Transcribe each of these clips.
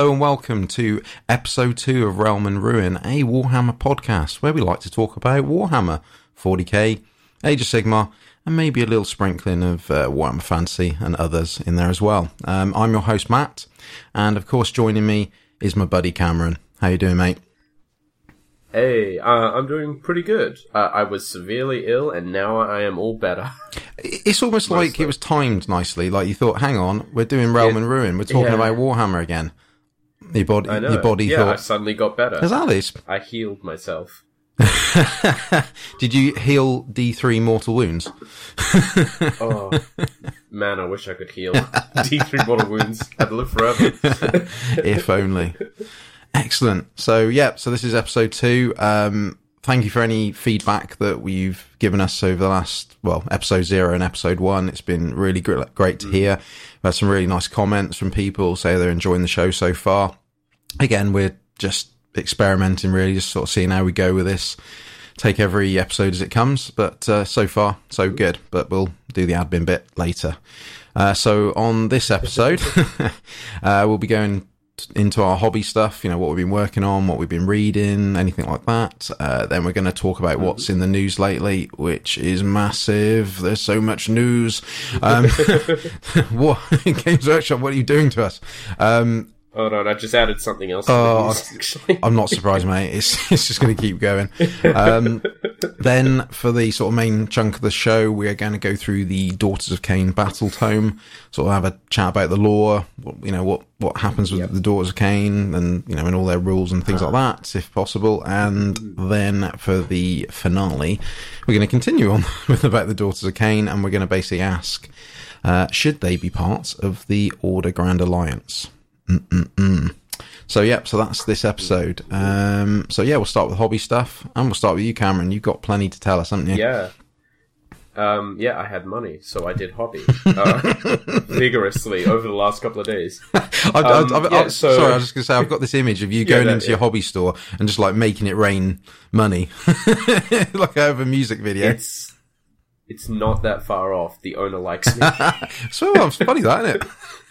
Hello and welcome to episode 2 of Realm and Ruin, a Warhammer podcast where we like to talk about Warhammer, 40k, Age of Sigmar, and maybe a little sprinkling of uh, Warhammer Fantasy and others in there as well. Um, I'm your host Matt, and of course joining me is my buddy Cameron. How you doing, mate? Hey, uh, I'm doing pretty good. Uh, I was severely ill, and now I am all better. It's almost like it was timed nicely. Like you thought, hang on, we're doing Realm Yeah. and Ruin. We're talking Yeah. about Warhammer again. Your body, your body yeah, I suddenly got better. "Is that this?" I healed myself. Did you heal D3 mortal wounds? Oh man, I wish I could heal D3 mortal wounds. I'd live forever. if only. Excellent. So, yeah, so this is episode two. Um, thank you for any feedback that we've given us over the last, well, episode zero and episode one. It's been really great, to hear. We've had some really nice comments from people say they're enjoying the show so far. Again, we're just experimenting, really, just sort of seeing how we go with this. Take every episode as it comes, but uh, so far, so good. But we'll do the admin bit later. Uh, so on this episode, uh, we'll be going into our hobby stuff, you know, what we've been working on, what we've been reading, anything like that. Uh, then we're going to talk about what's in the news lately, which is massive. There's so much news. Um, what Games Workshop? What are you doing to us? Um, Hold on, I just added something else. Oh, news, actually. I'm not surprised, mate. It's it's just going to keep going. Um, then for the sort of main chunk of the show, we are going to go through the Daughters of Khaine battle tome, sort of have a chat about the lore, what, you know what what happens with the Daughters of Khaine, and you know and all their rules and things like that, if possible. And then for the finale, we're going to continue on with about the Daughters of Khaine, and we're going to basically ask, uh, should they be part of the Order Grand Alliance? So yeah, so that's this episode. Um, so yeah, we'll start with hobby stuff, and we'll start with you, Cameron. You've got plenty to tell us, haven't you? Yeah. Um, yeah, I had money, so I did hobby uh, vigorously over the last couple of days. I, I- Um, I- I- yeah, so- sorry, I was just going to say I've got this image of you going that- into your hobby store and just like making it rain money, like I have a music video. It's it's not that far off. The owner likes me. So it's funny that, isn't it?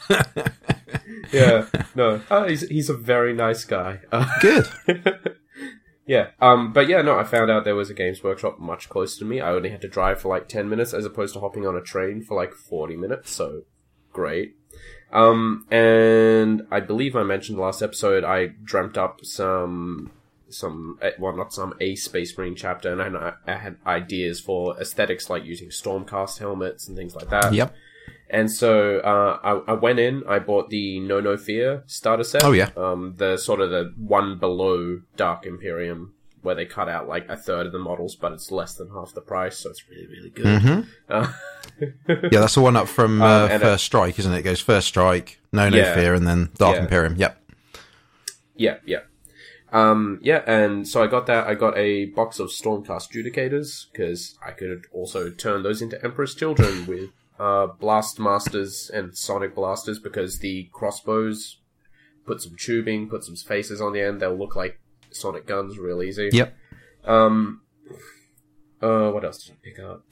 yeah, no, uh, he's he's a very nice guy. Uh, Good. yeah, um, but yeah, no, I found out there was a Games Workshop much closer to me. I only had to drive for like ten minutes as opposed to hopping on a train for like forty minutes. So great. Um, and I believe I mentioned last episode I dreamt up some some eh, well not some a Space Marine chapter, and I, I had ideas for aesthetics like using Stormcast helmets and things like that. Yep. And so uh, I, I went in, I bought the No No Fear starter set. Oh, yeah. Um, the sort of the one below Dark Imperium, where they cut out like a third of the models, but it's less than half the price, so it's really really good. hmm Uh, Yeah, that's the one up from uh, Um, uh, First Strike, isn't it? It goes First Strike, No No Yeah. Fear, and then Dark Yeah. Imperium. Yep. yeah, yeah. Um, yeah, and so I got that. I got a box of Stormcast Judicators because I could also turn those into Emperor's Children with uh, Blast Masters and Sonic Blasters because the crossbows put some tubing, put some faces on the end. They'll look like Sonic guns real easy. Yep. Um. Uh, what else did I pick up?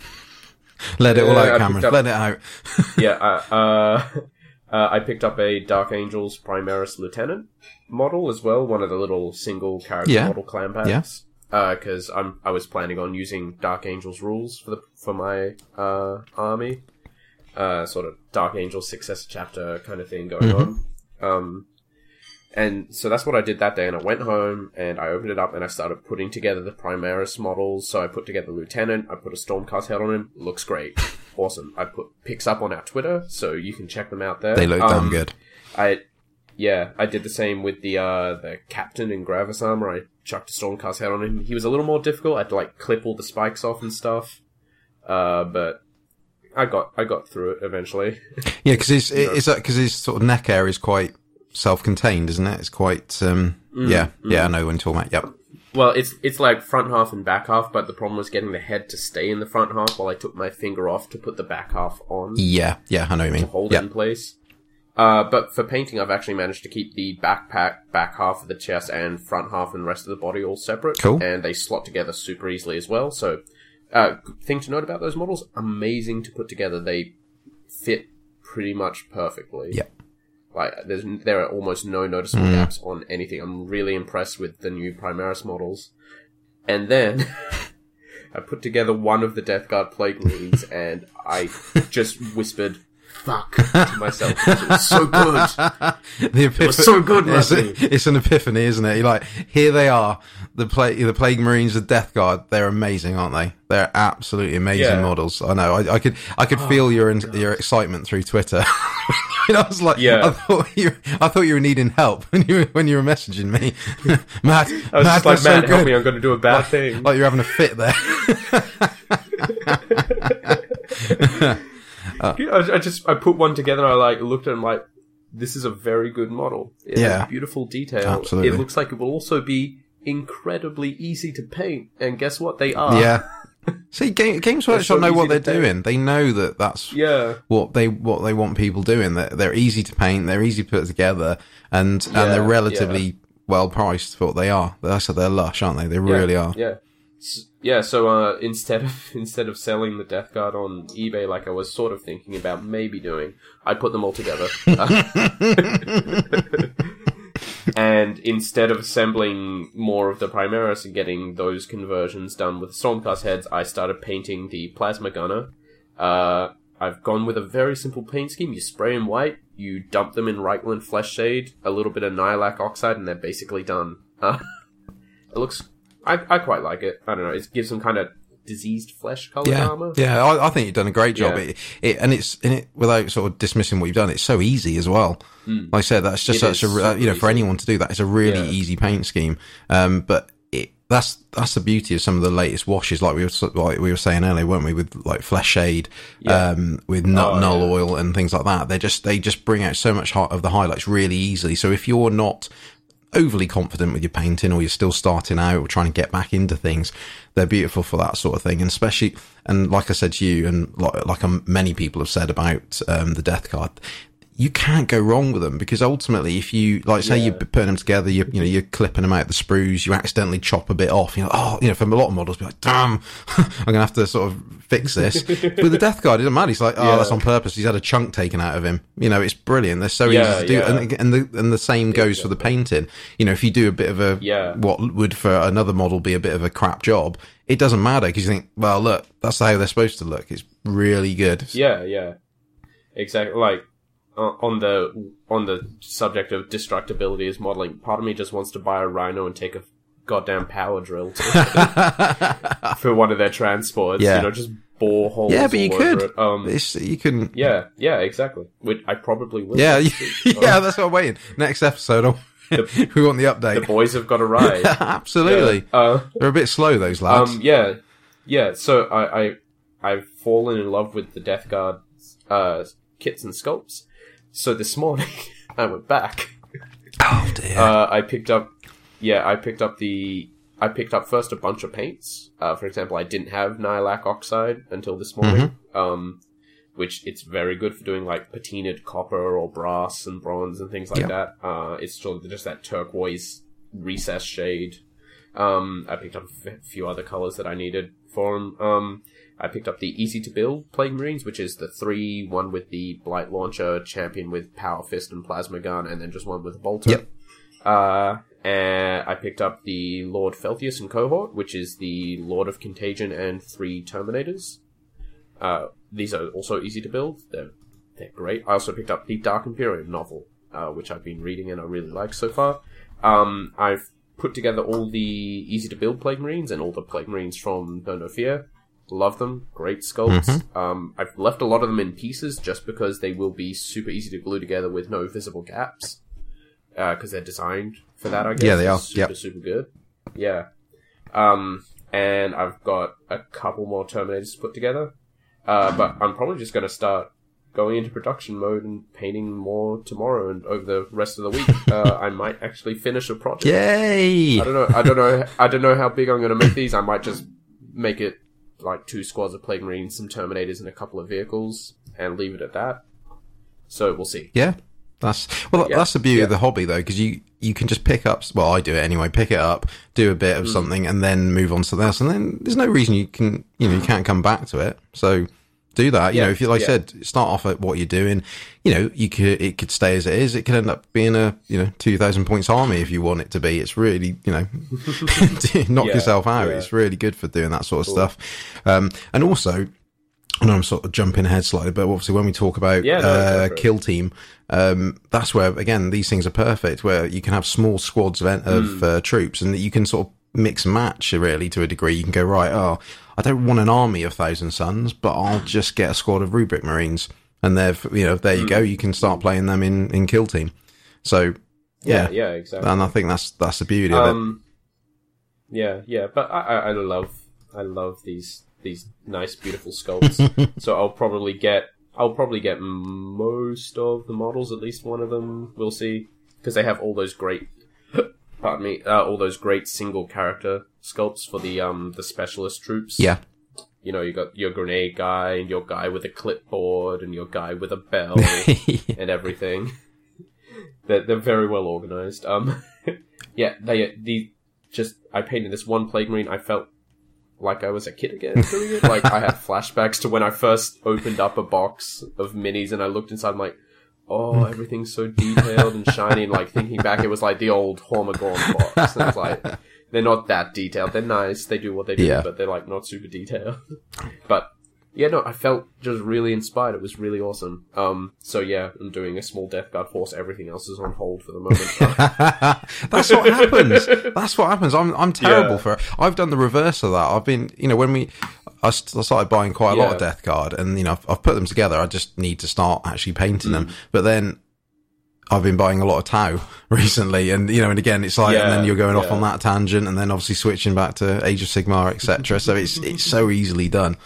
Let it all Yeah, out, Cameron. up- Let it out. yeah, uh, uh, uh, I picked up a Dark Angels Primaris Lieutenant model as well, one of the little single character Yeah. model clam packs. Because I'm I was planning on using Dark Angels rules for the for my uh, army, uh, sort of Dark Angel successor chapter kind of thing going on. Um, and so that's what I did that day. And I went home and I opened it up and I started putting together the Primaris models. So I put together Lieutenant. I put a Stormcast head on him. Looks great. Awesome. I put pics up on our Twitter, so you can check them out there. They look damn Um, good. I, yeah, I did the same with the uh, the captain in Gravis armor. I chucked a Stormcast head on him. He was a little more difficult. I had to like clip all the spikes off and stuff. Uh, but I got I got through it eventually. Yeah, because his it's because his sort of neck area is quite self-contained, isn't it? It's quite um, Mm, yeah, yeah. I know when you're talking about. Yep. Well, it's it's like front half and back half, but the problem was getting the head to stay in the front half while I took my finger off to put the back half on Yeah, yeah. I know what you to mean. hold Yeah. it in place. Uh, but for painting, I've actually managed to keep the backpack, back half of the chest, and front half and rest of the body all separate. Cool. And they slot together super easily as well. So, uh, thing to note about those models: amazing to put together. They fit pretty much perfectly. Yeah. Like, there's there are almost no noticeable gaps on anything. I'm really impressed with the new Primaris models. And then I put together one of the Death Guard Plague Marines, and I just whispered "fuck" to myself. It was so good. the epiphany, so good, it's, it's an epiphany, isn't it? You're like, here they are, the plague, the plague marines, the death guard. They're amazing, aren't they? They're absolutely amazing Yeah. models. I know. I, I could, I could oh feel your your excitement through Twitter. You know, I was like, Yeah. I thought you, I thought you were needing help when you were, when you were messaging me, Matt. I was Matt, just like, Matt, so help good." me, I'm going to do a bad thing. Like you're having a fit there. Uh, I, I just I put one together. I like looked at it. I'm like, this is a very good model. It Yeah. has beautiful detail. Absolutely. It looks like it will also be incredibly easy to paint. And guess what? They are. yeah. See, Game, Games Workshop so know what they're doing. They know that that's Yeah. what they what they want people doing. They're, they're easy to paint. They're easy to put together, and and they're Yeah, relatively well priced for what they are. That's they're lush, aren't they? They really are. Yeah. Yeah, so uh, instead of instead of selling the Death Guard on eBay like I was sort of thinking about maybe doing, I put them all together. and instead of assembling more of the Primaris and getting those conversions done with Stormcast heads, I started painting the Plasma Gunner. Uh, I've gone with a very simple paint scheme. You spray them white, you dump them in Reikland Flesh Shade, a little bit of Nihilakh Oxide, and they're basically done. Uh, it looks I, I quite like it. I don't know. It gives some kind of diseased flesh colored Yeah, armor. yeah. I, I think you've done a great job. Yeah. It, it, and it's in it without sort of dismissing what you've done. It's so easy as well. Like I said, that's just. It such a uh, you know super for anyone to do that. It's a really Yeah. easy paint scheme. Um, but it that's that's the beauty of some of the latest washes, like we were like we were saying earlier, weren't we? With like Flesh Shade, Yeah. um, with nut Oh, Nuln Oil and things like that. They just they just bring out so much of the highlights really easily. So if you're not overly confident with your painting or you're still starting out or trying to get back into things, they're beautiful for that sort of thing. And especially, and like I said to you, and like, like um, many people have said about um, the Death Guard, you can't go wrong with them because ultimately, if you like, say you're putting them together, you you know you're clipping them out the sprues, you accidentally chop a bit off. You know, oh, you know, from a lot of models, be like, damn, I'm gonna have to sort of fix this. With the Death Guard, it doesn't matter. He's like, oh, Yeah. that's on purpose. He's had a chunk taken out of him. You know, it's brilliant. They're so Yeah, easy to do, yeah. and, and the and the same goes for the painting. You know, if you do a bit of a Yeah. what would for another model be a bit of a crap job, it doesn't matter because you think, well, look, that's how they're supposed to look. It's really good. Yeah, yeah, exactly. Like uh, on the on the subject of destructibility is modeling, part of me just wants to buy a Rhino and take a goddamn power drill to, for one of their transports. Yeah. you know, just bore holes. Yeah, but you could. it. Um, It's, you can. yeah, yeah, exactly. Which I probably will. Yeah, yeah, that's what I'm waiting. Next episode, I'll- we want the update. the boys have got a ride. Absolutely. Yeah. Uh, They're a bit slow, those lads. Um, yeah, yeah. So I, I, I've fallen in love with the Death Guard uh, kits and sculpts. So this morning I went back. oh dear. Uh, I picked up, yeah, I picked up the, I picked up first a bunch of paints. Uh, for example, I didn't have Nihilakh Oxide until this morning. Um, which it's very good for doing like patinaed copper or brass and bronze and things like Yeah. that. Uh, it's sort of just that turquoise recess shade. Um, I picked up a f- few other colors that I needed for them. Um, I picked up the easy to build Plague Marines, which is the three, one with the Blight Launcher, champion with Power Fist and Plasma Gun, and then just one with a Bolter. Yep. Uh, and I picked up the Lord Felthius and Cohort, which is the Lord of Contagion and three Terminators. Uh, these are also easy to build. They're, they're great. I also picked up the Dark Imperium novel, uh, which I've been reading and I really like so far. Um, I've put together all the easy to build Plague Marines and all the Plague Marines from No No Fear. Love them. Great sculpts. Um, I've left a lot of them in pieces just because they will be super easy to glue together with no visible gaps. Because they're designed for that, I guess. Yeah, they are. Super, Yep. super good. Yeah. Um, and I've got a couple more Terminators to put together. Uh, but I'm probably just going to start going into production mode and painting more tomorrow and over the rest of the week. uh, I might actually finish a project. Yay! I don't know. I don't know. I don't know how big I'm going to make these. I might just make it like two squads of Plague Marines, some Terminators, and a couple of vehicles, and leave it at that. So we'll see. Yeah, that's well. Yeah, That's the beauty of the hobby, though, because you you can just pick up. Well, I do it anyway. Pick it up, do a bit of Mm. something, and then move on to else. And then there's no reason you can you know you can't come back to it. So do that. You Yeah, know, if you like I yeah. said, start off at what you're doing. You know, you could it could stay as it is. It could end up being a you know two thousand points army if you want it to be. It's really you know knock Yeah, yourself out. It's really good for doing that sort of stuff. Um, and also, I know I'm sort of jumping ahead slightly, but obviously when we talk about Yeah, no, uh, kill team, um, that's where again these things are perfect. Where you can have small squads of, of Hmm. uh, troops, and you can sort of mix and match really to a degree. You can go right. Oh, I don't want an army of Thousand Suns, but I'll just get a squad of Rubric Marines, and they're you know there you Hmm. go. You can start playing them in in kill team. So Yeah, yeah, yeah, exactly. and I think that's that's the beauty of it. Um, yeah, yeah, but I, I, I love, I love these these nice, beautiful sculpts. so I'll probably get, I'll probably get most of the models. At least one of them, we'll see, because they have all those great, pardon me, uh, all those great single character sculpts for the um the specialist troops. Yeah, you know, you got your grenade guy and your guy with a clipboard and your guy with a bell and everything. They're, they're very well organized. Um, yeah, they the just I painted this one plague marine. I felt like I was a kid again doing it. Like I had flashbacks to when I first opened up a box of minis and I looked inside. I'm like, oh, everything's so detailed and shiny. And like thinking back, it was like the old Hormagaunt box. And it's like they're not that detailed. They're nice. They do what they do, Yeah. but they're like not super detailed. but yeah, no, I felt just really inspired. It was really awesome. Um, so yeah, I'm doing a small Death Guard force. Everything else is on hold for the moment. That's what happens. That's what happens. I'm I'm terrible Yeah. for it. I've done the reverse of that. I've been, you know, when we I started buying quite a lot of Yeah. Death Guard, and you know, I've, I've put them together. I just need to start actually painting Mm. them. But then I've been buying a lot of Tau recently, and you know, and again, it's like, and then you're going off on that tangent, and then obviously switching back to Age of Sigmar, etc. so it's it's so easily done.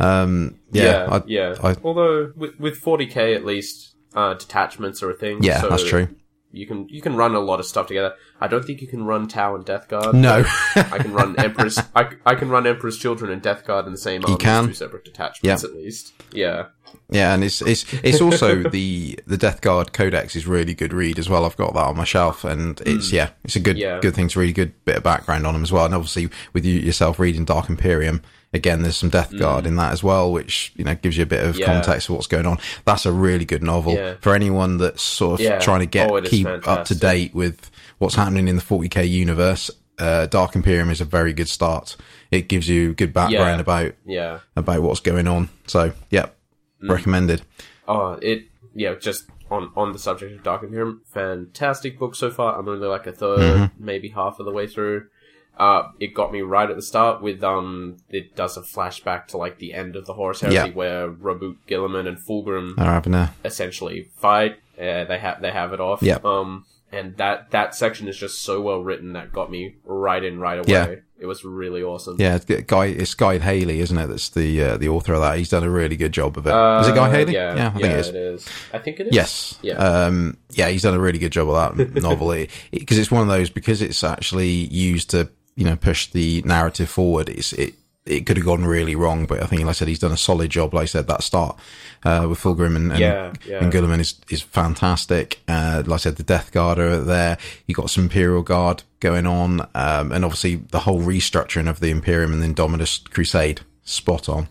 Um, yeah, I, yeah. I- Although with with 40k at least, uh, detachments are a thing. yeah, so that's true. You can you can run a lot of stuff together. I don't think you can run Tau and Death Guard. No, I can run Emperor's. I, I can run Emperor's Children and Death Guard in the same army as can. two separate detachments at least. Yeah. Yeah, and it's it's it's also the the Death Guard Codex is really good read as well. I've got that on my shelf, and it's yeah, it's a good Hmm. Yeah. good thing to read a good bit of background on them as well. And obviously, with you yourself reading Dark Imperium, again, there's some Death Guard in that as well, which you know gives you a bit of. Yeah. context of what's going on. That's a really good novel Yeah. for anyone that's sort of Yeah. trying to get Oh, keep up to date with what's happening in the 40k universe. Uh, Dark Imperium is a very good start. It gives you good background about Yeah. about what's going on. So, yeah, Hmm. recommended. Oh, it yeah, just on on the subject of Dark Imperium, fantastic book so far. I'm only like a 3rd Mm-hmm. maybe half of the way through. Uh, it got me right at the start with um, it does a flashback to like the end of the Horus Heresy Yeah. where Roboute Guilliman and Fulgrim Are essentially fight. Uh, they have they have it off. Yeah. Um, and that that section is just so well written that got me right in right away. Yeah. It was really awesome. Yeah, it's Guy. It's Guy Haley, isn't it? That's the uh, the author of that. He's done a really good job of it. is it Guy Uh, Haley? Yeah, I think it is. it is. I think it is. Yes. Yeah. Um, yeah, he's done a really good job of that novel because it's one of those because it's actually used to you know push the narrative forward. It's it. It could have gone really wrong, but I think, like I said, he's done a solid job. Like I said, that start uh, with Fulgrim and, and, Yeah, yeah. and Guilliman is is fantastic. Uh, like I said, the Death Guard are there. You got some Imperial Guard going on, um, and obviously the whole restructuring of the Imperium and the Indominus Crusade, spot on,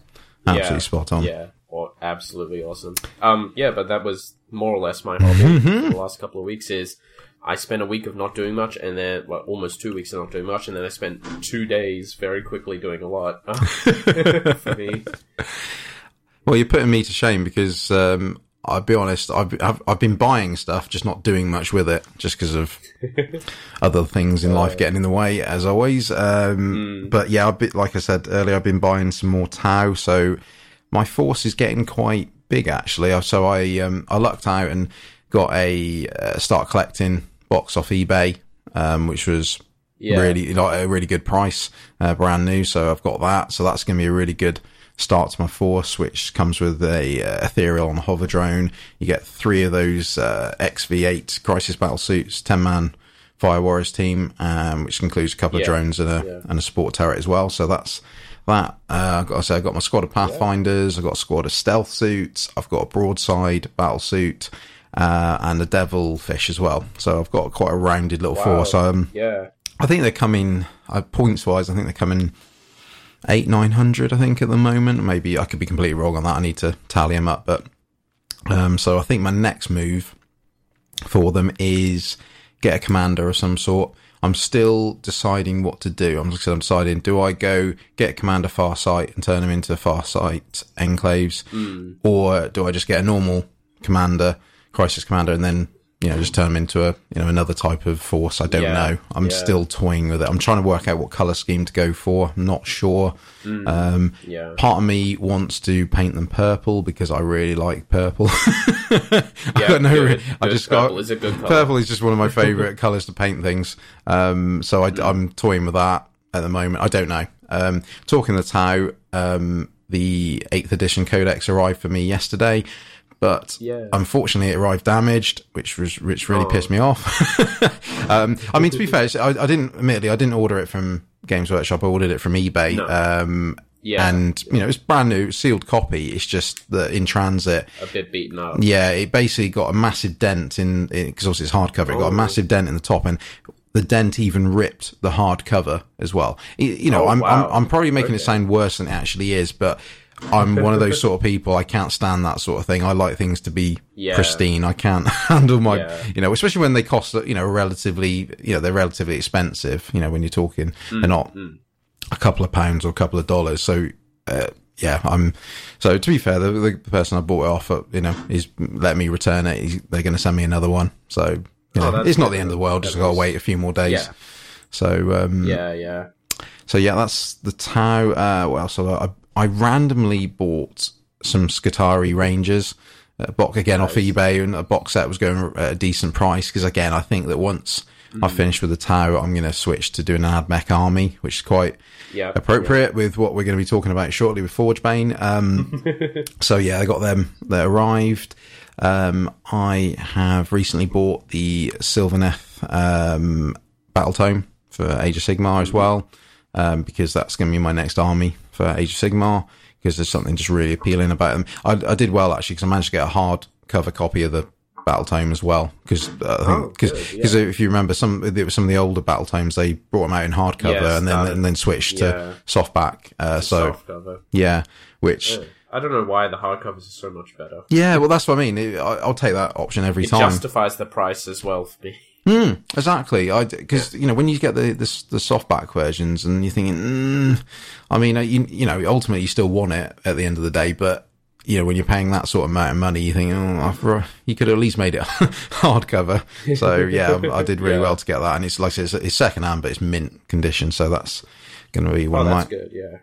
absolutely spot on. Yeah, or absolutely awesome. Um, yeah, but that was more or less my hobby Mm-hmm. the last couple of weeks. Is I spent a week of not doing much, and then well, almost two weeks of not doing much, and then I spent two days very quickly doing a lot for me. Well, you're putting me to shame because um, I'll be honest, I've, I've I've been buying stuff, just not doing much with it, just because of other things in life getting in the way, as always. Um, But yeah, I've been, like I said earlier, I've been buying some more Tau, so my force is getting quite big actually. So I um, I lucked out and got a uh, start collecting box off eBay, um, which was Yeah. really like a really good price, uh, brand new. So I've got that. So that's going to be a really good start to my force, which comes with a uh, ethereal and hover drone. You get three of those uh, XV8 crisis battle suits, ten man fire warriors team, um, which includes a couple of drones and a Yeah. and a sport turret as well. So that's that. Uh, I've got to say, I've got my squad of pathfinders. I've got a squad of stealth suits. I've got a broadside battle suit. Uh, and a devil fish as well. So I've got quite a rounded little Wow. force. Um, Yeah, I think they're coming uh, points wise. I think they're coming eight nine hundred, I think, at the moment. Maybe I could be completely wrong on that. I need to tally them up, but um, so I think my next move for them is get a commander of some sort. I'm still deciding what to do. I'm, I'm deciding: do I go get a Commander Farsight and turn them into Farsight enclaves, Mm. or do I just get a normal commander, Crisis Commander, and then you know just turn them into a you know another type of force? I don't Yeah, know. I'm yeah. still toying with it. I'm trying to work out what color scheme to go for. I'm not sure. Um, Yeah. part of me wants to paint them purple because I really like purple. I don't know. good, I just Purple got is a good colour. purple is just one of my favorite colors to paint things. Um, so I, Mm. I'm toying with that at the moment. I don't know. Um, talking the Tau, um, the eighth edition codex arrived for me yesterday, but Yeah. unfortunately it arrived damaged, which was which really Oh. pissed me off. um, I mean, to be fair, I, I didn't admittedly I didn't order it from Games Workshop. I ordered it from eBay. No. Um, Yeah. and you know it's brand new, sealed copy. It's just that in transit, a bit beaten up. yeah, it basically got a massive dent in because obviously it's hardcover. It got a Oh. massive dent in the top, and the dent even ripped the hardcover as well. You know, Oh, I'm, wow. I'm I'm probably making it sound worse than it actually is, but I'm one of those sort of people. I can't stand that sort of thing. I like things to be Yeah. pristine. I can't handle my, Yeah. you know, especially when they cost, you know, relatively, you know, they're relatively expensive. You know, when you're talking, Mm, they're not a couple of pounds or a couple of dollars. So, uh, yeah, I'm. So to be fair, the, the person I bought it off, at, you know, is let me return it. He's, they're going to send me another one. So, you Oh, know, it's not the end of the world. Just got to wait a few more days. Yeah. So, um, Yeah, yeah. so yeah, that's the Tau. Uh, what else? I, I randomly bought some Skitarii Rangers. A box again off eBay, and a box set was going at a decent price because again, I think that once I finish with the Tau, I'm going to switch to doing an Admech army, which is quite Yeah. appropriate with what we're going to be talking about shortly with Forgebane. Um, so yeah, I got them. They arrived. Um, I have recently bought the Sylvaneth um, Battle Tome for Age of Sigmar as well, um, because that's going to be my next army for Age of Sigmar. Because there's something just really appealing about them. I, I did well actually because I managed to get a hard cover copy of the Battle Tome as well. Because I Oh, think because good, if you remember some it was some of the older Battle Tomes they brought them out in hardcover Yes, and then that- and then switched yeah. to softback. Uh, so Soft cover. yeah, which I don't know why the hardcovers are so much better. yeah, well that's what I mean. I'll take that option every time. It time. justifies the price as well for me. Mm, exactly. I because you know when you get the, the the softback versions and you're thinking, mm, I mean, uh, you you know, ultimately you still want it at the end of the day, but you know when you're paying that sort of amount of money, you think, oh, I've, you could have at least made it hardcover. So yeah, I did really Yeah. well to get that, and it's like I said, it's, it's second hand, but it's mint condition, so that's going to be one Oh, of my good. Yeah.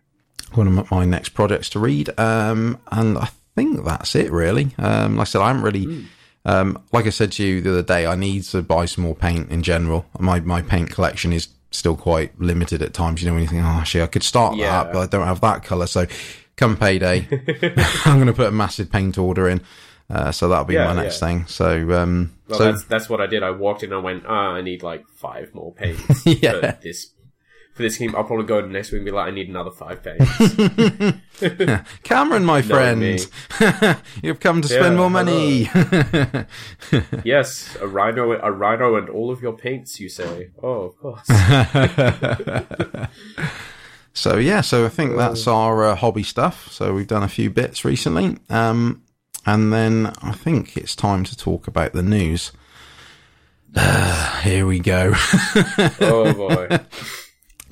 one of my- my next projects to read. Um, and I think that's it really. Um, like I said, I haven't really, um, like I said to you the other day, I need to buy some more paint in general. My, my paint collection is still quite limited at times. You know, when you think, oh, actually, I could start Yeah. that, but I don't have that color. So come payday, I'm going to put a massive paint order in. Uh, so that'll be Yeah, my next yeah. thing. So, um, Well, so that's that's what I did. I walked in I went, ah, I need like five more paints Yeah. for this for this game. I'll probably go next week and be like, I need another five paints. Cameron, my friend, you've come to spend Yeah, more money. yes, a rhino, a rhino, and all of your paints. You say, oh, of course. So yeah, so I think that's our uh, hobby stuff. So we've done a few bits recently, um, and then I think it's time to talk about the news. here we go. oh boy.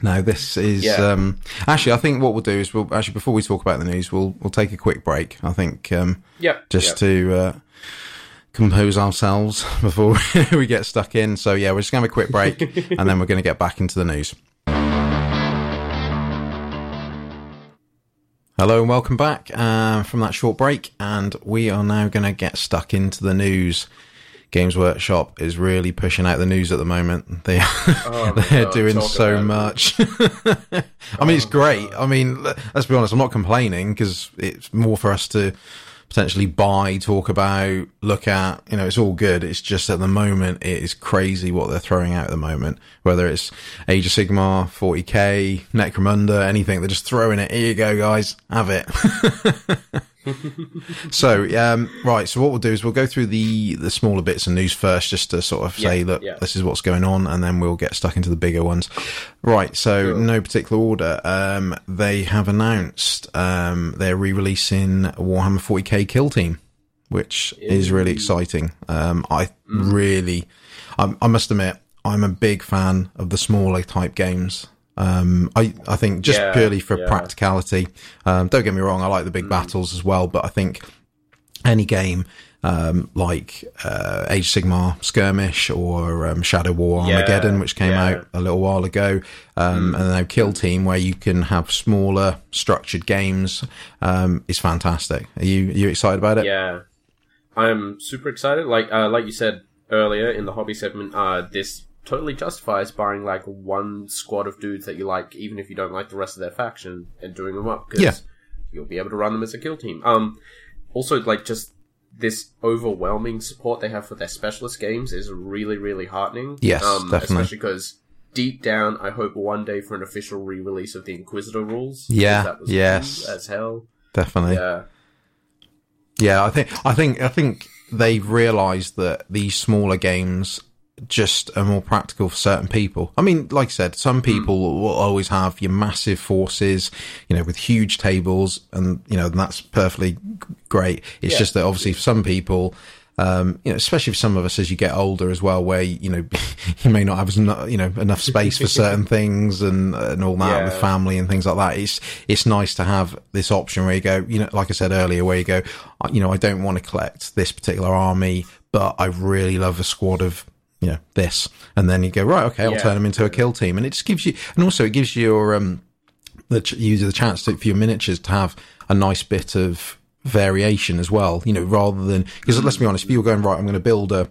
Now this is Yeah. um, actually I think what we'll do is we'll actually before we talk about the news, we'll we'll take a quick break. I think um, Yep. just yep. to uh, compose ourselves before we get stuck in. So yeah, we're just gonna have a quick break, and then we're gonna get back into the news. Hello and welcome back uh, from that short break, and we are now going to get stuck into the news. Games Workshop is really pushing out the news at the moment. They oh, they're God, doing so much. I mean, it's great. I mean, let's be honest. I'm not complaining because it's more for us to potentially buy, talk about, look at. You know, it's all good. It's just at the moment, it is crazy what they're throwing out at the moment. Whether it's Age of Sigmar, 40k, Necromunda, anything, they're just throwing it. Here you go, guys. Have it. so, um, right. So what we'll do is we'll go through the, the smaller bits and news first, just to sort of say, Yeah, look, yeah. this is what's going on, and then we'll get stuck into the bigger ones. Right. So, no particular order. Um, they have announced, um, they're re-releasing Warhammer 40k Kill Team, which is really exciting. Um, I Mm. really, I, I must admit, I'm a big fan of the smaller type games. Um, I, I think just Yeah, purely for yeah. practicality. Um, don't get me wrong, I like the big battles as well, but I think any game um, like uh, Age of Sigmar Skirmish or um, Shadow War Yeah, Armageddon, which came yeah. out a little while ago, um, and now Kill Team, where you can have smaller structured games, um, is fantastic. Are you are you excited about it? Yeah, I'm super excited. Like uh, like you said earlier in the hobby segment, uh, this totally justifies buying like one squad of dudes that you like, even if you don't like the rest of their faction, and doing them up because Yeah. you'll be able to run them as a kill team. Um, also like just this overwhelming support they have for their specialist games is really really heartening. Yes, um, definitely. especially because. Deep down, I hope one day for an official re-release of the Inquisitor rules. Yeah, that was yes. cool as hell. Definitely. Yeah, Yeah, I think I think I think they've realised that these smaller games just are more practical for certain people. I mean, like I said, some people will always have your massive forces, you know, with huge tables, and you know that's perfectly great. It's Yeah. just that obviously for some people. Um, you know, especially for some of us as you get older as well, where you know you may not have you know enough space for certain things and and all that Yeah. with family and things like that. It's it's nice to have this option where you go, you know, like I said earlier, where you go, you know, I don't want to collect this particular army, but I really love a squad of you know this, and then you go right, okay, I'll Yeah. turn them into a kill team, and it just gives you, and also it gives your um the ch- user the chance to, for your miniatures to have a nice bit of variation as well. You know, rather than because let's be honest, if you're going right, I'm going to build a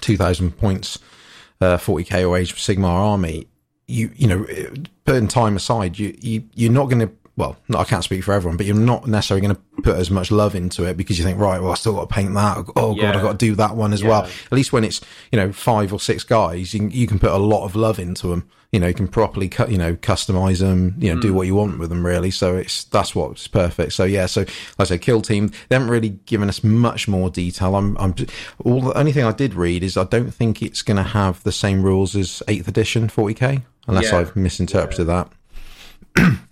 two thousand points, uh, forty k or Age of Sigmar army. You you know, putting time aside, you you you're not going to. Well, no, I can't speak for everyone, but you're not necessarily going to put as much love into it because you think, right, well, I still got to paint that. Oh god, Yeah. I've got to do that one as well. At least when it's you know five or six guys, you can, you can put a lot of love into them. You know, you can properly cut, you know, customize them. You know, do mm. what you want with them really. So it's that's what's perfect. So yeah, so like I say, kill team. They haven't really given us much more detail. I'm, I'm all the only thing I did read is I don't think it's going to have the same rules as eighth edition 40k, unless Yeah. I've misinterpreted that.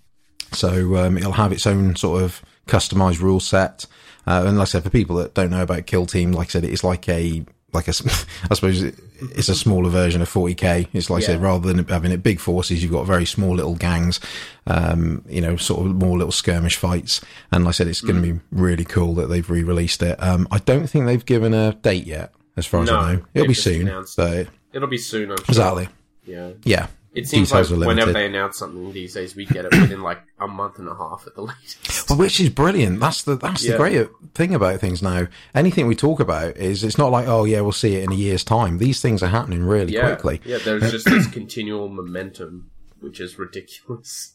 So um, it'll have its own sort of customized rule set. Uh, and like I said, for people that don't know about Kill Team, like I said, it's like a like a, I suppose it's a smaller version of 40k. It's like I said, rather than having it big forces, you've got very small little gangs. Um, you know, sort of more little skirmish fights. And like I said, it's going to be really cool that they've re-released it. Um, I don't think they've given a date yet, as far as No, I know. It'll be soon, but It'll be soon, I'm sure. exactly, Yeah. yeah. It seems Details like whenever they announce something these days, we get it within like a month and a half at the latest. Well, which is brilliant. That's the that's the great thing about things now. Anything we talk about is it's not like oh yeah we'll see it in a year's time. These things are happening really Yeah, quickly. yeah. There's just this continual momentum, which is ridiculous.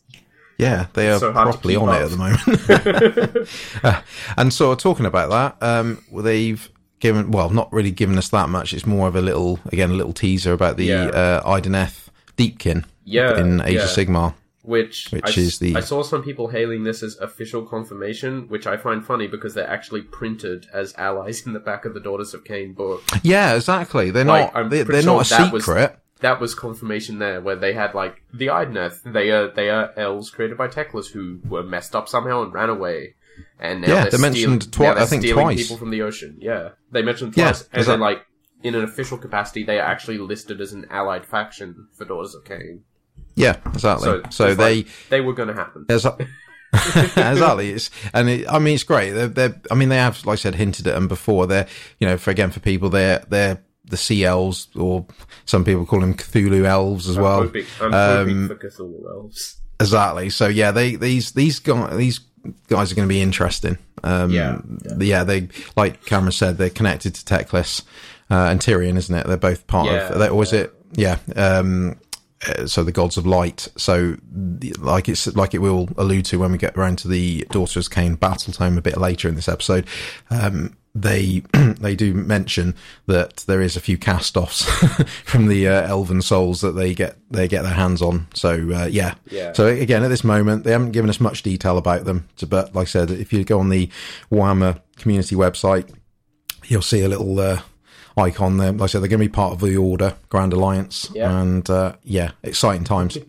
Yeah, they are so properly on it at the moment. Uh, and so talking about that, um, they've given well not really given us that much. It's more of a little again a little teaser about the Yeah. uh, Idoneth Deepkin Yeah, in Age yeah. of Sigmar. Which, Which I, is the- I saw some people hailing this as official confirmation, which I find funny because they're actually printed as allies in the back of the Daughters of Khaine book. Yeah, exactly. They're Like, not they, pretty they're not a sure that was- That was confirmation there, where they had like the Idoneth. They are they are elves created by Teclis who were messed up somehow and ran away, and now Yeah, they're they mentioned steal- twi- I think stealing twice. people from the ocean. Yeah, they mentioned Yeah, twice, and is then that- like in an official capacity, they are actually listed as an allied faction for Daughters of Khaine. Yeah, exactly. So, So, they like, they were going to happen. Exactly. It's, and it, I mean, it's great. They're, they're, I mean, they have, like I said, hinted at them before. They're, you know, for again, for people, they're, they're the sea elves, or some people call them Cthulhu elves as I'm well. hoping, I'm um, hoping for Cthulhu elves. Exactly. So yeah, they, these, these guys, these guys are going to be interesting. Um, Yeah, yeah. They, like Cameron said, they're connected to Teclis, uh, and Tyrion, isn't it? They're both part Yeah, of, they, or is it? Yeah. Um, uh, so the gods of light. So, like it's like it will allude to when we get around to the Daughters of Khaine battle tome a bit later in this episode. Um, they they do mention that there is a few cast-offs from the uh, Elven Souls that they get they get their hands on. So uh, yeah, Yeah. So again, at this moment, they haven't given us much detail about them. But like I said, if you go on the Warhammer community website, you'll see a little uh, icon there. Like I said, they're going to be part of the Order Grand Alliance, Yeah. and uh, yeah, exciting times.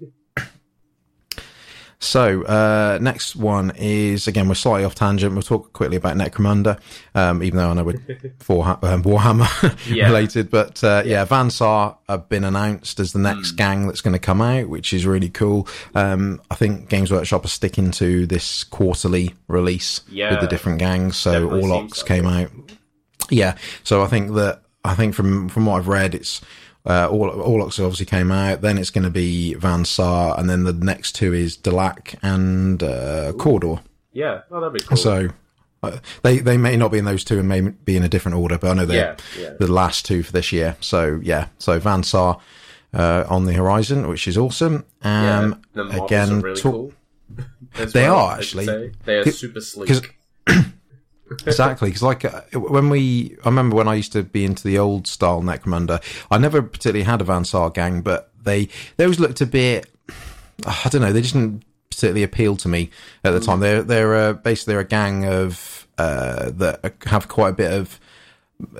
So, uh, next one is again, we're slightly off tangent. We'll talk quickly about Necromunda, um, even though I know we're for um, Warhammer Yeah. related. But uh, yeah, Van Saar have been announced as the next gang that's going to come out, which is really cool. Um, I think Games Workshop are sticking to this quarterly release with the different gangs. So Definitely Orlocks so. came out. Yeah, so I think that I think from from what I've read, it's uh, all Orlocks obviously came out. Then it's going to be Van Saar, and then the next two is Delaque and uh, Cawdor. Yeah, oh, that'd be cool. So uh, they they may not be in those two, and may be in a different order. But I know they're Yeah, yeah. the last two for this year. So yeah, so Van Saar uh, on the horizon, which is awesome. yeah, Um, the again, are really cool. They well, are, actually. They are super sleek. exactly because like uh, when we i remember when i used to be into the old style necromunda i never particularly had a Van Saar gang but they they always looked a bit i don't know they just didn't particularly appeal to me at the time. They're they're uh, basically they're a gang of uh that have quite a bit of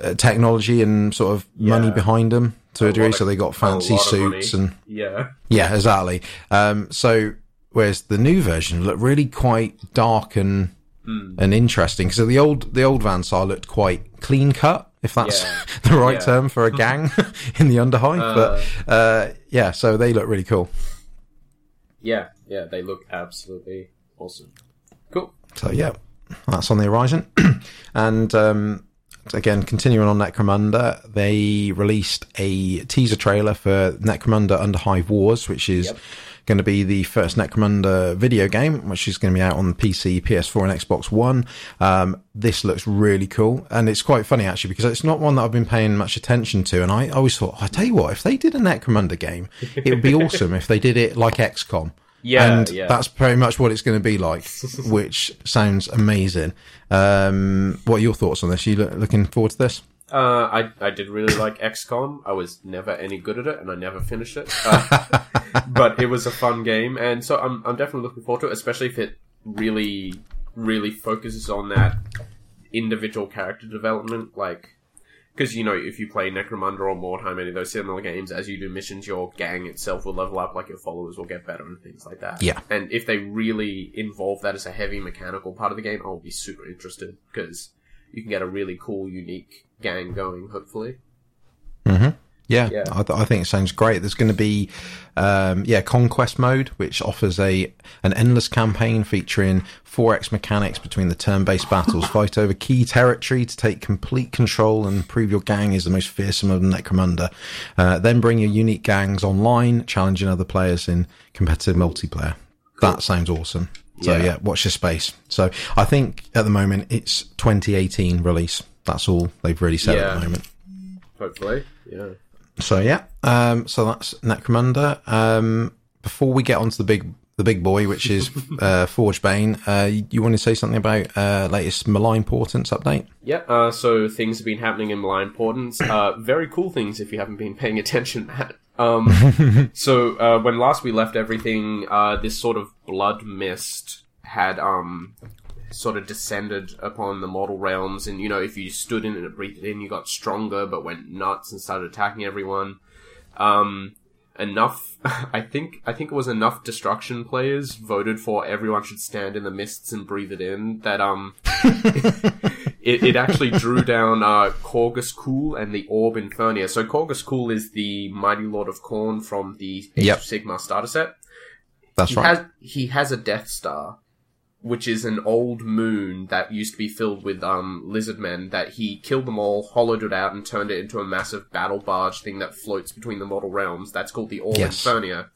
uh, technology and sort of money behind them to a, degree. lot so they got fancy of suits and yeah, yeah, exactly. Um, so whereas the new version looked really quite dark and Hmm. and interesting because the old the old Van Saar looked quite clean cut, if that's Yeah. the right Yeah. term for a gang in the Underhive. but uh, yeah, so they look really cool. yeah, yeah. They look absolutely awesome. Cool. So yeah, that's on the horizon. and um, again, continuing on Necromunda, they released a teaser trailer for Necromunda Underhive Wars, which is Yep. Going to be the first Necromunda video game, which is going to be out on PC, PS4, and Xbox One. Um, this looks really cool, and it's quite funny actually because it's not one that I've been paying much attention to. And I always thought, I tell you what, if they did a Necromunda game, it would be awesome if they did it like XCOM. Yeah, and yeah. that's pretty much what it's going to be like, which sounds amazing. Um, what are your thoughts on this? Are you look, looking forward to this? Uh, I I did really like XCOM. I was never any good at it, and I never finished it. Uh, but it was a fun game, and so I'm I'm definitely looking forward to it, especially if it really really focuses on that individual character development, like. Because you know, if you play Necromunda or Mordheim, any of those similar games, as you do missions, your gang itself will level up, like your followers will get better and things like that. Yeah. And if they really involve that as a heavy mechanical part of the game, I'll be super interested because you can get a really cool, unique gang going. Hopefully, Yeah, Yeah. I, th- I think it sounds great. There's going to be, um, yeah, conquest mode, which offers a an endless campaign featuring 4x mechanics between the turn-based battles, fight over key territory to take complete control and prove your gang is the most fearsome of Necromunda. Uh, then bring your unique gangs online, challenging other players in competitive multiplayer. That sounds awesome. So Yeah. yeah, watch your space. So I think at the moment it's 2018 release. That's all they've really said at the moment. hopefully, yeah. So yeah, um, so that's Necromunda. Um, before we get on to the big the big boy, which is uh, Forgebane, uh, you, you want to say something about uh, latest malign portents update? Yeah, uh, so things have been happening in Malign Portents. Uh, very cool things if you haven't been paying attention, Matt. Um, so, uh, when last we left everything, uh, this sort of blood mist had, um, sort of descended upon the mortal realms, and, you know, if you stood in it and breathed it in, you got stronger, but went nuts and started attacking everyone. Um, enough, I think, I think it was enough destruction players voted for everyone should stand in the mists and breathe it in, that, um, it, it actually drew down uh, Korghos Khul and the Orb Infernia. So Korghos Khul is the Mighty Lord of Khorne from the Age Yep. of Sigmar starter set. That's He right. has he has a Death Star, which is an old moon that used to be filled with um lizard men. That he killed them all, hollowed it out, and turned it into a massive battle barge thing that floats between the mortal realms. That's called the Orb Yes. Infernia.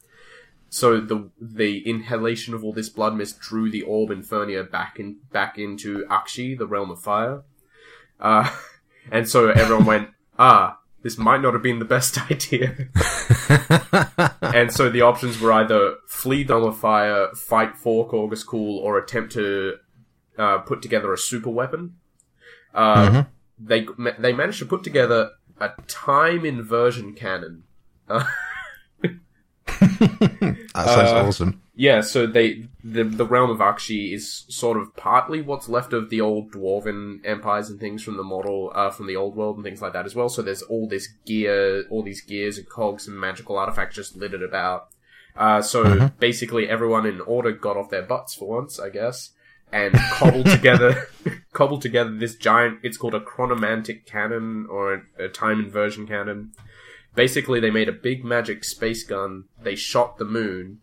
So the the inhalation of all this blood mist drew the Orb Infernia back in back into Aqshy, the realm of fire. Uh, and so everyone went, ah, this might not have been the best idea. and so the options were either flee the fire, fight for Korghos Khul, or attempt to uh, put together a super weapon. Uh, they they managed to put together a time inversion cannon. That sounds Uh, awesome. Yeah, so they the the realm of Aqshy is sort of partly what's left of the old dwarven empires and things from the model uh, from the old world and things like that as well. So there's all this gear, all these gears and cogs and magical artifacts just littered about. Uh, so basically, everyone in order got off their butts for once, I guess, and cobbled together, cobbled together this giant. It's called a chronomantic cannon or a, a time inversion cannon. Basically, they made a big magic space gun. They shot the moon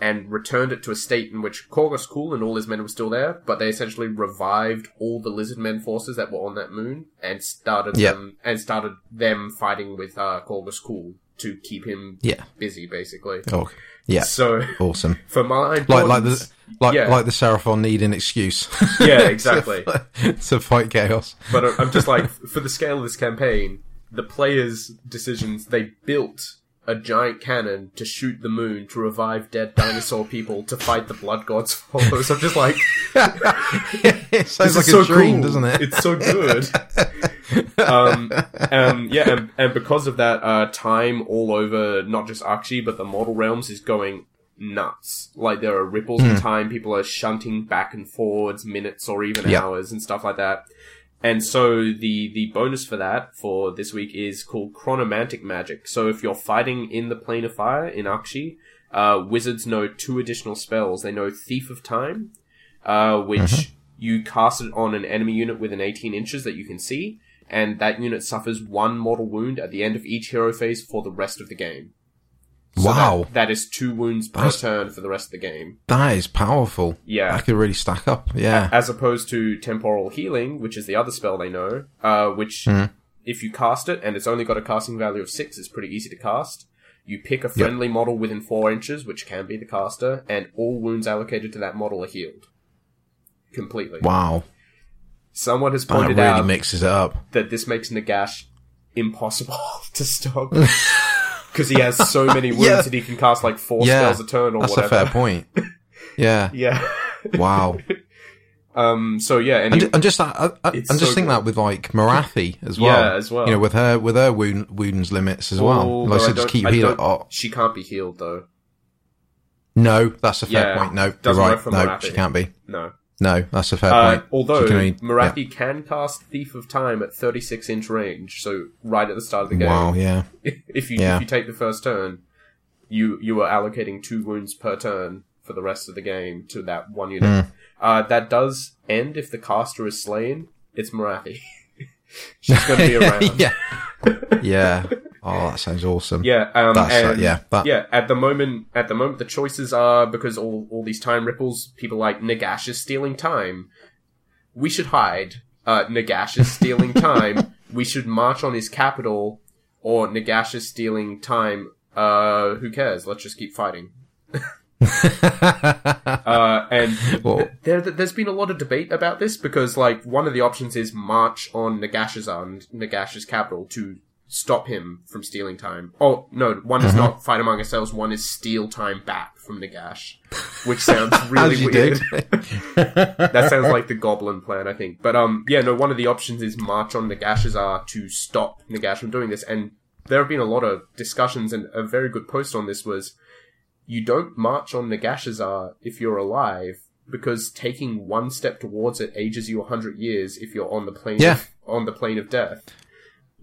and returned it to a state in which Korghos Khul and all his men were still there, but they essentially revived all the lizard men forces that were on that moon and started Yep. them and started them fighting with uh, Korghos Khul to keep him Yeah. busy, basically. Oh, yeah. So Awesome. for my Like like the like Yeah. like the Seraphon need an excuse. Yeah, exactly. to, to fight chaos. But I'm just like, for the scale of this campaign, the players' decisions, they built a giant cannon to shoot the moon to revive dead dinosaur people to fight the blood gods followers. I'm just like, it sounds like a so dream, cool. doesn't it? It's so good. um, um, yeah, and, and because of that, uh, time all over not just Aqshy but the mortal realms is going nuts. Like there are ripples Hmm. in time. People are shunting back and forwards, minutes or even Yeah. hours and stuff like that. And so the the bonus for that for this week is called chronomantic magic. So if you're fighting in the plane of fire in Aqshy, uh, wizards know two additional spells. They know Thief of Time, uh, which Mm-hmm. you cast it on an enemy unit within 18 inches that you can see, and that unit suffers one mortal wound at the end of each hero phase for the rest of the game. So Wow. that, that is two wounds per That's- turn for the rest of the game. That is powerful. Yeah. That could really stack up. Yeah. As opposed to temporal healing, which is the other spell they know, uh, which Mhm. if you cast it and it's only got a casting value of six, it's pretty easy to cast. You pick a friendly model within four inches, which can be the caster, and all wounds allocated to that model are healed. Completely. Wow. Someone has That pointed really out mixes it up. that this makes Nagash impossible to stop. Because he has so many wounds Yeah. that he can cast like four Yeah. spells a turn or That's whatever. a fair point. Yeah. Yeah. Wow. um. So yeah, and And, he, and just I, I, and just so think good. that with like Morathi as well. Yeah, as well. You know, with her with her wound wounds limits as well. Oh, Like, so I just keep I healing. Oh, she can't be healed though. no, that's a fair Yeah, point. No, you're doesn't right. No, Morathi. she can't be. No. No, that's a fair Uh, point. although can only- Morathi can cast Thief of Time at 36 inch range, so right at the start of the game. Wow. Yeah. If you Yeah. if you take the first turn, you you are allocating two wounds per turn for the rest of the game to that one unit. Hmm. Uh, that does end if the caster is slain. It's Morathi. She's going to be around. yeah. Yeah. Oh, that sounds awesome. Yeah, um, That's, uh, yeah, that- yeah. At the moment, at the moment, the choices are because all all these time ripples. People like Nagash is stealing time. We should hide. Uh, Nagash is stealing time. we should march on his capital, or Nagash is stealing time. Uh, who cares? Let's just keep fighting. Uh, and Well- there, there's been a lot of debate about this because, like, one of the options is march on Nagash's Nagashizzar, Nagash's capital, to stop him from stealing time. Oh, no, one Mm-hmm. is not fight among ourselves, one is steal time back from Nagash, which sounds really weird. that sounds like the goblin plan, I think. But, um, yeah, no, one of the options is march on Nagashizzar to stop Nagash from doing this, and there have been a lot of discussions, and a very good post on this was, you don't march on Nagashizzar if you're alive because taking one step towards it ages you a hundred years if you're on the plane Yeah. of, on the plane of death.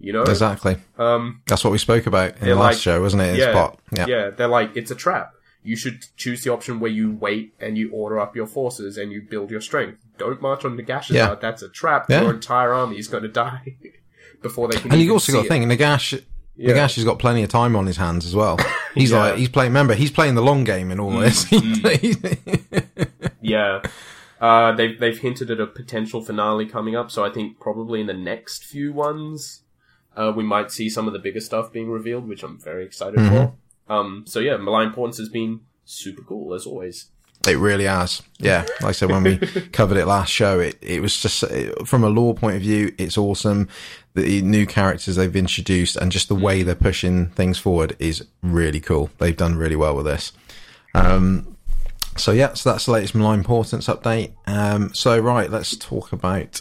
You know? exactly. Um That's what we spoke about in the last like- show, wasn't it? Yeah, Spot. Yeah. yeah, they're like it's a trap. You should choose the option where you wait and you order up your forces and you build your strength. Don't march on Nagashizzar. Yeah. That's a trap. Yeah. Your entire army is going to die before they can. And you've also got to it. think Nagash. Yeah. Nagash has got plenty of time on his hands as well. He's Yeah. like he's playing. Remember, he's playing the long game in all this. Yeah. Uh, they've they've hinted at a potential finale coming up, so I think probably in the next few ones, uh, we might see some of the bigger stuff being revealed, which I'm very excited for. Um, so yeah, Malign Portents has been super cool as always. It really has. Yeah. Like I said, when we covered it last show, it, it was just, it, from a lore point of view, it's awesome. The new characters they've introduced and just the way they're pushing things forward is really cool. They've done really well with this. Um, so yeah, so that's the latest Malign Portents update. Um, so right, let's talk about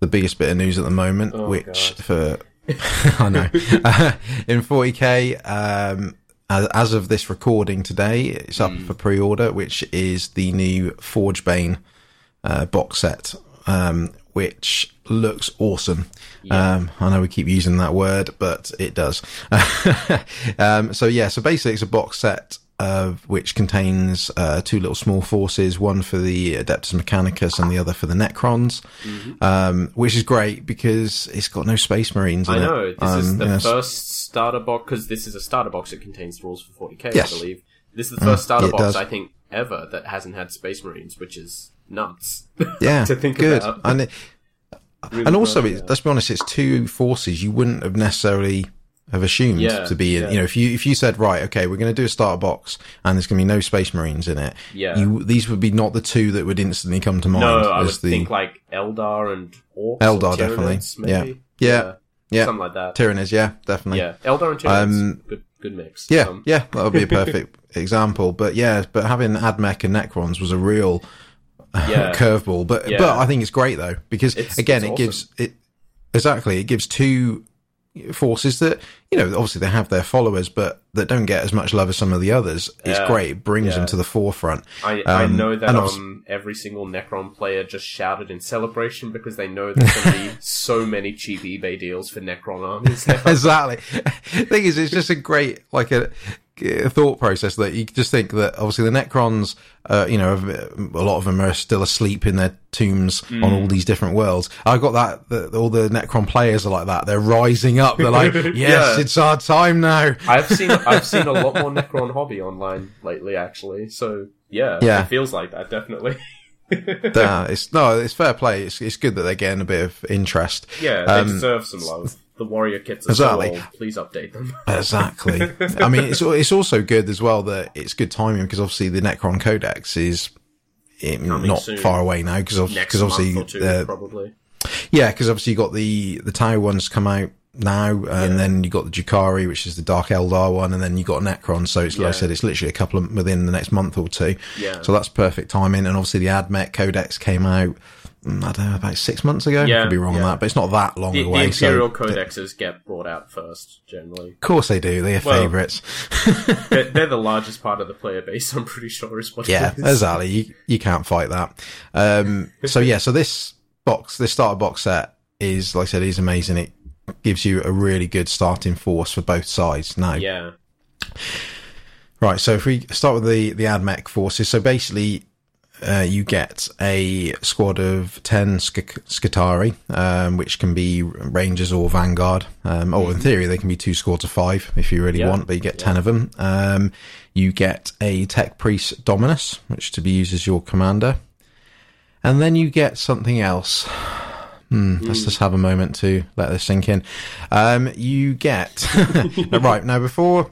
the biggest bit of news at the moment, Oh, which God. for I know in 40k. Um, as, as of this recording today, it's up Hmm. for pre-order, which is the new Forgebane uh, box set, um, which looks awesome. Um, I know we keep using that word, but it does. um, so yeah, so basically it's a box set of which contains uh, two little small forces, one for the Adeptus Mechanicus and the other for the Necrons, um, which is great because it's got no Space Marines. In Mm-hmm. I it. know this Um, is the yes. first starter box because this is a starter box that contains rules for 40k, Yes. I believe. This is the first starter box does. I think ever that hasn't had Space Marines, which is nuts. yeah, to think good. about. And it, Really and also, it, let's be honest, it's two forces you wouldn't have necessarily have assumed Yeah, to be in. yeah. You know, if you if you said right, okay, we're going to do a starter box and there's going to be no Space Marines in it, Yeah. you these would be not the two that would instantly come to mind. no, I would as the think like Eldar and Orcs. Eldar, definitely. Yeah. maybe. Yeah. Yeah. something like that. Tyranids, yeah, definitely. Yeah, Eldar and Tyranids, Um, good, good mix. Yeah, Um, yeah, that would be a perfect example. But yeah, but having Admech and Necrons was a real Yeah. curveball. But Yeah. but I think it's great though because It's- again, it's it awesome. gives it exactly it gives two forces that you know obviously they have their followers, but that don't get as much love as some of the others. It's Yeah. great, it brings Yeah. them to the forefront. I, I Um, know that and um, every single Necron player just shouted in celebration because they know there's going to be so many cheap eBay deals for Necron armies exactly. Thing is, it's just a great like a thought process that you just think that obviously the Necrons, uh, you know, a lot of them are still asleep in their tombs on Mm. all these different worlds. I got that, that all the Necron players are like that. They're rising up. They're like, yes, Yeah. it's our time now. I've seen I've seen a lot more Necron hobby online lately, actually. So yeah, Yeah. it feels like that definitely. Nah, it's no, it's fair play. It's it's good that they're getting a bit of interest. yeah, they Um, deserve some love. The warrior kits are Exactly. so old. Please update them. Exactly. I mean, it's it's also good as well that it's good timing because obviously the Necron Codex is eh, not soon. far away now because because obviously two, the- probably. yeah because obviously you got the the Tau ones come out now and Yeah. then you got the Drukhari which is the Dark Eldar one and then you got Necron so it's like I said it's literally a couple of within the next month or two Yeah. so that's perfect timing and obviously the Admech Codex came out I don't know about six months ago Yeah, could be wrong yeah. on that but it's not that long The, the away Imperial so codexes get brought out first, generally. of course they do they're Well, favourites They're, they're the largest part of the player base, I'm pretty sure, is what Yeah, exactly. You, you can't fight that. Um, so yeah, so this box, this starter box set is, like I said, is amazing. It gives you a really good starting force for both sides. Now, Yeah. right. So if we start with the the AdMech forces, so basically. Uh, you get a squad of 10 Sk- Skitarii, um, which can be Rangers or Vanguard. Um, or in theory, they can be two squads of five if you really Yeah. want, but you get 10 of them. Um, you get a Tech Priest Dominus, which to be used as your commander. And then you get something else. Hmm, let's just have a moment to let this sink in. Um, you get, right, now before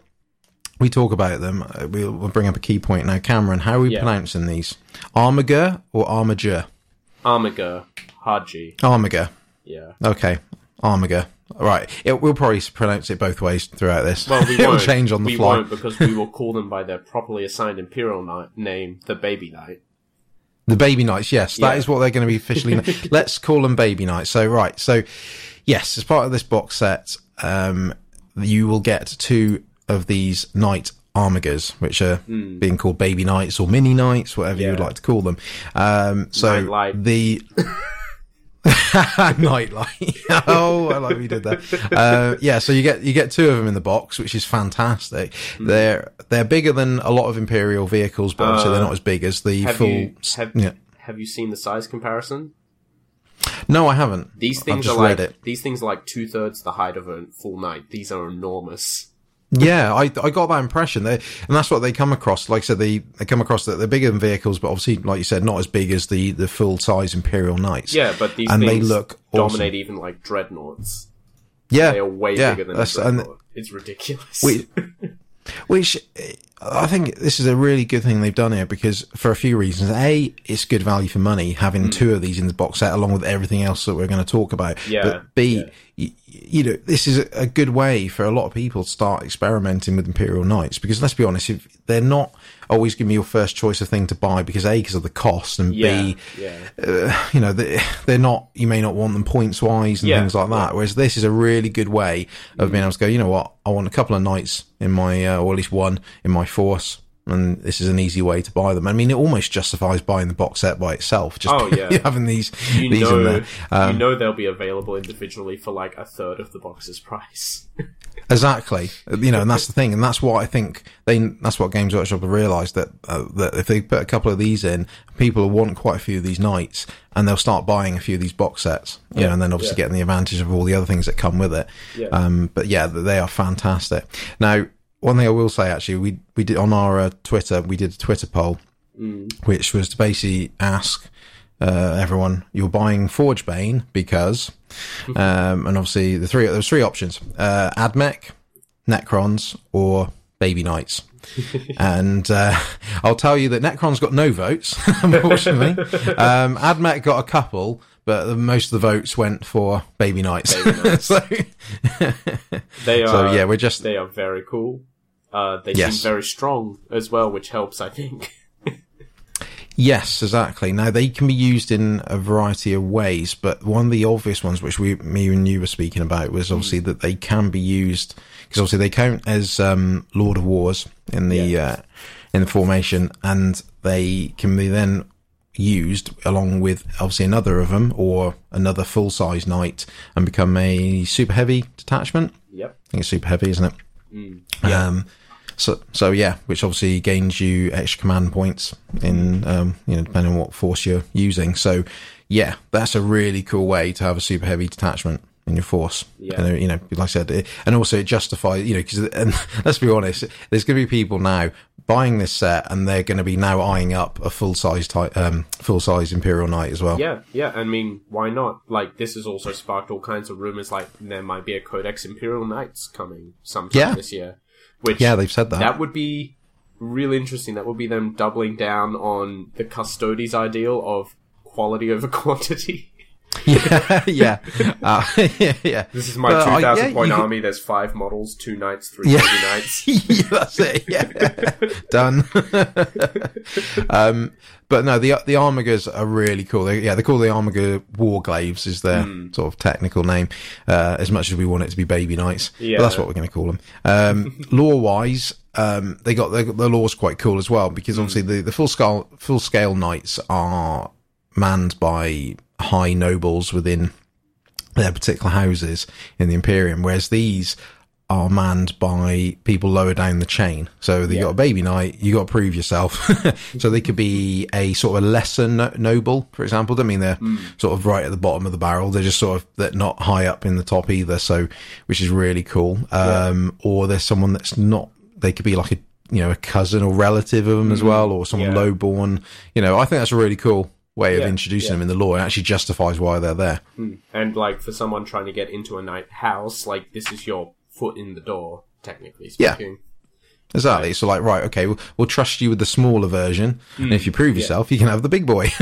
we talk about them, uh, we'll, we'll bring up a key point now. Cameron, how are we Yeah. pronouncing these? Armiger or Armiger? Armiger. Haji. Armiger. Yeah. Okay, Armiger. Right, it, we'll probably pronounce it both ways throughout this. Well, we It'll won't. change on the we fly. won't because we will call them by their properly assigned Imperial ni- name, the Baby Knight. The baby Knights, yes, that Yeah. is what they're going to be officially. Let's call them baby Knights. So, right, so yes, as part of this box set, um, you will get two of these knight armigers, which are being called baby knights or mini knights, whatever you would. Like to call them. Um, so Nightlight. the nightlight. oh, I like we did that. Uh, yeah, so you get you get two of them in the box, which is fantastic. Hmm. They're they're bigger than a lot of imperial vehicles, but obviously Uh, they're not as big as the Have full. you have, yeah. have you seen the size comparison? No, I haven't. These things are like these things are like two thirds the height of a full knight. These are enormous. Yeah, I I got that impression. They and that's what they come across. Like I said, they they come across that they're bigger than vehicles, but obviously, like you said, not as big as the the full size Imperial Knights. Yeah, but these And they things look awesome. dominate even like dreadnoughts. yeah, They are way yeah, bigger than that's- It's ridiculous. We- Which I think this is a really good thing they've done here because for a few reasons. A, it's good value for money having hmm. two of these in the box set along with everything else that we're going to talk about. Yeah, But B, yeah. You know, this is a good way for a lot of people to start experimenting with Imperial Knights because let's be honest, if they're not always giving you your first choice of thing to buy because A, because of the cost and Yeah, B, yeah. uh, you know, they- they're not, you may not want them points wise and Yeah, things like that. Whereas this is a really good way of being able to go, you know what, I want a couple of knights in my, uh, or at least one in my force. And this is an easy way to buy them. I mean, it almost justifies buying the box set by itself. Just Oh, yeah. having these, You these know, in there. Um, you know they'll be available individually for like a third of the box's price. Exactly. You know, and that's the thing, and that's what I think they. That's what Games Workshop have realised that uh, that if they put a couple of these in, people will want quite a few of these knights, and they'll start buying a few of these box sets. You know, and then obviously yeah. getting the advantage of all the other things that come with it. Yeah. Um, but yeah, they are fantastic. Now, one thing I will say, actually, we we did on our uh, Twitter, we did a Twitter poll, which was to basically ask uh, everyone, you're buying Forgebane because, um, and obviously the three there's three options: uh, Admech, Necrons, or Baby Knights. and uh, I'll tell you that Necron's got no votes, unfortunately. um, Admech got a couple, but the- most of the votes went for Baby Knights. Baby Knights. so, They are. so yeah, we're just they are very cool. Uh, they Yes. seem very strong as well, which helps, I think. Yes, exactly. Now they can be used in a variety of ways, but one of the obvious ones, which we, me and you were speaking about, was obviously that they can be used because obviously they count as um, Lord of Wars in the Yeah. uh, in the formation, and they can be then used along with obviously another of them or another full size knight and become a super heavy detachment. yep. I think it's super heavy, isn't it? Um, so, so yeah, which obviously gains you extra command points in, um, you know, depending on what force you're using. So, yeah, that's a really cool way to have a super heavy detachment in your force. Yeah. And, you know, like I said, it, and also it justifies, you know, because, and let's be honest, there's going to be people now buying this set and they're going to be now eyeing up a full size type, um, full size Imperial Knight as well. Yeah, yeah. I mean, why not? Like, this has also sparked all kinds of rumors. Like, there might be a Codex Imperial Knights coming sometime Yeah. this year. Which Yeah, they've said that. that would be really interesting. That would be them doubling down on the Custodes' ideal of quality over quantity. Yeah, yeah, uh, yeah, yeah. This is my But I- 2,000 yeah, point you could- army. There's five models, two knights, three Yeah. knights. yeah, that's it. Yeah, done. um, but no, the the Armigers are really cool. They, yeah, they call the Armiger Warglaives is their Hmm. sort of technical name. Uh, as much as we want it to be Baby Knights, Yeah. but that's what we're going to call them. Um, lore wise, um, they got the, the lore's quite cool as well because Hmm. obviously the, the full scale full scale knights are manned by high nobles within their particular houses in the Imperium, whereas these are manned by people lower down the chain. So you Yeah. got a baby knight, you got to prove yourself. so they could be a sort of a lesser no- noble, for example. I mean, they're sort of right at the bottom of the barrel. They're just sort of they're not high up in the top either. So which is really cool. Um, or there's someone that's not. They could be like a you know a cousin or relative of them as well, or someone Yeah. lowborn. You know, I think that's really cool way of introducing yeah. them in the law. It actually justifies why they're there. And, like, for someone trying to get into a knight house, like, this is your foot in the door, technically speaking. Yeah. Exactly. So like, right, okay, we'll, we'll trust you with the smaller version, and if you prove yourself, you can have the big boy.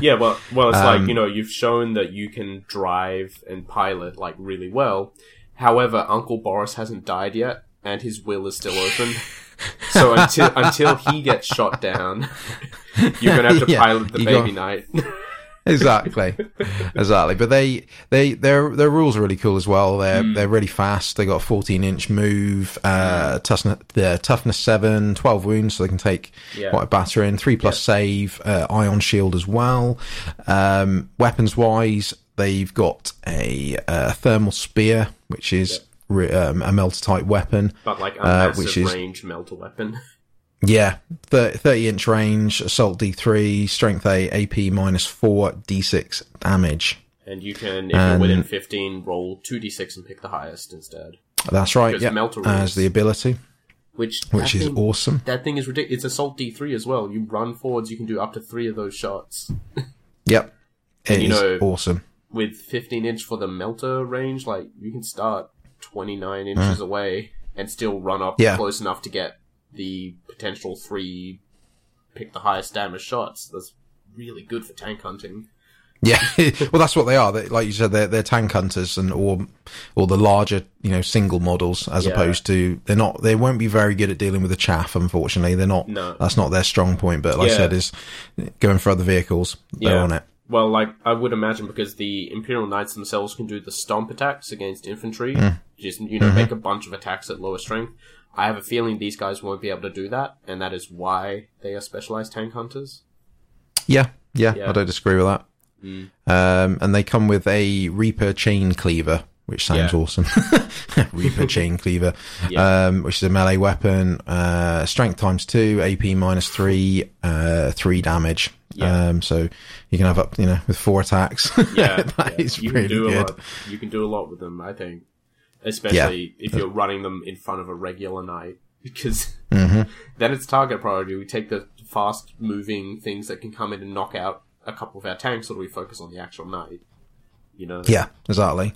Yeah, well, well, it's Um, like you know you've shown that you can drive and pilot like really well. However, Uncle Boris hasn't died yet, and his will is still open. so until until he gets shot down, you're gonna have to Yeah, pilot the baby knight. exactly, exactly. But they, they, their their rules are really cool as well. They're Hmm. they're really fast. They got a 14 inch move, uh, toughness, the toughness seven, 12 wounds, so they can take Yeah. quite a battering. Three plus save, uh, ion shield as well. Um, weapons wise, they've got a uh, thermal spear, which is re- um, a melter type weapon. but like a Uh, which is- range melter weapon. Yeah, thir- 30 inch range, assault D3, strength 8, AP minus 4, D6 damage. And you can, if you're Um, within 15, roll 2d6 and pick the highest instead. That's right, yeah, melter as the ability, Which, which is thing, awesome. That thing is ridiculous. It's assault d3 as well. You run forwards, you can do up to three of those shots. Yep, it you is know- awesome. with 15 inch for the melter range, like you can start 29 Hmm. inches away and still run up Yeah. close enough to get the potential three pick the highest damage shots. That's really good for tank hunting. Yeah, well, that's what they are. They, like you said, they're, they're tank hunters and or or the larger, you know, single models, as Yeah. opposed to they're not. They won't be very good at dealing with the chaff. Unfortunately, they're not. No. That's not their strong point. But like I Yeah. said, is going for other vehicles. They're Yeah. on it. Well, like I would imagine, because the Imperial Knights themselves can do the stomp attacks against infantry, Mm. Just you know Mm-hmm. make a bunch of attacks at lower strength. I have a feeling these guys won't be able to do that, and that is why they are specialized tank hunters. Yeah, yeah, Yeah. I don't disagree with that. Mm. Um, and they come with a Reaper chain cleaver, which sounds Yeah. awesome. Reaper chain cleaver, Yeah. um, which is a melee weapon, uh, strength times two, AP minus three, uh, three damage. Yeah. Um, so you can have up, you know, with four attacks. Yeah, that is you really can do a good. lot. You can do a lot with them, I think, especially if you're running them in front of a regular knight, because hmm then it's target priority. We take the fast moving things that can come in and knock out a couple of our tanks, or do we focus on the actual knight? You know, Yeah, exactly,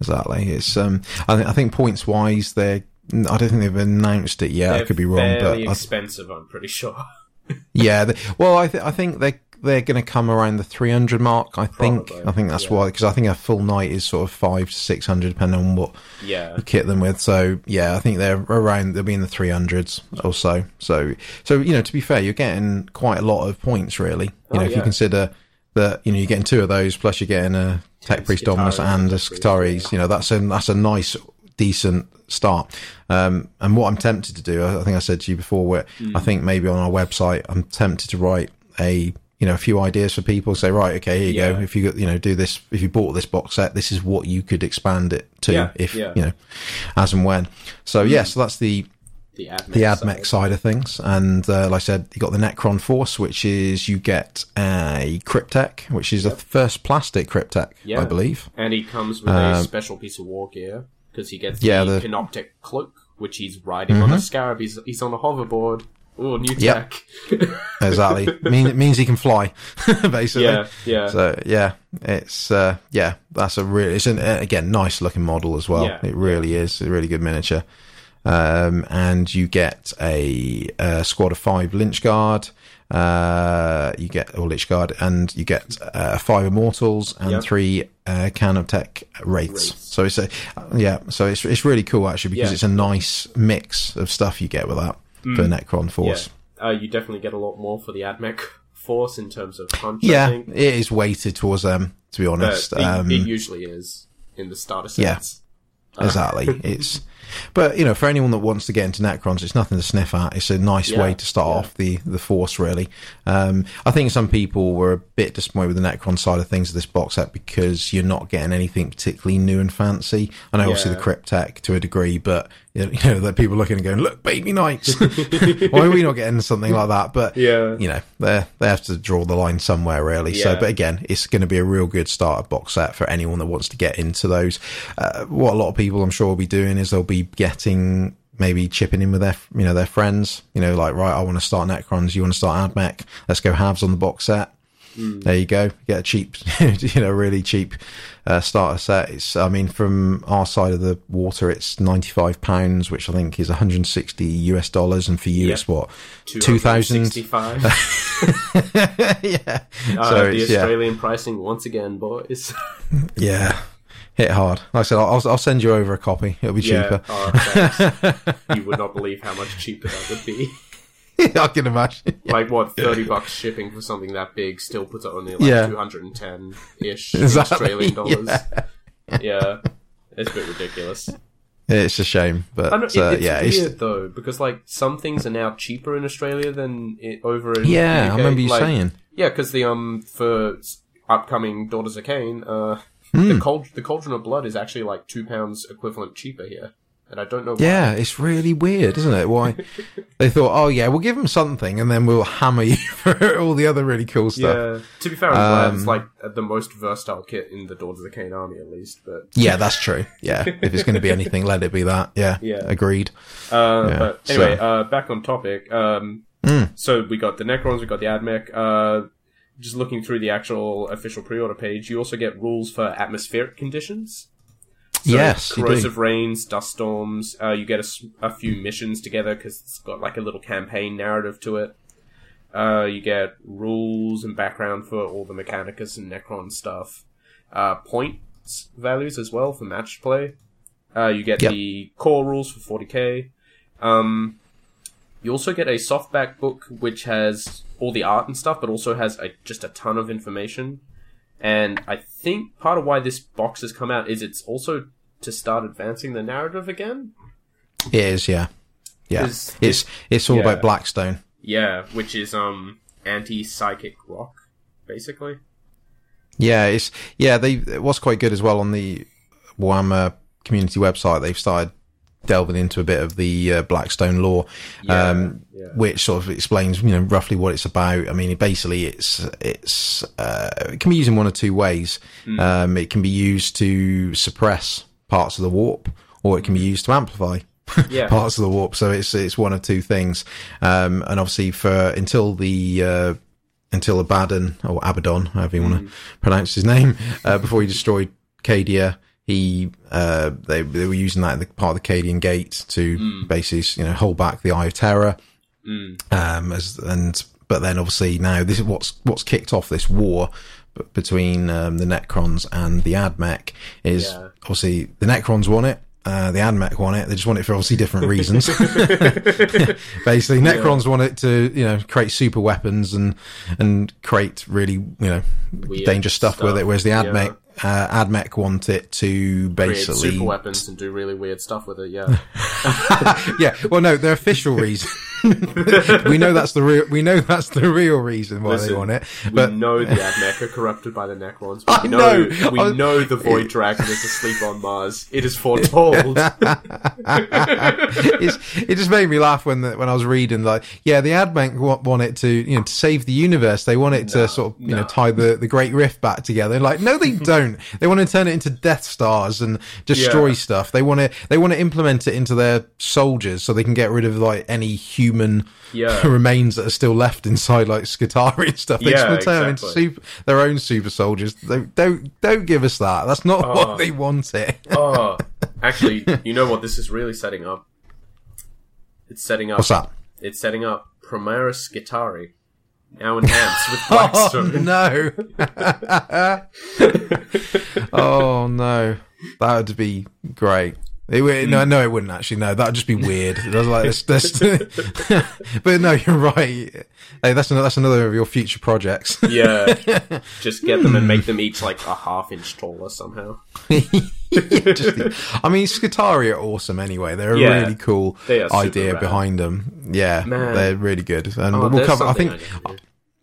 exactly. It's um, I, th- I think points wise, they're. I don't think they've announced it yet. I They're could be wrong, but fairly I expensive. I'm pretty sure. Yeah, they, well, I, th- I think they they're going to come around the 300 mark. I think Probably, I think that's yeah. why because I think a full knight is sort of five to 600 depending on what yeah, you kit them with. So yeah, I think they're around they'll be in the 300s or so. So so you know to be fair, you're getting quite a lot of points really. You Oh, know if you consider that you know you're getting two of those plus you're getting a Tech Priest Dominus and a Priest, You know that's a that's a nice decent start. Um, and what I'm tempted to do, I I think I said to you before, where Mm. I think maybe on our website, I'm tempted to write a you know a few ideas for people. Say right, okay, here you Yeah. go. If you got- you know do this, if you bought this box set, this is what you could expand it to, Yeah, if yeah. you know, as and when. So yeah, so that's the the admech. the AdMech side. side of things. And uh, like I said, you got the Necron Force, which is you get a Cryptek, which is the first plastic Cryptek. I believe. and he comes with a special piece of war gear because he gets Um, Yeah, the, the- Mm-hmm. Cloak, which he's riding on a scarab. He's he's on a hoverboard. Oh, new Yep. tech. Exactly. mean, it means he can fly, basically. yeah, yeah. So yeah, it's uh, yeah, that's a really it's an uh, again nice looking model as well. Yeah, it really is a really good miniature. Um, and you get a, a squad of five Lychguard. Uh, you get or Lychguard, and you get uh, five Immortals and Yep. three uh, Canoptek Wraiths. Wraiths. So it's a yeah, so it's it's really cool actually because Yeah. it's a nice mix of stuff you get with that for Necron yeah. Force. Uh, you definitely get a lot more for the AdMech force in terms of punch. Yeah, it is weighted towards them to be honest. it, um, it usually is in the starter Yeah. sets. exactly. it's, but you know, for anyone that wants to get into Necrons, it's nothing to sniff at. It's a nice Yeah, way to start yeah. off the the force. Really, um, I think some people were a bit disappointed with the Necron side of things of this box set because you're not getting anything particularly new and fancy. I know obviously the Cryptek to a degree, but you know, that people looking and going, "Look, baby knights." Why are we not getting something like that? But Yeah. you know, they they have to draw the line somewhere, really. So, but again, it's going to be a real good starter box set for anyone that wants to get into those. Uh, what a lot of people, I'm sure, will be doing is they'll be getting maybe chipping in with their you know their friends. You know, like right, I want to start Necrons. You want to start AdMech? Let's go halves on the box set. There you go. Get a cheap, you know, really cheap uh, starter set. It's, I mean, from our side of the water, it's ninety five pounds, which I think is one hundred and sixty US dollars, and for you, Yep. it's what two thousand. 265. yeah. Uh, so the it's, yeah, Australian pricing once again, boys. yeah, hit hard. Like I said, I'll, I'll- I'll send you over a copy. It'll be yeah, cheaper. oh, you would not believe how much cheaper that would be. I can imagine. Like what, thirty bucks shipping for something that big still puts it only like Yeah. two hundred and ten ish Australian dollars. Yeah. it's a bit ridiculous. It's a shame, but know, it- uh, it's yeah, weird it's, though because like some things are now cheaper in Australia than it, over in yeah. the I remember you Like, saying. Yeah, because the um for upcoming Daughters of Khaine, uh, Hmm. the cauldron, the cauldron of blood is actually like two pounds equivalent cheaper here, and I don't know. Why. Yeah, it's really weird, isn't it? Why they thought, oh yeah, we'll give them something, and then we'll hammer you for all the other really cool stuff. Yeah. To be fair, Um, it's like the most versatile kit in the Daughters of the Khaine army, at least. But Yeah, that's true. Yeah, if it's going to be anything, let it be that. Yeah, Yeah. agreed. Uh, Yeah, but so- anyway, uh, back on topic. Um, Mm. So we got the Necrons, we got the AdMech. Uh, just looking through the actual official pre-order page, you also get rules for atmospheric conditions. So Yes, corrosive rains, dust storms. Uh, you get a few missions together because it's got like a little campaign narrative to it. Uh, you get rules and background for all the Mechanicus and Necron stuff. Uh, points values as well for match play. Uh, you get Yep. the core rules for 40k. Um, you also get a softback book which has all the art and stuff, but also has a, just a ton of information. And I think part of why this box has come out is it's also to start advancing the narrative again. It is, yeah, yeah. Is- It's it's all yeah. about Blackstone. Yeah, which is um anti-psychic rock, basically. Yeah, it's yeah. They it was quite good as well on the Warhammer community website. They've started delving into a bit of the uh, Blackstone lore, Yeah, um, yeah. which sort of explains you know roughly what it's about. I mean, basically, it's it's uh, it can be used in one or two ways. Hmm. Um, it can be used to suppress parts of the warp, or it can be used to amplify. Yeah. parts of the warp. So it's it's one of two things. Um, and obviously for until the uh, until Abaddon or Abaddon, however you want to pronounce his name, uh, before he destroyed Cadia, he uh, they they were using that in the part of the Cadian Gate to basically you know hold back the Eye of Terror. Um, as and but then obviously now this is what's what's kicked off this war between um, the Necrons and the Admech is Yeah. obviously the Necrons want it. Uh, the Admech want it. They just want it for obviously different reasons. Basically, Necrons want it to, you know, create super weapons and and create really, you know, Weird dangerous stuff, with it. Whereas the Yeah. Admech, uh, Admech want it to Create basically, super weapons and do really weird stuff with it. Yeah, yeah. Well, no, their official reason. we know that's the real. We know that's the real reason why they want it. we know the Admech are corrupted by the Necrons. We I know, know. we I know the Void Dragon is asleep on Mars. It is foretold. it's, it just made me laugh when the, when I was reading like yeah the Admech want, want it to you know to save the universe they want it to sort of you know tie the the Great Rift back together like no they don't they want to turn it into Death Stars and destroy Yeah. stuff they want to they want to implement it into their soldiers so they can get rid of like any human Yeah. remains that are still left inside like Skitarii and stuff they just Yeah, to turn them into exactly. super their own super soldiers they, don't don't give us that that's not Oh. what they wanted oh, actually, you know what this is really setting up? It's setting up. what's that It's setting up Primaris Skitarii, now enhanced with Oh Blackstone. no! oh no, that would be great. It would, no, mm. no, it wouldn't actually. No, that would just be weird. It was like this, this but no, you're right. Hey, that's another, that's another of your future projects. yeah, just get them and make them each like a half inch taller somehow. Just I mean, Skitarii are awesome anyway. They're a Yeah, really cool they are super idea rad. behind them. Yeah, Man. they're really good. And Oh, we'll cover. I think. I need to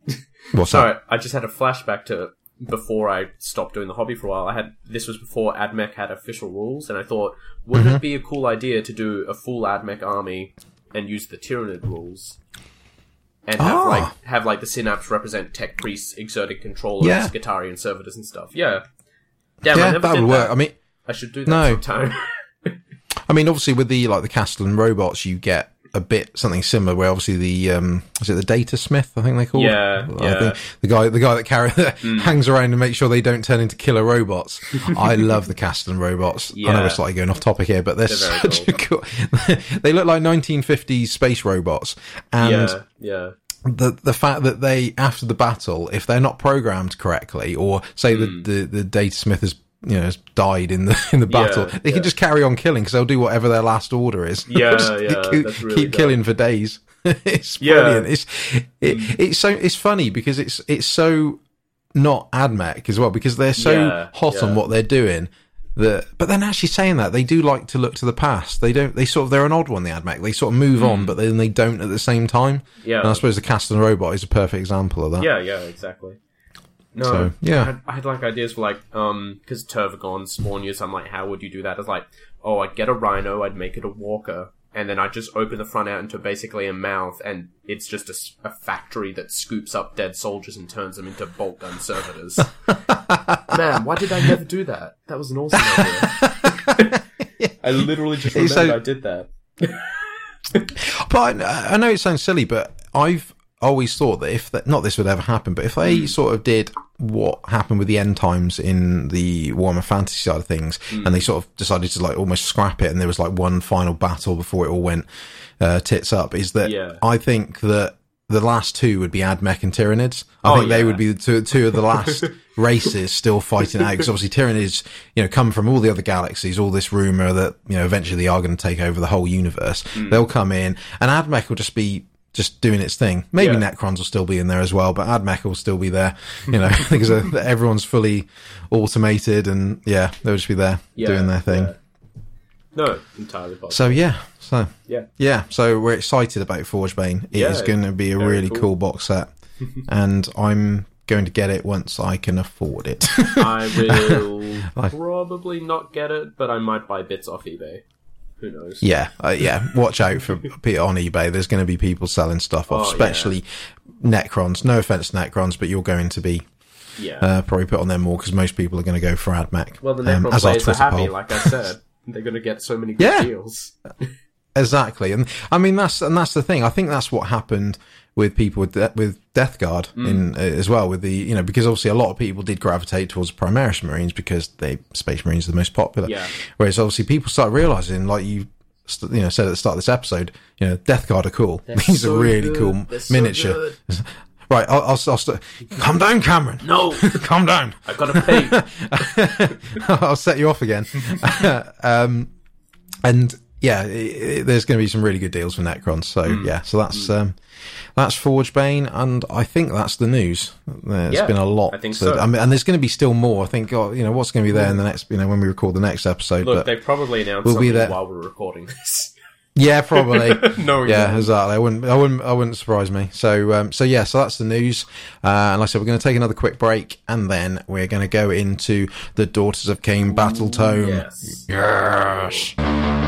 do. What's Sorry, that? I just had a flashback to before I stopped doing the hobby for a while. I had this was before AdMech had official rules, and I thought, wouldn't Mm-hmm. it be a cool idea to do a full AdMech army and use the Tyranid rules? And have Ah. like have like the synapse represent tech priests exerting control over Yeah. Skitarian servitors and stuff. Yeah. Damn, I Yeah, that would work. I mean, I should do that No. sometime. I mean, obviously with the like the Kastelan robots, you get a bit something similar. Where obviously the um, is it the Datasmith? I think they call. Yeah, yeah. think the guy the guy that carry that hangs around and makes sure they don't turn into killer robots. I love the Kastelan robots. I know Yeah. we're slightly going off topic here, but they're, They're such a cool. they look like 1950s space robots, and yeah, yeah. the the fact that they after the battle, if they're not programmed correctly, or say Hmm. the, the the datasmith has you know has died in the in the battle, Yeah, they yeah. can just carry on killing because they'll do whatever their last order is. Yeah, Just yeah, keep, really keep killing for days. it's Yeah. Brilliant. It's it, mm. it's so it's funny because it's it's so not admech as well because they're so hot on what they're doing. That, but then actually saying that they do like to look to the past. They don't. They sort of they're an odd one. The AdMech. They sort of move on, mm. but then they don't at the same time. Yeah. And I suppose the cast and the Robot is a perfect example of that. Yeah, yeah, exactly. No, So, yeah. I had, I had like ideas for like, um, because Tervigon spawn use. I'm like, how would you do that? It's like, oh, I'd get a rhino, I'd make it a walker, and then I'd just open the front out into basically a mouth, and it's just a factory that scoops up dead soldiers and turns them into bolt gun servitors. Man, why did I never do that? That was an awesome idea. I literally just remembered so- I did that. But I, I know it sounds silly, but I've always thought that if that, not this would ever happen, but if they sort of did what happened with the end times in the Warhammer Fantasy side of things, and they sort of decided to like almost scrap it, and there was like one final battle before it all went uh, tits up, is that Yeah. I think that the last two would be Admech and Tyranids. I Oh, think they would be the two, two of the last races still fighting out because obviously Tyranids, you know, come from all the other galaxies. All this rumor that you know eventually they are going to take over the whole universe. Hmm. They'll come in, and Admech will just be just doing its thing. Maybe Yeah. Necrons will still be in there as well, but Admech will still be there. You know, because uh, everyone's fully automated, and yeah, they'll just be there Yeah, doing their thing. yeah. No, entirely possible. So yeah, so yeah. yeah, so we're excited about Forgebane. It is Yeah, going to be a really cool. cool. box set, and I'm going to get it once I can afford it. I will Like- probably not get it, but I might buy bits off eBay. Who knows? yeah, uh, yeah. Watch out for Peter on eBay. There's going to be people selling stuff off, Oh, yeah. especially Necrons. No offense Necrons, but you're going to be Yeah. uh, probably put on there more because most people are going to go for AdMech. well, the um, Necron as players are happy, poll. like I said. They're going to get so many good Yeah. deals. Exactly, and I mean that's and that's the thing. I think that's what happened with people with De- with Death Guard Mm. in uh, as well. With the you know because obviously a lot of people did gravitate towards Primaris Marines because they Space Marines are the most popular. Yeah. Whereas obviously people start realizing, like you st- you know said at the start of this episode, you know Death Guard are cool. These so are really good. cool They're so miniature. good. Right, I'll, I'll, I'll st- calm down, Cameron. No, calm down. I've gotta pay. I'll set you off again. um, and yeah, i i there's going to be some really good deals for Necrons. So Hmm. yeah, so that's um, that's Forgebane, and I think that's the news. There's Yeah, been a lot. I think to- so. I mean, and there's going to be still more. I think oh, you know what's going to be there in the next. You know when we record the next episode. Look, but they probably announced We'll be something there. while we're recording this. yeah, probably. no, Yeah, exactly. I wouldn't, I wouldn't, I wouldn't surprise me. So, um, so yeah, so that's the news. Uh, and like I said, we're going to take another quick break, and then we're going to go into the Daughters of Khaine Battle Tome. Yes. Yes.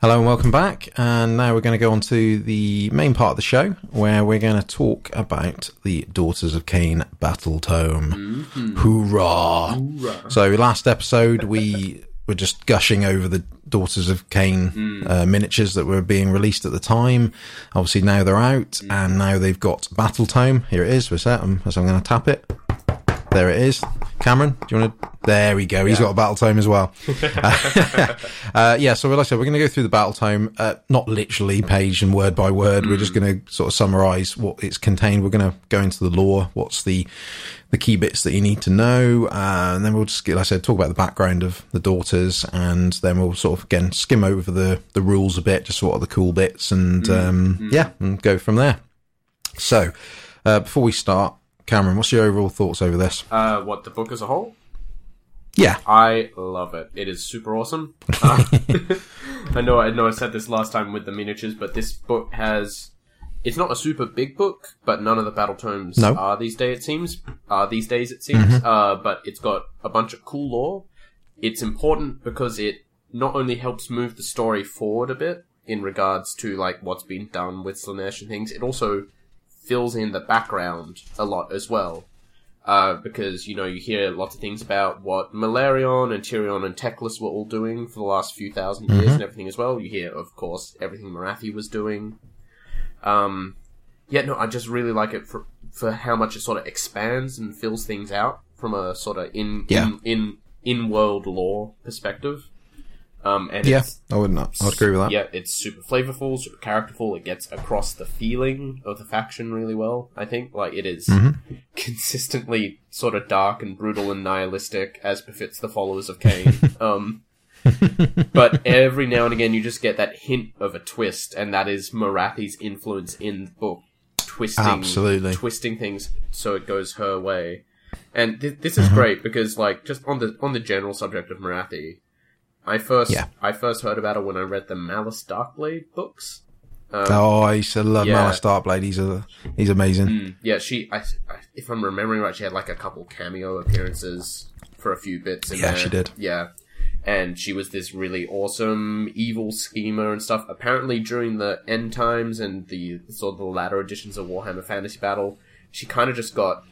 Hello and welcome back. And now we're going to go on to the main part of the show where we're going to talk about the Daughters of Khaine Battle Tome. Hoorah! So, last episode we were just gushing over the Daughters of Khaine uh, miniatures that were being released at the time. Obviously, now they're out and now they've got Battle Tome. Here it is. What's that? Um, So, I'm going to tap it. There it is. Cameron, do you want to? There we go. He's got a battle tome as well. uh, yeah, so like I said, we're going to go through the battle tome, uh, not literally page and word by word. We're just going to sort of summarize what it's contained. We're going to go into the lore. What's the the key bits that you need to know, uh, and then we'll just, like I said, talk about the background of the daughters, and then we'll sort of again skim over the the rules a bit, just what are the cool bits, and um, yeah, and go from there. So, uh, before we start, Cameron, what's your overall thoughts over this? Uh, what the book as a whole? Yeah, I love it. It is super awesome. Uh, I know, I know, I said this last time with the miniatures, but this book has. It's not a super big book, but none of the battle tomes No. are these days. It seems. Uh, these days it seems. Uh, but it's got a bunch of cool lore. It's important because it not only helps move the story forward a bit in regards to like what's been done with Slaanesh and things. It also fills in the background a lot as well. Uh, because, you know, you hear lots of things about what Malerion and Tyrion and Teclis were all doing for the last few 1000 years and everything as well. You hear, of course, everything Morathi was doing. Um, yeah, no, I just really like it for, for how much it sort of expands and fills things out from a sort of in, Yeah. in, in, in-world lore perspective. Um, and yeah, it's, I wouldn't. I would agree with that. yeah, it's super flavorful, super characterful. It gets across the feeling of the faction really well. I think like it is Mm-hmm. consistently sort of dark and brutal and nihilistic as befits the followers of Khaine. um, but every now and again, you just get that hint of a twist, and that is Morathi's influence in the book, twisting, Absolutely. twisting things so it goes her way. And th- this Mm-hmm. is great because, like, just on the on the general subject of Morathi, I first Yeah. I first heard about it when I read the Malus Darkblade books. Um, Oh, I used to love Yeah. Malus Darkblade. He's a, he's amazing. mm, yeah, she. I, I, if I'm remembering right, she had like a couple cameo appearances for a few bits. In Yeah, there. she did. Yeah, and she was this really awesome evil schemer and stuff. Apparently, during the end times and the sort of the latter editions of Warhammer Fantasy Battle, she kind of just got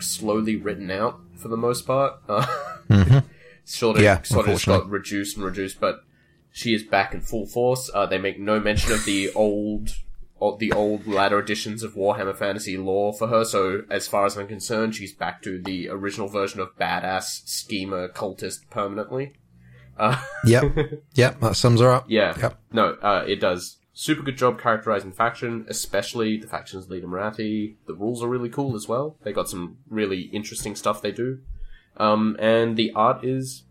slowly written out for the most part. Uh, sort of. Yeah, sort of just got reduced and reduced, but she is back in full force. Uh, they make no mention of the old, the old latter editions of Warhammer Fantasy lore for her. So, as far as I'm concerned, she's back to the original version of badass schemer cultist permanently. Uh, Yep, yep, that sums her up. yeah, Yep. no, uh, it does. super good job characterizing faction, especially the faction's leader Morathi. The rules are really cool as well. They got some really interesting stuff they do. Um, and the art is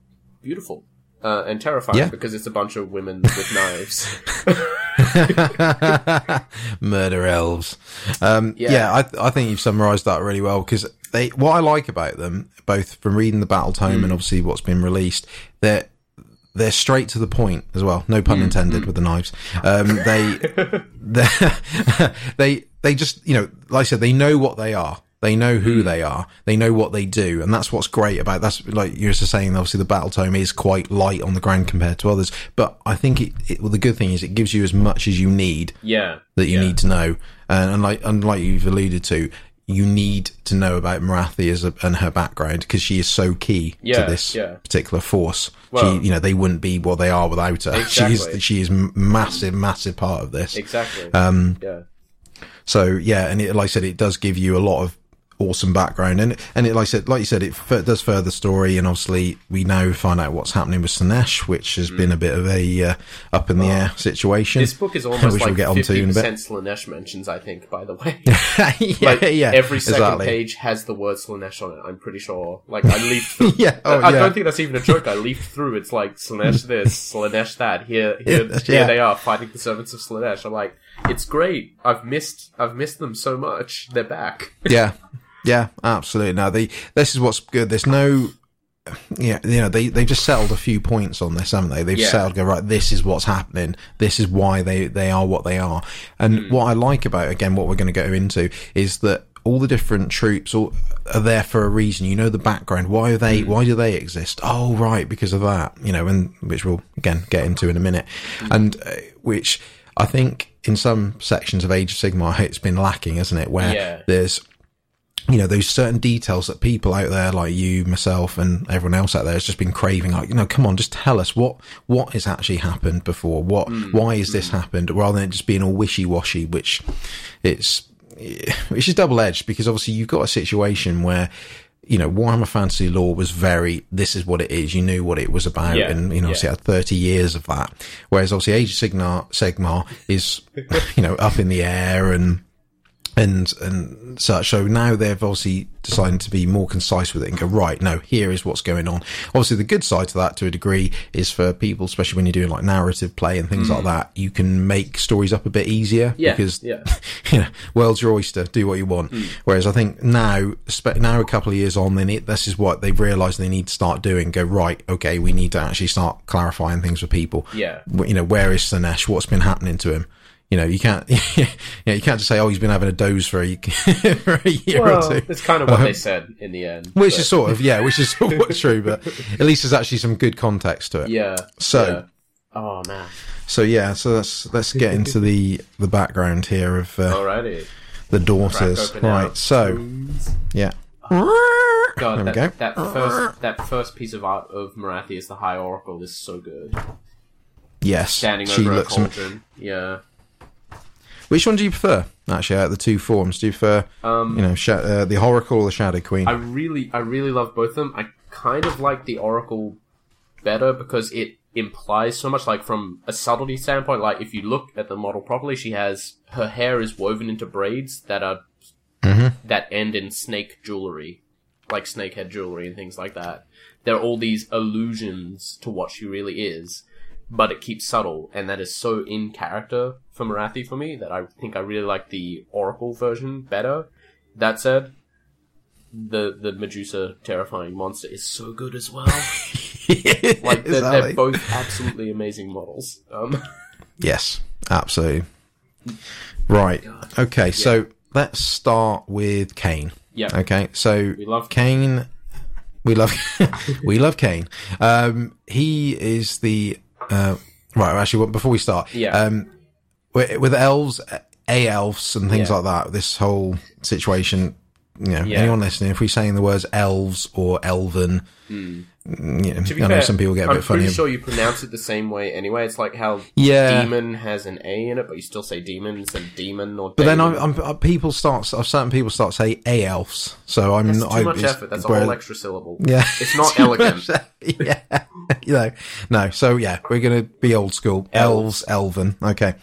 beautiful. Uh, and terrifying Yeah. because it's a bunch of women with knives. Murder elves. Um, yeah, Yeah. I, I think you've summarised that really well because they. What I like about them, both from reading the battle tome and obviously what's been released, they're they're straight to the point as well. No pun intended with the knives. Um, they they they they just you know, like I said, they know what they are. They know who they are. They know what they do, and that's what's great about. That's like you're just saying. Obviously, the battle tome is quite light on the ground compared to others, but I think it. it well, the good thing is it gives you as much as you need yeah. that you yeah. need to know. And, and like, and like you've alluded to, you need to know about Morathi as a, and her background because she is so key Yeah, to this yeah. particular force. Well- she, you know, they wouldn't be what they are without her. She Exactly. is, she is massive, massive part of this. Exactly. Um, yeah. So yeah, and it, like I said, it does give you a lot of awesome background, and and it like I said, like you said, it f- does further story, and obviously we now find out what's happening with Slaanesh, which has been a bit of a uh, up in the air situation. Mm. This book is almost which like we'll get onto fifty in a bit. percent Slaanesh mentions. I think, by the way. yeah, like yeah, every second exactly. page has the word Slaanesh on it. I'm pretty sure. Like I leafed through. Yeah, oh, I yeah. don't think that's even a joke. I leafed through. It's like Slaanesh this, Slaanesh that. Here, here, Yeah. here they are fighting the servants of Slaanesh. I'm like, it's great. I've missed, I've missed them so much. They're back. yeah, yeah, absolutely. Now, they. This is what's good. There's no. Yeah, you know they they've just settled a few points on this, haven't they? They've Yeah. settled. Go right. This is what's happening. This is why they they are what they are. And Hmm. what I like about again, what we're going to go into is that all the different troops all, are there for a reason. You know the background. Why are they? Hmm. Why do they exist? Oh, right, because of that. You know, and which we'll again get into in a minute, Hmm. and uh, which I think in some sections of Age of Sigmar it's been lacking, isn't it? Where Yeah. there's you know those certain details that people out there like you myself and everyone else out there has just been craving like you know come on just tell us what what has actually happened before? What hmm. why has this hmm. happened? Rather than it just being all wishy-washy which it's which is double-edged because obviously you've got a situation where you know Warhammer Fantasy Lore was very this is what it is you knew what it was about Yeah, and you know yeah. obviously had 30 years of that. Whereas obviously Age of Sigmar, Sigmar is you know up in the air and and and such. So now they've obviously decided to be more concise with it and go right. No, here is what's going on. Obviously, the good side to that, to a degree, is for people, especially when you're doing like narrative play and things like that. You can make stories up a bit easier Mm. Yeah, because yeah. you know, world's your oyster. Do what you want. Mm. Whereas I think now, now a couple of years on, then it, this is what they've realised they need to start doing. Go right. Okay, we need to actually start clarifying things for people Yeah. you know, where is Slaanesh? What's been happening to him? You know, you can't, you know, you can't just say, oh, he's been having a doze for a, for a year Well, or two. it's kind of what they said in the end. Which but- is sort of, yeah, which is sort of true, but at least there's actually some good context to it. yeah. So- yeah. oh man. So yeah, so let's, let's get into the, the background here of, uh, Alrighty. the daughters. Right. So, yeah. God, There we that, go. that first that first piece of art of Morathi as the High Oracle is so good. Yes. Standing she over a looks, am- Yeah. Which one do you prefer? Actually, out of the two forms, do you prefer, Um, you know, sha- uh, the Oracle or the Shadow Queen? I really, I really love both of them. I kind of like the Oracle better because it implies so much. Like from a subtlety standpoint, like if you look at the model properly, she has her hair is woven into braids that are that end in snake jewelry, like snake head jewelry and things like that. There are all these allusions to what she really is, but it keeps subtle, and that is so in character for Morathi for me that I think I really like the Oracle version better. That said, the the Medusa terrifying monster is so good as well. Like they're, they're both absolutely amazing models. Um, Yes, absolutely. Right. Okay, so let's start with Khaine. yeah, Okay, so we love Khaine. We love we love Khaine. Um, he is the uh, right. Actually, well, before we start, Yeah. um, with, elves, a elves, and things Yeah. like that. This whole situation. You know, Yeah. anyone listening, if we're saying the words elves or elven, you know, I know some people get a I'm bit funny. pretty sure you pronounce it the same way anyway. It's like how Yeah. demon has an A in it, but you still say demon instead of demon or. But then. I'm, I'm, uh, people start, certain people start to say a elves. So I'm That's not. too I, much effort. That's a whole extra syllable. Yeah, It's not elegant. yeah, you know, no. So yeah, we're going to be old school. Elves, elven. Okay,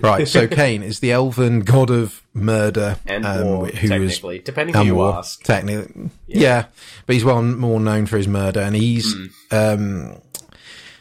right. So Khaine is the elven god of murder And um, war, who technically, depending who and you war, ask. Technically, yeah. but he's well more known for his murder, and he's Hmm. um,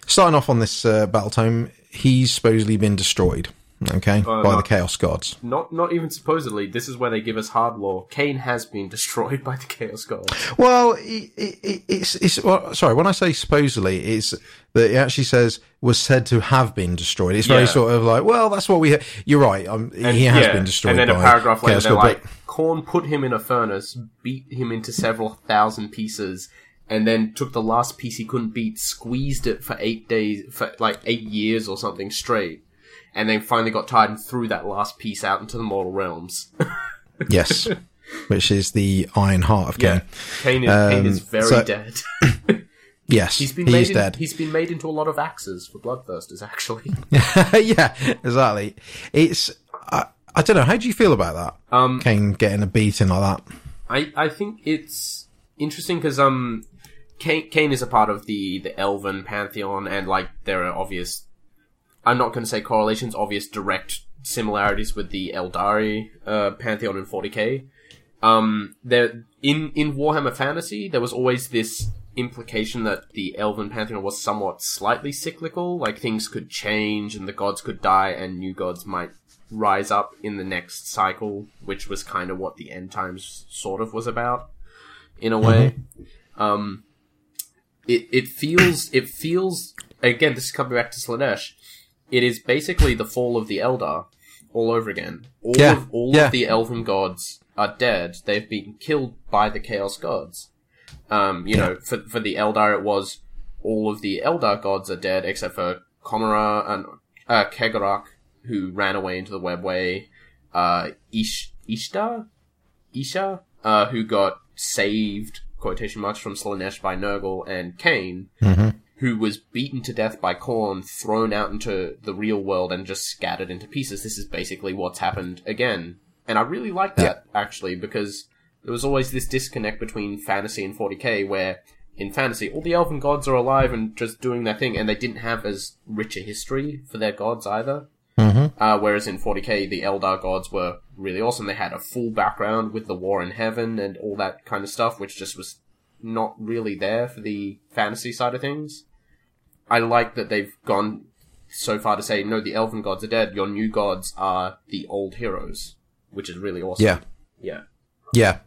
starting off on this uh, battle tome. He's supposedly been destroyed. Okay, by the chaos gods. Not not even supposedly. This is where they give us hard lore. Khaine has been destroyed by the Chaos Gods. Well, it, it, it's it's well, sorry. When I say supposedly, it's that it actually says was said to have been destroyed. It's very Yeah. sort of like, well, that's what we. Ha- You're right. Um, he has Yeah, been destroyed. And then a paragraph later, Chaos they're God, like, but- Khorne put him in a furnace, beat him into several thousand pieces, and then took the last piece he couldn't beat, squeezed it for eight days, for like eight years or something straight, and then finally got tired and threw that last piece out into the mortal realms. yes, which is the Iron Heart of yeah, Khaine. Khaine is, Khaine is Um, very so- dead. Yes, He's been he made in, dead. He's been made into a lot of axes for bloodthirsters, actually. yeah, exactly. It's I, I don't know. How do you feel about that? Um, Khaine getting a beating like that. I, I think it's interesting because um, Khaine, Khaine is a part of the the Elven pantheon, and like there are obvious. I'm not going to say correlations, obvious direct similarities with the Eldari uh, pantheon in 40k. Um, there in in Warhammer Fantasy, there was always this implication that the Elven pantheon was somewhat slightly cyclical, like things could change and the gods could die and new gods might rise up in the next cycle, which was kind of what the end times sort of was about, in a way. Um, it it feels it feels again. This is coming back to Slaanesh. It is basically the fall of the Eldar all over again. All Yeah, of all yeah. of the Elven gods are dead. They've been killed by the Chaos gods. Um, you know, for for the Eldar, it was all of the Eldar gods are dead except for Komara and uh, Cegorach, who ran away into the webway. Uh, Ish Ishtar, Isha, uh, who got saved quotation marks from Slaanesh by Nurgle and Khaine, who was beaten to death by Khorne, thrown out into the real world, and just scattered into pieces. This is basically what's happened again. And I really like that, actually, because there was always this disconnect between fantasy and 40k, where in fantasy, all the elven gods are alive and just doing their thing, and they didn't have as rich a history for their gods either. Uh, whereas in 40k, the Eldar gods were really awesome. They had a full background with the war in heaven and all that kind of stuff, which just was not really there for the fantasy side of things. I like that they've gone so far to say, no, the elven gods are dead. Your new gods are the old heroes, which is really awesome. Yeah, Yeah. yeah.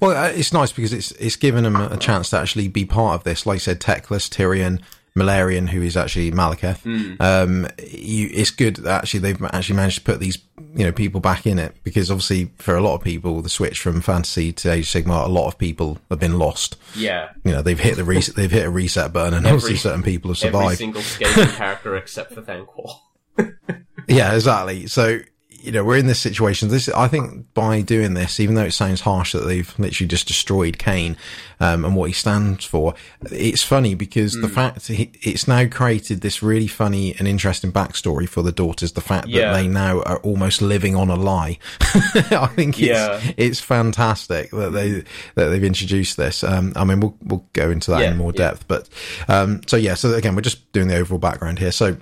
Well, uh, it's nice because it's it's given them a chance to actually be part of this. Like I said, Teclis, Tyrion, Malerion, who is actually Malekith. Um, you, it's good that actually they've actually managed to put these you know people back in it because obviously for a lot of people the switch from fantasy to Age Sigmar, a lot of people have been lost. Yeah. You know they've hit the reset, they've hit a reset button, and obviously certain people have Every survived. single Skaven character except for Thanquol. Yeah, exactly. So, you know, we're in this situation. This, I think by doing this, even though it sounds harsh that they've literally just destroyed Khaine, um, and what he stands for, it's funny because the fact he, it's now created this really funny and interesting backstory for the daughters. The fact Yeah. that they now are almost living on a lie. I think it's, Yeah. it's fantastic that they, that they've introduced this. Um, I mean, we'll, we'll go into that Yeah, in more depth, but, um, so yeah, so again, we're just doing the overall background here. So,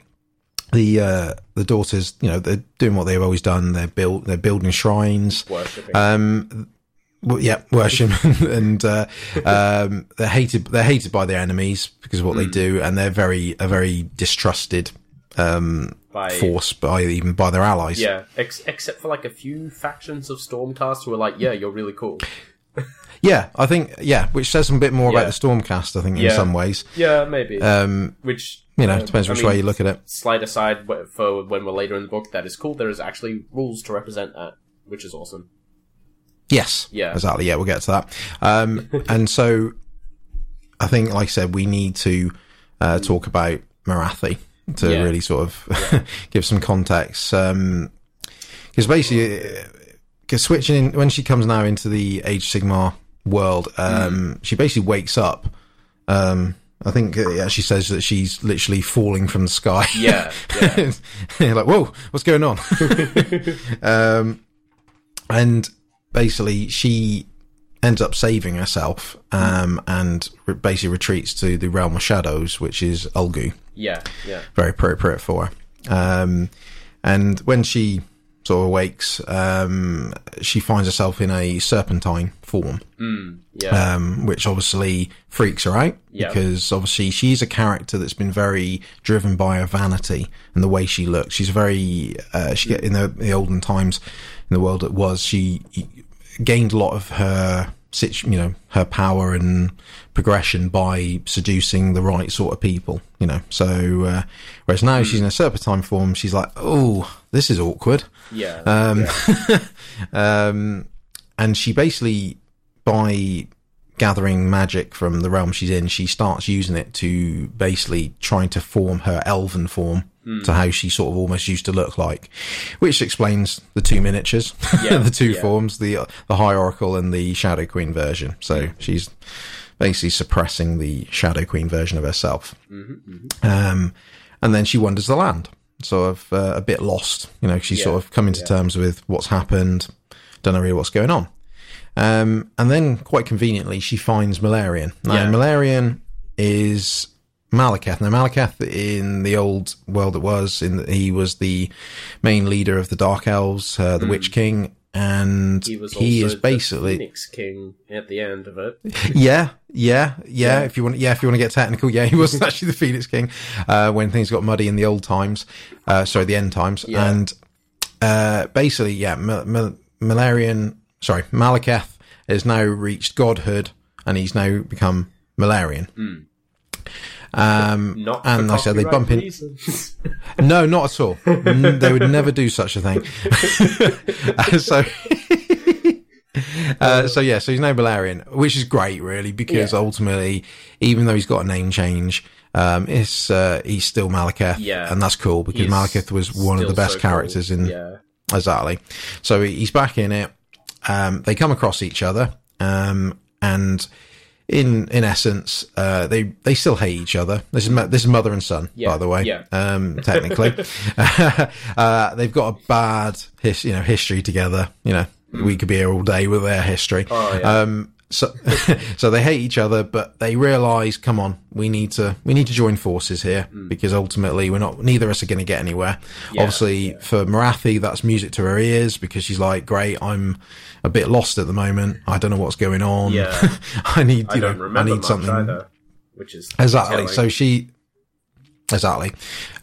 the uh, the daughters, you know, they're doing what they've always done. They're built, they're building shrines. Worshipping. Um, well, yeah, worship, and uh, um, they're hated. They're hated by their enemies because of what they do, and they're very a very distrusted um, By- force by even by their allies. yeah, ex- except for like a few factions of Stormcast who are like, yeah, you're really cool. Yeah, I think yeah, which says a bit more Yeah. about the Stormcast. I think in some ways, Yeah, maybe. um, which you know, uh, depends I which mean, way you look at it. Slight aside for when we're later in the book, that is cool. There is actually rules to represent that, which is awesome. Yes. Yeah. Exactly. Yeah, we'll get to that. Um, and so I think, like I said, we need to uh, talk about Morathi to Yeah. really sort of give some context. Because basically, because switching in, when she comes now into the Age Sigmar world, um, she basically wakes up. Um, I think yeah, she says that she's literally falling from the sky. Yeah, yeah. Like, whoa, what's going on? um, and basically, she ends up saving herself um, and re- basically retreats to the realm of shadows, which is Ulgu. Yeah, yeah. Very appropriate for her. Um, and when she awakes, um, she finds herself in a serpentine form, Yeah. um, which obviously freaks her out Yeah. because obviously she's a character that's been very driven by her vanity and the way she looks. She's very, uh, she in the, the olden times in the world it was, she gained a lot of her, you know, her power and progression by seducing the right sort of people, you know. So, uh, whereas now she's in a serpentine form, she's like, oh, this is awkward. yeah. Um, yeah. Um, and she basically, by gathering magic from the realm she's in, she starts using it to basically trying to form her elven form to how she sort of almost used to look like, which explains the two miniatures, Yeah, the two yeah. forms, the the High Oracle and the Shadow Queen version. So she's basically suppressing the Shadow Queen version of herself. Um, and then she wanders the land, sort of uh, a bit lost. You know, she's Yeah, sort of coming to terms with what's happened, don't know really what's going on. Um, and then, quite conveniently, she finds Malerion. Now, Yeah. Malerion is Malekith. Now, Malekith in the old world, it was in the, he was the main leader of the Dark Elves, uh, the Witch King, and. He was he is basically the Phoenix King at the end of it. yeah, yeah, yeah, Yeah. If you want, yeah, if you want to get technical, yeah, he was actually the Phoenix King uh, when things got muddy in the old times. Uh, sorry, the end times, Yeah. and uh, basically, yeah, Mal- Mal- Malerion, sorry, Malekith has now reached godhood, and he's now become Malerion. Um, Not and like I said they bump in. No, not at all. They would never do such a thing. Uh, so, uh, so yeah, so he's now Malerion, which is great, really, because Yeah. ultimately, even though he's got a name change, um, it's uh, he's still Malekith, Yeah. and that's cool because He's Malekith was one of the best so cool. characters in Yeah. Exactly. So he's back in it. Um, they come across each other, um, and in in essence, uh, they they still hate each other. This is this is mother and son, Yeah, by the way. yeah. Um, technically, uh, they've got a bad his, you know history together. You know, we could be here all day with their history. Mm. Oh, yeah. Um, so, so they hate each other, but they realize, come on, we need to, we need to join forces here because ultimately we're not, neither of us are going to get anywhere. Mm. Yeah, Obviously for Morathi, that's music to her ears because she's like, great, I'm a bit lost at the moment. I don't know what's going on. Yeah. I need, I you don't know, I need something. either, which is Exactly. telling. So she, exactly.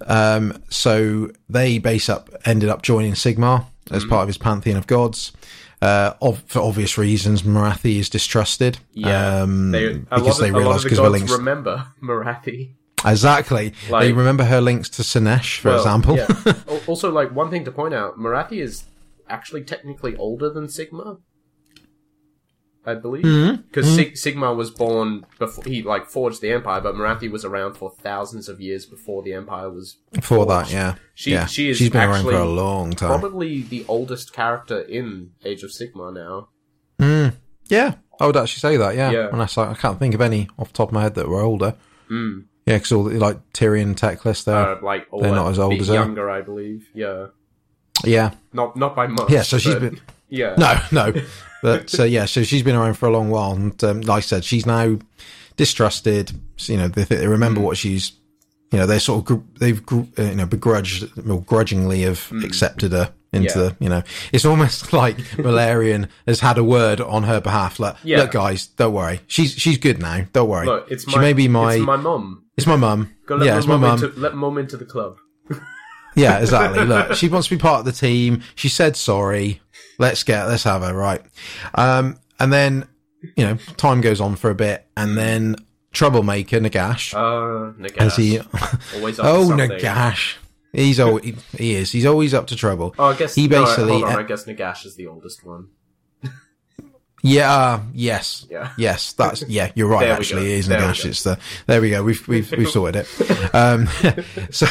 Um, so they base up, ended up joining Sigmar as Mm-hmm. part of his pantheon of gods. Uh, of, for obvious reasons, Morathi is distrusted. yeah, um, they, because of, they the because we're remember Morathi. exactly. they remember her links to Slaanesh, for Well, example. yeah. Also, like one thing to point out, Morathi is actually technically older than Sigmar. I believe Mm-hmm. because Sigmar was born before he like forged the empire, but Morathi was around for thousands of years before the empire was. For that, yeah. She- yeah. she is She's been around for a long time. Probably the oldest character in Age of Sigmar now. Yeah, I would actually say that. Yeah, Yeah. unless I, I can't think of any off the top of my head that were older. Mm. Yeah, because all the, like Tyrion, Teclis, there. Uh, like They're not as old as her. younger, I believe. Yeah, yeah, not not by much. yeah. So she's but- been yeah. no, no. But uh, yeah, so she's been around for a long while, and um, like I said, she's now distrusted. You know, they, they remember what she's. You know, they sort of gr- they've gr- uh, you know begrudged, well, grudgingly have accepted her into Yeah. the. You know, it's almost like Malerion has had a word on her behalf. Like, Yeah. look, guys, don't worry. She's she's good now. Don't worry. Look, it's my she may be my. it's my mum. It's my mum. Yeah, my it's my mum mum. let mum into the club. Yeah, exactly. Look, she wants to be part of the team. She said sorry. Let's get, let's have her, right? Um, and then, you know, time goes on for a bit and then troublemaker Nagash, Uh, Nagash. as he, always up oh. Nagash. He's always, he, is. He's always up to trouble. Oh, I guess He no, basically- hold on. I guess Nagash is the oldest one. Yeah, uh, yes. Yeah. Yes, that's, yeah, you're right, actually. go. It is There we go. It's the, there we go. We've, we've, we've sorted it. Um, so,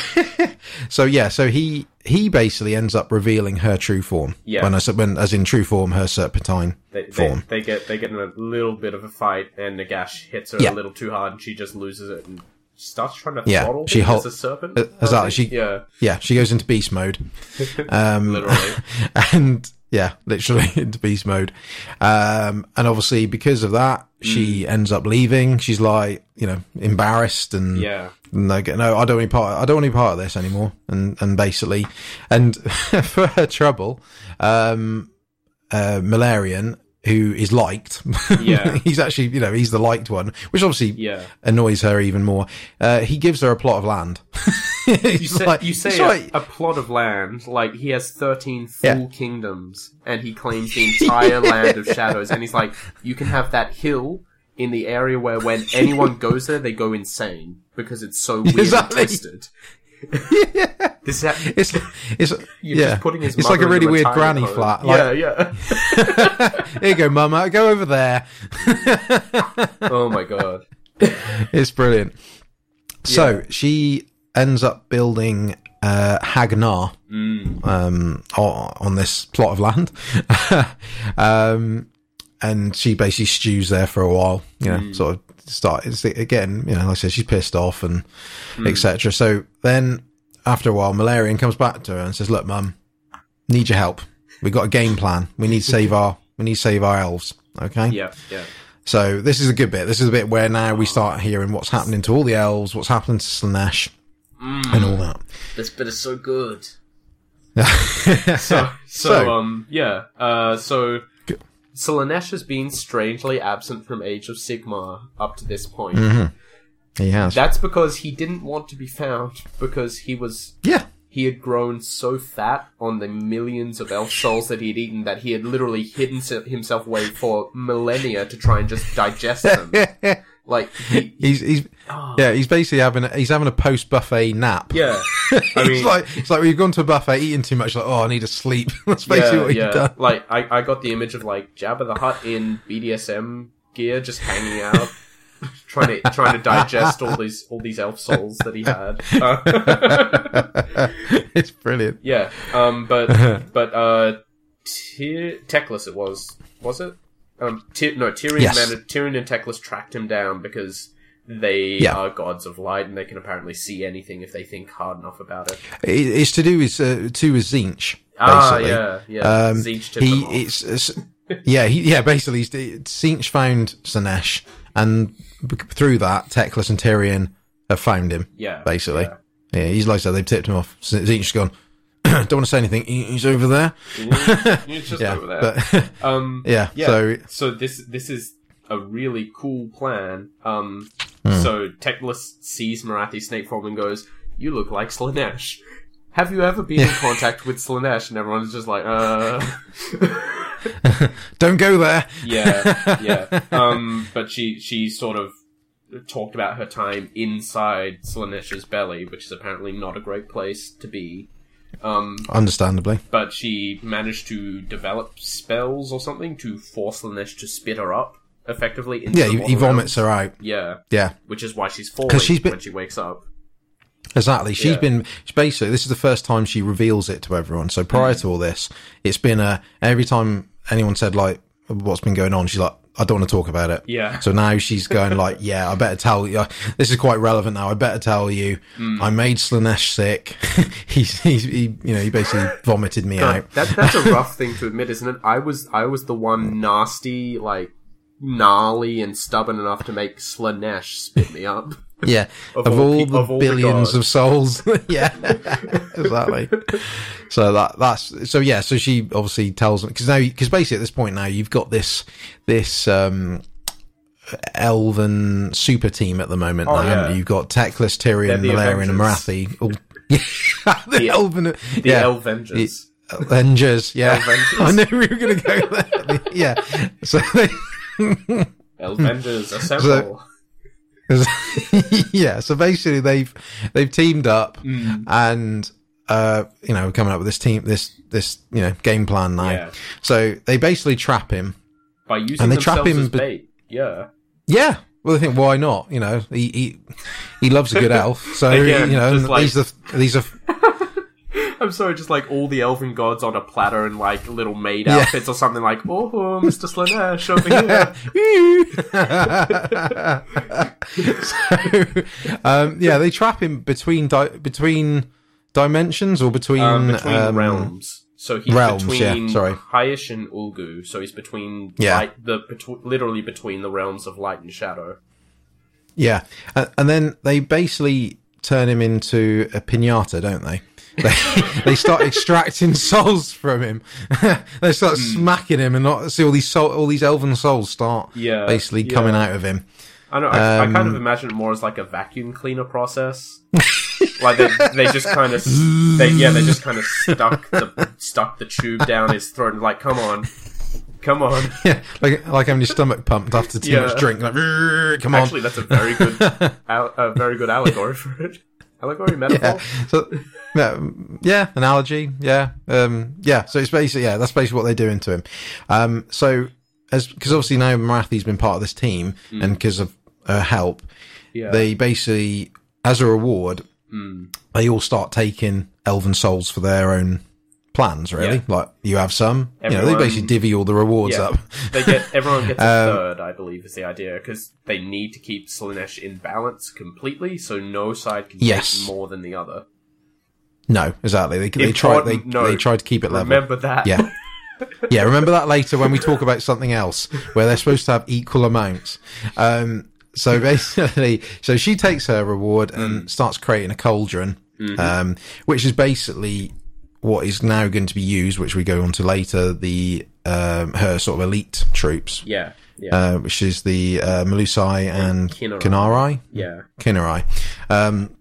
so yeah, so he, he basically ends up revealing her true form. Yeah. When I said, when, as in true form, her serpentine They, they, form. they get they get in a little bit of a fight, and Nagash hits her Yeah. a little too hard, and she just loses it and starts trying to Yeah, throttle she him hol- as a serpent. Uh, exactly, she- yeah, Yeah, she goes into beast mode. Um, literally. and yeah, literally into beast mode. Um, and obviously because of that, she ends up leaving. She's like, you know, embarrassed and Yeah. no, no, I don't want any part. I don't want any part of this anymore. And and basically, and for her trouble, um, uh, Malarian, who is liked, Yeah. he's actually, you know, he's the liked one, which obviously Yeah. annoys her even more. Uh, he gives her a plot of land. You say, you say a, a plot of land, like he has 13 full Yeah. kingdoms, and he claims the entire land of shadows, and he's like, you can have that hill in the area where when anyone goes there, they go insane, because it's so weird Exactly. and This is ha- it's it's you're yeah, just putting his it's like a really weird granny home. flat. Like, yeah, yeah. here you go, mama, go over there. oh my god. It's brilliant. So Yeah. she ends up building uh, Hagg Nar Mm. um, on this plot of land, um, and she basically stews there for a while. You know, sort of start it's, again. You know, like I said, she's pissed off and etc. So then, after a while, Malerion comes back to her and says, "Look, mum, need your help. We've got a game plan. We need to save our we need to save our elves. Okay, Yeah, yeah. so this is a good bit. This is a bit where now we start hearing what's happening to all the elves, what's happening to Slaanesh, and all that. This bit is so good. so, So, so, So- um, yeah. Uh, so, Slaanesh has been strangely absent from Age of Sigmar up to this point. Mm-hmm. he has. That's because he didn't want to be found because he was yeah. he had grown so fat on the millions of elf souls that he had eaten that he had literally hidden himself away for millennia to try and just digest them. like, he, He's he's yeah he's basically having a, he's having a post buffet nap. yeah. I it's mean, like it's like we've gone to a buffet, eating too much. Like oh, I need to sleep. That's basically what yeah, he's yeah. done. Like I, I got the image of like Jabba the Hutt in BDSM gear, just hanging out, trying to trying to digest all these all these elf souls that he had. Uh, it's brilliant. yeah, um, but but uh, Tyr- Teclis it was was it? Um, Tyr- no, Tyrion Yes. managed, Tyrion and Teclis tracked him down because they Yeah. are gods of light and they can apparently see anything if they think hard enough about it. It, it's to do with uh, to with Tzeentch. Ah, Basically. yeah, yeah. Um, Tzeentch tipped he it's, it's yeah he, yeah basically he's, Tzeentch found Slaanesh and through that Teclis and Tyrion have found him yeah, basically yeah. yeah, he's like I said they've tipped him off Tzeentch's gone don't want to say anything he's over there It's just yeah over there. but Um, yeah, yeah. so So this this is a really cool plan. Um, Hmm. so Teclis sees Morathi Snakeform and goes, "You look like Slaanesh. Have you ever been in contact with Slaanesh?" And everyone's just like, "Uh, don't go there yeah, yeah." Um, but she she sort of talked about her time inside Slaanesh's belly, which is apparently not a great place to be. Um, understandably but she managed to develop spells or something to force Slaanesh to spit her up effectively. Yeah he, he vomits her out Yeah, yeah which is why she's falling she's been- when she wakes up. Exactly. She's Yeah. been she's basically this is the first time she reveals it to everyone. So prior Mm. to all this, it's been a every time anyone said like what's been going on, she's like I don't want to talk about it. Yeah. So now she's going like, yeah, I better tell you. This is quite relevant now. I better tell you. Mm. I made Slaanesh sick. he's, he's he, you know, he basically vomited me out. That, that's a rough thing to admit, isn't it? I was I was the one nasty, like gnarly and stubborn enough to make Slaanesh spit me up. Yeah. Of Of, all all, pe- the of all billions gods. of souls. yeah. exactly. So that, that's, so yeah, so she obviously tells them, cause now, cause basically at this point now you've got this, this, um, elven super team at the moment. Oh, now, yeah. you? You've got Teclis, Tyrion, They're the Malerion, and Avengers. Morathi. All, yeah, the, The- elven, The yeah. Elvengers. Avengers, yeah. Elvengers. I knew we were going to go there. yeah. So they, Elvengers assemble. yeah, so basically they've they've teamed up Mm. and uh you know coming up with this team this this you know game plan now. Yeah. So they basically trap him. By using And they trap him as bait. Yeah. Yeah. Well, they think why not? You know, he he, he loves a good elf, so Again, you know like- these are these are I'm sorry, just like all the elven gods on a platter in like little maid Yeah. outfits or something like, oh, oh Mr. Slaanesh over here. so um, yeah, they trap him between di- between dimensions or between Um, between um, realms. So he's Realms, between yeah, sorry. Hysh and Ulgu. So he's between Yeah. light, the betw- literally between the realms of light and shadow. Yeah, and, and then they basically turn him into a pinata, don't they? They, they start extracting souls from him. they start Hmm. smacking him, and not see all these soul, all these elven souls start Yeah, basically yeah. coming out of him. I know. I, I kind of Um, imagine it more as like a vacuum cleaner process. like they, they just kind of, they, yeah, they just kind of stuck the stuck the tube down his throat and like, come on, come on. Yeah, like like having your stomach pumped after too Yeah. much drink. Like, "Rrrr, come on. Actually, that's a very good, a very good allegory for it. Allegory metaphor. yeah. So, yeah, yeah, analogy. Yeah, um, yeah. So it's basically yeah, that's basically what they're doing to him. Um, so as because obviously now Morathi's been part of this team, and because of her help, Yeah. they basically, as a reward, Mm. they all start taking elven souls for their own plans. Really, like you have some. you know, they basically divvy all the rewards Yeah. up. they get everyone gets a Um, third, I believe, is the idea because they need to keep Slaanesh in balance completely, so no side can Yes. take more than the other. No, exactly. They they try they note. they try to keep it level. Remember that. Yeah. Yeah, remember that later when we talk about something else where they're supposed to have equal amounts. Um, so basically, so she takes her reward and starts creating a cauldron, um, which is basically what is now going to be used, which we go on to later, the, um, her sort of elite troops, yeah, yeah, uh, which is the, uh, Melusai and Khinerai. Khinerai. yeah. Khinerai, um,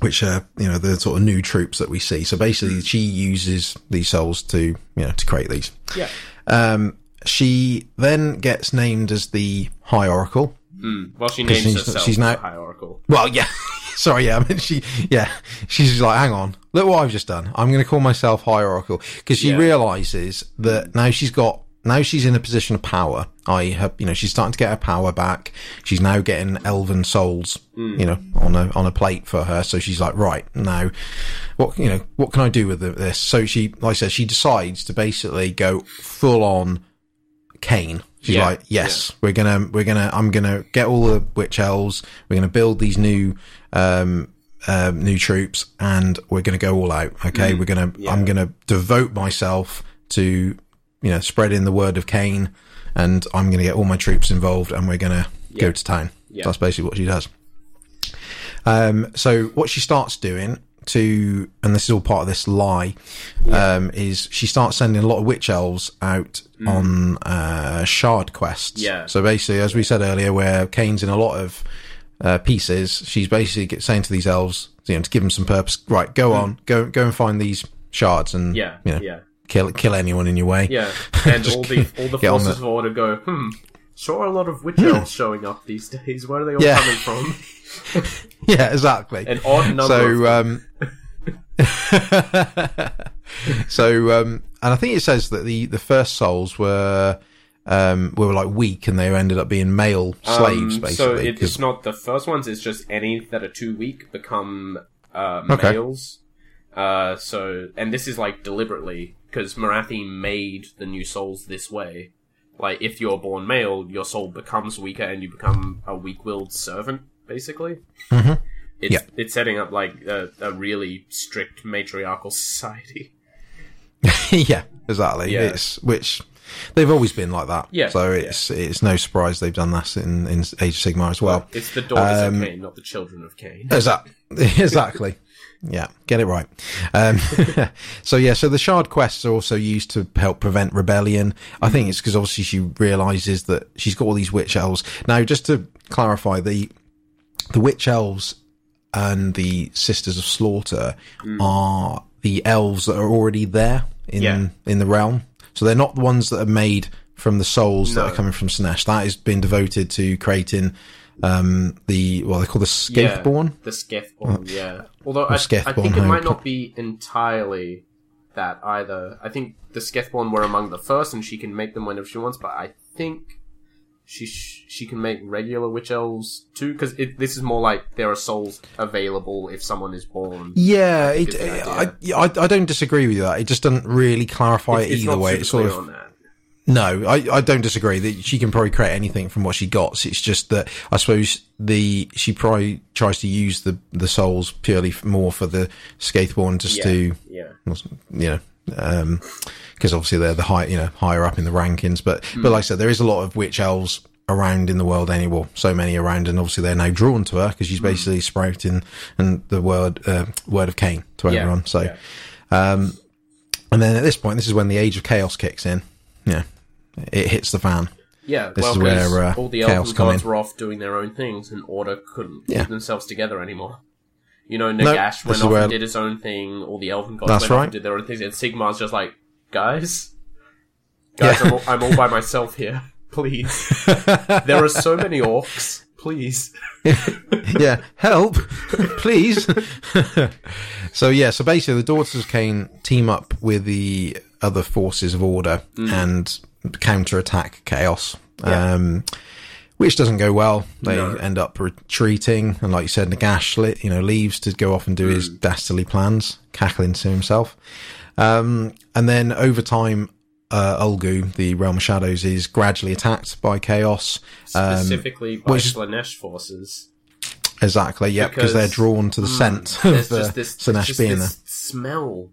which are you know the sort of new troops that we see. So basically, she uses these souls to you know to create these. Yeah. Um, she then gets named as the High Oracle. Mm. Well, she names she's- herself she's now- High Oracle. Well, yeah, sorry, yeah, I mean, she, yeah, she's like, hang on, look what I've just done. I'm going to call myself High Oracle because she Yeah. realizes that now she's got. Now she's in a position of power. I have, you know, she's starting to get her power back. She's now getting elven souls, you know, on a on a plate for her. So she's like, right now, what you know, what can I do with this? So she, like I said, she decides to basically go full on Khaine. She's Yeah, like, yes, we're gonna, we're gonna, I'm gonna get all the witch elves. We're gonna build these new, um, um, new troops, and we're gonna go all out. Okay, we're gonna, I'm gonna devote myself to, you know, spreading the word of Khaine, and I'm gonna get all my troops involved, and we're gonna go to town. Yeah. That's basically what she does. Um, so what she starts doing to, and this is all part of this lie, um, is she starts sending a lot of witch elves out on uh, shard quests. Yeah. So basically, as we said earlier, where Khaine's in a lot of uh, pieces, she's basically saying to these elves, you know, to give them some purpose. Right, go on, go go and find these shards, and Yeah, you know, yeah, kill kill anyone in your way. yeah. And all the all the forces of order go. Hmm. Sure, a lot of witch elves showing up these days. Where are they all Yeah. coming from? Yeah, exactly. An odd number. so of um so um and i think it says that the the first souls were um were like weak and they ended up being male slaves Um, basically So it, 'cause- it's not the first ones. It's just any that are too weak become uh, Okay. males. Uh, so and this is like deliberately because Morathi made the new souls this way. Like if you're born male, your soul becomes weaker and you become a weak-willed servant, basically. Mhm. It's Yeah. it's setting up like a, a really strict matriarchal society. yeah exactly Yeah. it's which they've always been like that Yeah, so it's it's no surprise they've done that in in age of sigmar as well It's the daughters Um, of Khaine, not the children of Khaine. Exactly. exactly. Yeah, get it right. Um, so yeah, so the shard quests are also used to help prevent rebellion. I think it's because obviously she realizes that she's got all these witch elves. Now, just to clarify, the the witch elves and the sisters of slaughter are the elves that are already there in Yeah. in the realm. So they're not the ones that are made from the souls that are coming from Slaanesh. That has been devoted to creating um the what they call the Scathborn. The Scathborn, yeah. Although I, I think it might not be entirely that either. I think the Scathborn were among the first, and she can make them whenever she wants. But I think she sh- she can make regular witch elves too, because this is more like there are souls available if someone is born. Yeah, it, I, I I don't disagree with that. It just doesn't really clarify it It's either not way. It's sort of on that. No, I, I don't disagree that she can probably create anything from what she got. It's just that I suppose the she probably tries to use the the souls purely more for the Scathborn just Yeah, to yeah. you know um, because obviously they're the high, you know, higher up in the rankings. But but hmm. like I said, there is a lot of witch elves around in the world anymore. So many around, and obviously they're now drawn to her because she's hmm. basically sprouting and the word uh, word of Khaine to Yeah, everyone. So. yeah. Um, and then at this point, this is when the age of chaos kicks in. Yeah, it hits the fan. Yeah, This well, is where, uh, all the elven gods in. were off doing their own things, and Order couldn't Yeah. keep themselves together anymore. You know, Nagash this went off where- and did his own thing. All the elven gods That's went off and did their own things, and Sigmar's just like, guys, guys, Yeah. I'm, all, I'm all by myself here. Please, there are so many orcs. Please, yeah, help, please. so yeah, so basically, the Daughters of Khaine team up with the other forces of order and counterattack chaos. Yeah. Um, which doesn't go well. They No. end up retreating, and like you said, Nagash, you know, leaves to go off and do his dastardly plans, cackling to himself. Um, and then over time, uh, Ulgu, the realm of shadows, is gradually attacked by chaos. Um, specifically by which Slaanesh forces. Exactly, yeah, because Because- they're drawn to the scent There's of uh, this, just being this smell.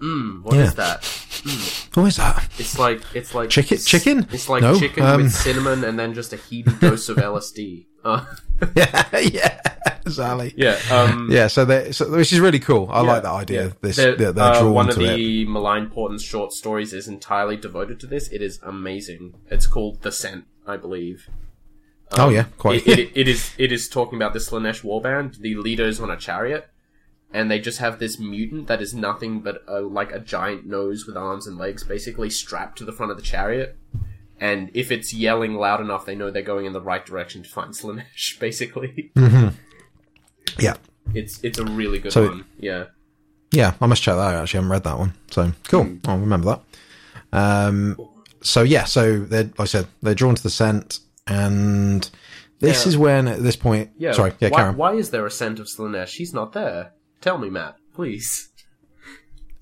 Mmm, what is Yeah. that? there. What is that? It's like it's like Chicken- chicken? It's like No, chicken um, with cinnamon and then just a heavy dose of LSD. Uh, yeah, yeah, exactly. yeah, um, Yeah, so, so which is really cool. I yeah, like that idea. yeah. This They're- they're uh, one of to it. the Malign Portent's short stories is entirely devoted to this. It is amazing. It's called The Scent, I believe. oh yeah, quite. It, it, it is it is talking about the Slaanesh warband. The leader is on a chariot, and they just have this mutant that is nothing but a, like a giant nose with arms and legs, basically strapped to the front of the chariot. And if it's yelling loud enough, they know they're going in the right direction to find Slaanesh. Basically, yeah, it's it's a really good So- one. Yeah, yeah. I must check that out. Actually, I haven't read that one. So cool. Hmm. I'll remember that. Um. So yeah. So they're like I said, they're drawn to the scent, and this Yeah. is when at this point. yeah. Sorry. Yeah, why, Karen. why is there a scent of Slaanesh? He's not there. Tell me, Matt, please.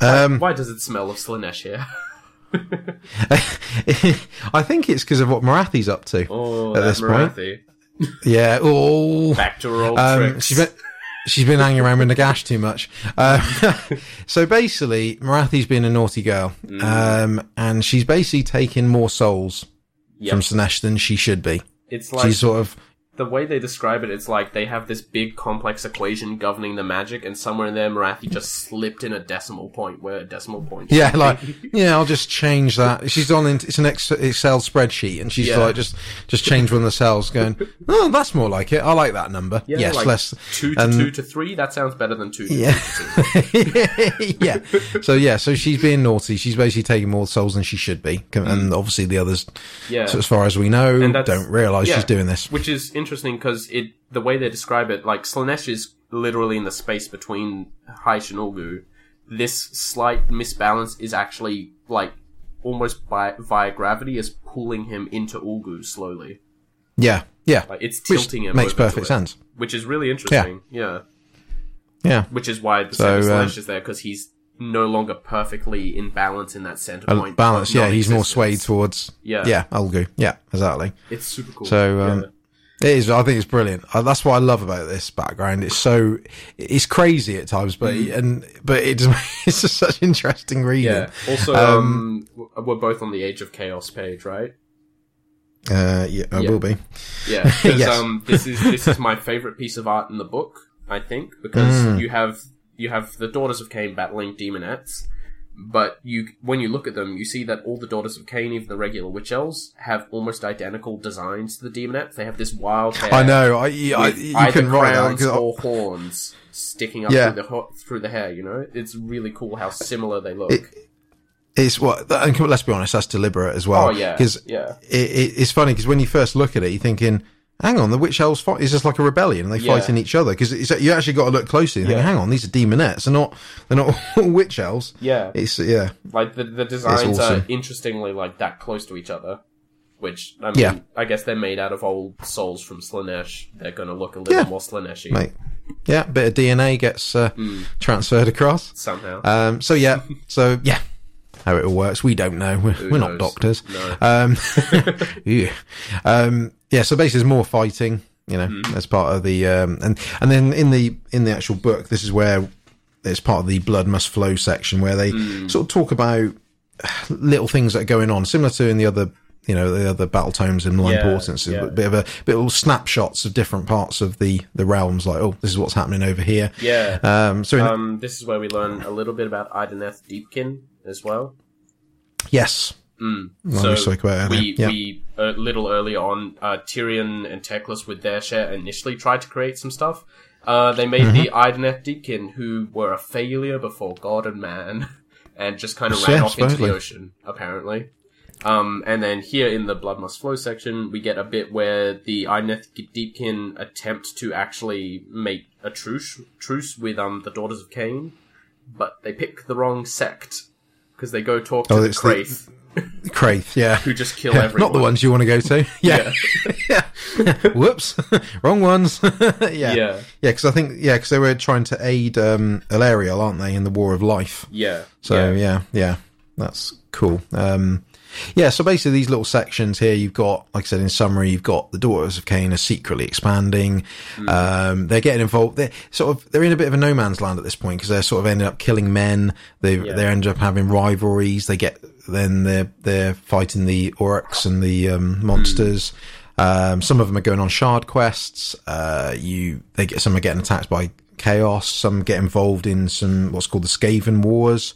Um. Why does it smell of Slaanesh here? I think it's because of what Morathi's up to Oh, at this point. Yeah. Oh. Back to her old Um, tricks. she's been she's been hanging around with Nagash too much. Uh, so basically, Morathi's been a naughty girl, Mm. um, and she's basically taking more souls Yep. from Slaanesh than she should be. It's like she's sort of the way they describe it, it's like they have this big complex equation governing the magic, and somewhere in there, Morathi just slipped in a decimal point where a decimal point. yeah, like yeah, I'll just change that. She's on it's an Excel spreadsheet, and she's Yeah. like just just change one of the cells, going, oh, that's more like it. I like that number. yeah, yes, like less two to and- two to three. That sounds better than two. To Yeah. two to yeah. So yeah, so she's being naughty. She's basically taking more souls than she should be, and mm. obviously the others, Yeah. so as far as we know, don't realise yeah. she's doing this. Which is interesting because it the way they describe it, like Slaanesh is literally in the space between Hysh and Ulgu. This slight misbalance is actually like almost by via gravity is pulling him into Ulgu slowly. Yeah, yeah. Like it's Which tilting him. makes perfect sense. Which is really interesting. Yeah. Yeah, Which is why the So, center um, is there because he's no longer perfectly in balance in that center point. balance. Yeah, he's more swayed towards. Yeah. yeah, Ulgu. Yeah, exactly. It's super cool. So um, Yeah. It is. I think it's brilliant. Uh, that's what I love about this background. It's so it's crazy at times, but and but it's it's just such interesting reading. Yeah. Also, um, w- we're both on the Age of Chaos page, right? Uh, yeah, I Yeah. will be. Yeah, because Yes. um, this is this is my favorite piece of art in the book. I think because Mm. you have you have the daughters of Khaine battling daemonettes, but you when you look at them, you see that all the daughters of Khaine, even the regular witch elves, have almost identical designs to the daemonettes. They have this wild hair. I know. I, I you either that. crowns I- or horns sticking up Yeah. through the through the hair. You know, it's really cool how similar they look. It- It's what, and let's be honest, that's deliberate as well. oh yeah, because yeah, it, it, it's funny because when you first look at it, you're thinking, "Hang on, the witch elves fight is just like a rebellion, and they Yeah. fighting each other." Because you actually got to look closely. and think, "Hang on, these are daemonettes. They're not. They're not all witch elves." yeah. It's yeah, Like the the designs awesome. are interestingly like that close to each other. Which I mean, Yeah. I guess they're made out of old souls from Slaanesh. They're going to look a little Yeah. more Slaaneshy mate. Yeah, bit of DNA gets uh, Hmm. transferred across. somehow. Um, so yeah, so yeah, how it all works, we don't know. We're, we're not doctors. No. Um, yeah. um, yeah. So basically, there's more fighting. You know, Hmm. as part of the um, and and then in the in the actual book, this is where it's part of the blood must flow section where they Hmm. sort of talk about little things that are going on, similar to in the other. You know the other battle tomes and Low Yeah, Importance, yeah. a bit of a bit of snapshots of different parts of the the realms. Like, oh, this is what's happening over here. Yeah. Um, so in, Um, this is where we learn a little bit about Idoneth Deepkin as well. yes, Mm. Well, we spoke about earlier. we Yeah. we a little earlier on, uh, Tyrion and Teclis with their share initially tried to create some stuff. Uh, they made the Mm-hmm. Idoneth Deepkin, who were a failure before God and man, and just kind of Yeah, ran off into the ocean, apparently. Um, and then here in the Blood Must Flow section, we get a bit where the Idoneth Deepkin attempt to actually make a truce truce with um the Daughters of Khaine, but they pick the wrong sect because they go talk to Oh, the it's Kraith, yeah, who just kill Yeah, everyone. not the ones you want to go to. Yeah, yeah. Whoops, wrong ones. yeah, Yeah. yeah. Because I think yeah, because they were trying to aid um, Alarielle, aren't they, in the War of Life? Yeah. So yeah, yeah, that's cool. Um, yeah, so basically these little sections here, you've got, like I said, in summary, you've got the Daughters of Khaine are secretly expanding. Um, they're getting involved. They're sort of, they're in a bit of a no man's land at this point because they're sort of ended up killing men. They, Yeah. they end up having rivalries. They get, then they're, they're fighting the orcs and the, um, monsters. Um, some of them are going on shard quests. Uh, you, they get, some are getting attacked by chaos. Some get involved in some, what's called the Skaven Wars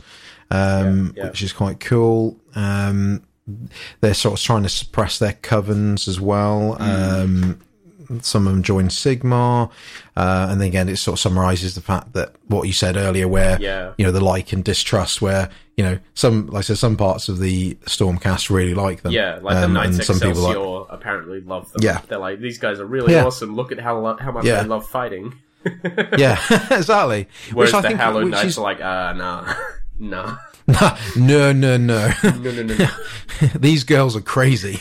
um, Yeah, yeah. which is quite cool. Um, they're sort of trying to suppress their covens as well. Mm. Um, some of them join Sigmar, uh, and then again, it sort of summarizes the fact that what you said earlier, where Yeah. you know the like and distrust, where you know some, like I said, some parts of the Stormcast really like them, Yeah, like Um, the Knights and some Excelsior people like, apparently love them. Yeah. They're like, these guys are really Yeah. awesome. Look at how lo- how much Yeah. they love fighting. yeah, exactly. Whereas which I the think, Hallowed which Knights is, are like, uh, nah, nah. no, no, no. No, no, no, no. These girls are crazy.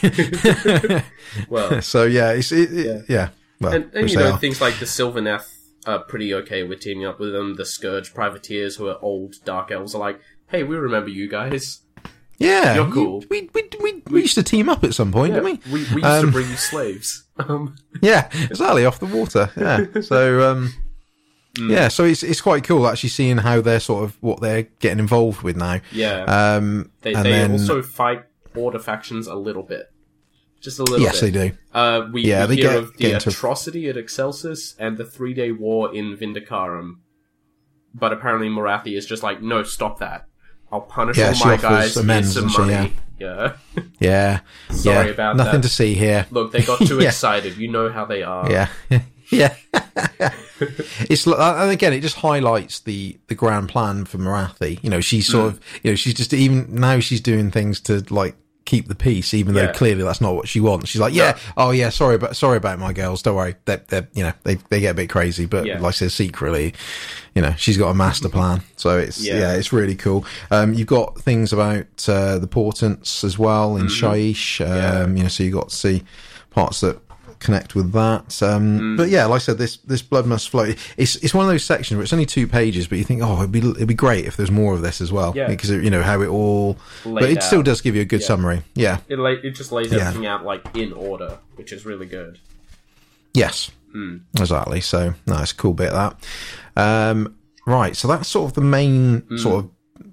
well, so yeah, it's it, it- yeah. Well, and, and you know, are. things like the Sylvaneth are pretty okay with teaming up with them. The Scourge Privateers, who are old Dark Elves, are like, hey, we remember you guys. Yeah, You're cool. We, we, we, we used to team up at some point, Yeah, didn't we? we, we used Um, to bring you slaves. Um, Yeah, exactly off the water. Yeah, so um, Mm. yeah, so it's it's quite cool actually seeing how they're sort of what they're getting involved with now. yeah. Um, they they then also fight border factions a little bit. Just a little bit. yes, bit. they do. Uh, we, Yeah, we they hear get- of the get into- atrocity at Excelsis and the three day war in Vindicarum. But apparently Morathi is just like, no, stop that. I'll punish Yeah, all she my guys. Amends some and so, money. Yeah. Yeah, Sorry yeah, about nothing that. to see here. Look, they got too Yeah. excited. You know how they are. Yeah, yeah. it's and again, it just highlights the the grand plan for Morathi. You know, she's Mm. sort of you know she's just even now she's doing things to like keep the peace, even Yeah. though clearly that's not what she wants. She's like, yeah, oh yeah, sorry, but sorry about my girls. Don't worry, they're, they're you know they they get a bit crazy, but Yeah. like I said, secretly, you know, she's got a master plan. So it's Yeah. yeah, it's really cool. Um, you've got things about uh, the portents as well in Shyish. Um, Mm-hmm. You know, so you got to see parts that connect with that. Um, Mm. But yeah, like I said, this this blood must flow. It's it's one of those sections where it's only two pages, but you think, oh, it'd be it'd be great if there's more of this as well, Yeah. because you know how it all. Laid but it still does give you a good Yeah. summary. Yeah. It, la- it just lays Yeah. everything out like in order, which is really good. Yes. Hmm. Exactly. So nice, cool bit of that. Um, right. So that's sort of the main Hmm. sort of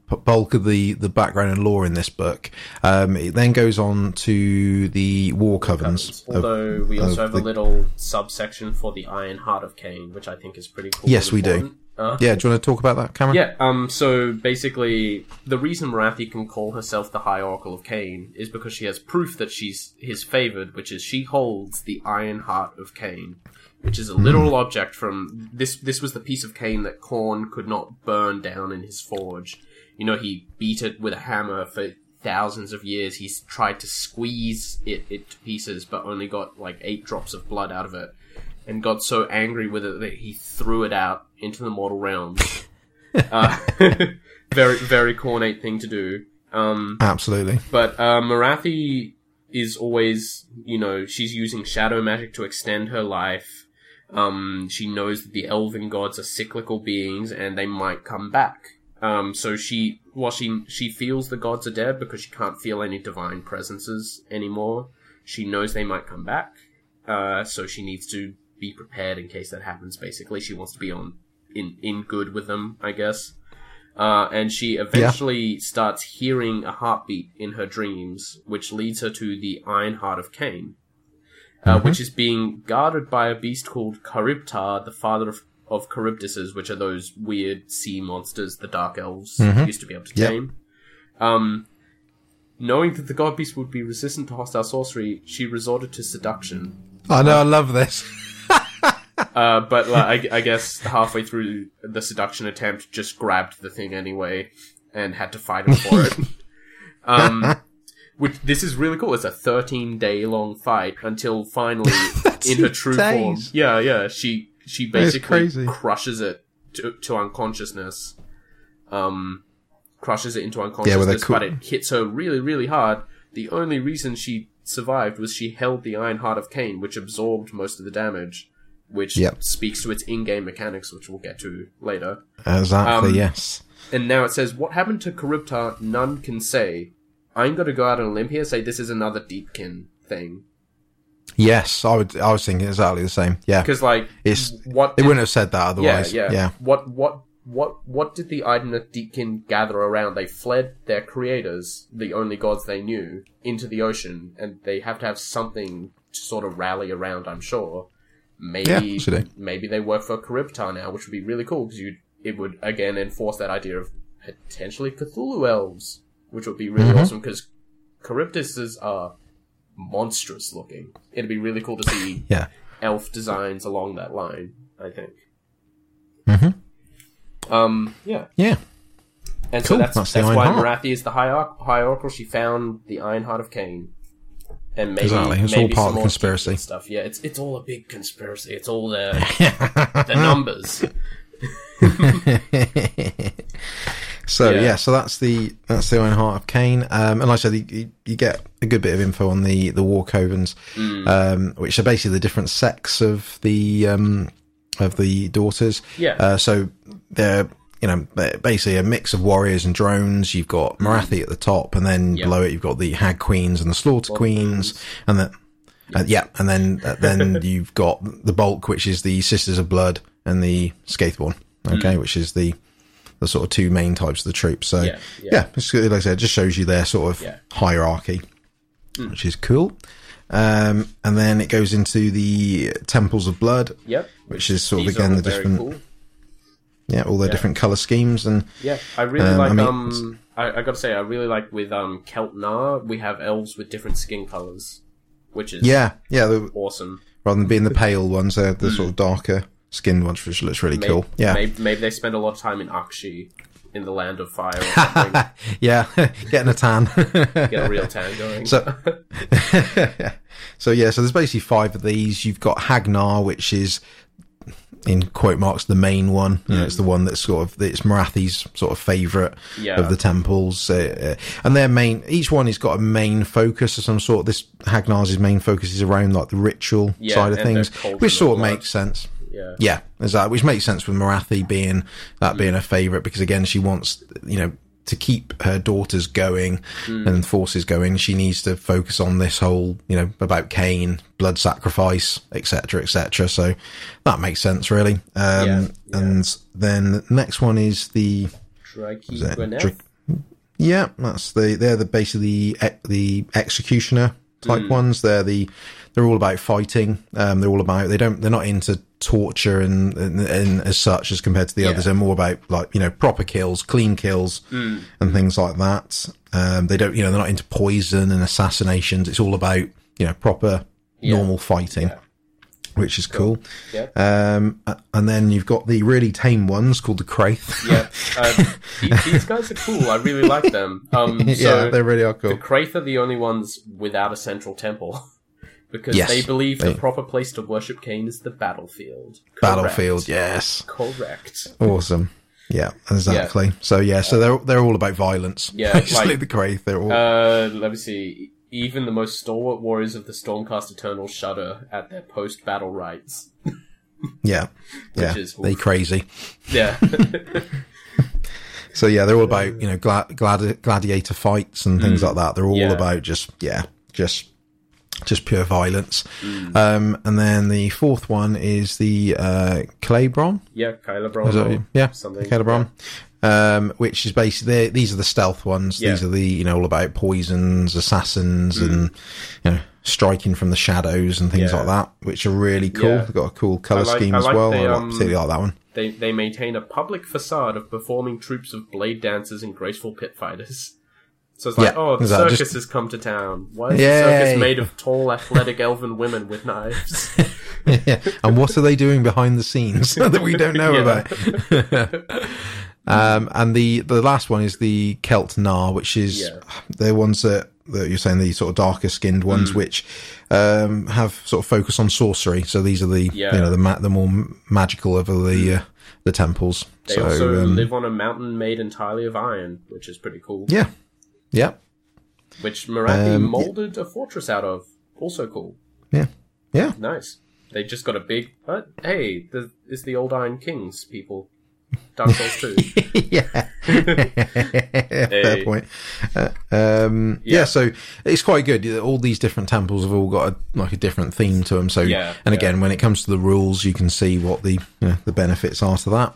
bulk of the the background and lore in this book. Um, it then goes on to the war covens. of- Although we also of have a little subsection for the Iron Heart of Khaine, which I think is pretty cool. Yes, we do. Uh, yeah. Do you want to talk about that, Cameron? Yeah, um, so basically, the reason Morathi can call herself the High Oracle of Khaine is because she has proof that she's his favored, which is she holds the Iron Heart of Khaine, which is a literal object from this. This was the piece of Khaine that Khorne could not burn down in his forge. You know, he beat it with a hammer for thousands of years. He's tried to squeeze it, it to pieces, but only got like eight drops of blood out of it and got so angry with it that he threw it out into the mortal realms. uh, very, very cornate thing to do. Um, Absolutely. but uh, Morathi is always, you know, she's using shadow magic to extend her life. Um, she knows that the elven gods are cyclical beings and they might come back. Um, so she, while she she feels the gods are dead because she can't feel any divine presences anymore. She knows they might come back. Uh, so she needs to be prepared in case that happens. Basically, she wants to be on in in good with them, I guess. Uh, and she eventually starts hearing a heartbeat in her dreams, which leads her to the Iron Heart of Khaine, uh, which is being guarded by a beast called Charybdar, the father of, of Kharibdysses, which are those weird sea monsters the Dark Elves used to be able to Yep. tame. Um, knowing that the god beast would be resistant to hostile sorcery, she resorted to seduction. I know. I love this. Uh, but like, I, I guess halfway through the seduction attempt, just grabbed the thing anyway and had to fight him for it. um, which this is really cool. It's a 13 day long fight until finally, in her true form, yeah, yeah, she she basically crushes it to, to unconsciousness. Um, crushes it into unconsciousness, cool- but it hits her really, really hard. The only reason she survived was she held the Iron Heart of Khaine, which absorbed most of the damage, which Yep. speaks to its in-game mechanics, which we'll get to later. Exactly. Um, yes. And now it says, "What happened to Charybdar? None can say." I'm going to go out on a limb here, say this is another Deepkin thing, Yes. I would. I was thinking exactly the same. Yeah. because like It's. what They wouldn't have said that otherwise. yeah, Yeah. What what what what did the Idoneth Deepkin gather around? They fled their creators, the only gods they knew, into the ocean, and they have to have something to sort of rally around. I'm sure. Maybe Yeah, they maybe they work for Charybdar now, which would be really cool because you it would again enforce that idea of potentially Cthulhu elves, which would be really Mm-hmm. awesome because Kharibdysses are monstrous looking. It'd be really cool to see Yeah. elf designs along that line. I think. Mhm. Um. Yeah. Yeah. And Cool, so that's that's that's, why Morathi is the high, Or- high oracle. She found the Iron Heart of Khaine, and maybe Exactly, it's all part of the conspiracy. stuff. Yeah, it's it's all a big conspiracy. It's all the the numbers. so Yeah. yeah. so that's the that's the Iron Heart of Khaine, um, and like I said, you, you, get a good bit of info on the the War Covens, Mm. um, which are basically the different sects of the um, of the daughters. Yeah. Uh, so they're you know basically a mix of warriors and drones. You've got Morathi at the top, and then Mm. Below it you've got the Hag Queens and the Slaughter Queens, and then. Uh, yeah, and then uh, then you've got the bulk, which is the Sisters of Blood and the Scathborn, okay, which is the the sort of two main types of the troops. So Mm. Yeah, yeah, yeah. like I said, it just shows you their sort of Yeah. hierarchy, which is cool. Um, and then it goes into the Temples of Blood, Yep. which is sort of again the different, cool. yeah, all their different color schemes and Yeah, I really Um, like. I mean- um, I, I gotta say, I really like with um Khelt Nar. We have elves with different skin colors, which is yeah, yeah. Awesome. rather than being the pale ones, they're the sort of darker skinned ones, which looks really Maybe, cool. Yeah, maybe, maybe they spend a lot of time in Aqshy, in the land of fire, or yeah, getting a tan. Get a real tan going. So, so yeah, so there's basically five of these. You've got Hagg Nar, which is in quote marks the main one. You know, it's the one that's sort of it's Morathi's sort of favourite Yeah. of the temples, uh, uh, and their main. Each one has got a main focus of some sort. This Hagg Nar's main focus is around like the ritual Yeah, side of things, which sort of blood. makes sense. Yeah. Yeah, exactly. Which makes sense with Morathi being that being a favourite because again, she wants you know to keep her daughters going and forces going. She needs to focus on this whole you know about Khaine, blood sacrifice, etc., etc. So that makes sense, really. Um, Yeah, yeah. And then the next one is the. Dr- yeah, that's the they're the basically the, the executioner type Hmm. ones. They're the they're all about fighting. Um, they're all about they don't they're not into torture and, and, and as such as compared to the Yeah. others. They're more about like you know proper kills, clean kills, Hmm. and things like that. Um, they don't you know they're not into poison and assassinations. It's all about you know proper Yeah. normal fighting. Yeah. Which is cool. Yeah. Um, and then you've got the really tame ones called the Kraith. Yeah, uh, these, guys are cool. I really like them. Um, yeah, so they really are the cool. Kraith are the only ones without a central temple. Because Yes, they believe they- the proper place to worship Khaine is the battlefield. Correct. Battlefield, yes. Correct. Awesome. Yeah, exactly. So yeah, so they're they're all about violence. Yeah, basically like- the Kraith. They're all Uh, let me see. Even the most stalwart warriors of the Stormcast Eternal shudder at their post-battle rites. yeah, yeah. is- they crazy. Yeah. So yeah, they're all about you know gla- gladi- gladiator fights and things like that. They're all Mm. Yeah. about just yeah, just just pure violence. Um, and then the fourth one is the uh, Khailebron. Yeah, Kyla Is Brown. that- yeah, something. Khailebron. Um, which is basically these are the stealth ones. Yeah. These are the you know all about poisons, assassins, and you know striking from the shadows and things Yeah. like that, which are really cool. Yeah. They've got a cool color like- scheme I as like well. the, I um, particularly like that one. They they maintain a public facade of performing troops of blade dancers and graceful pit fighters. So it's like, Yeah, oh, the exactly. circus has come to town. Why is Yay. the circus made of tall, athletic elven women with knives? yeah. And what are they doing behind the scenes that we don't know Yeah. about? um, and the the last one is the Khelt Nar, which is Yeah. the ones that, that you're saying the sort of darker skinned ones, Mm. which um, have sort of focus on sorcery. So these are the Yeah. you know the ma- the more magical of the uh, the temples. They so also um, live on a mountain made entirely of iron, which is pretty cool. yeah, yeah, Which Morathi Um, molded a fortress out of. Also cool. yeah, yeah. Nice. They just got a big. Uh, hey, the, it's the old Iron Kings people. Dark Souls 2. yeah. Fair Hey. point. Uh, um, yeah. Yeah. so it's quite good. All these different temples have all got a, like a different theme to them. So, Yeah, and yeah. again, when it comes to the rules, you can see what the you know, the benefits are to that.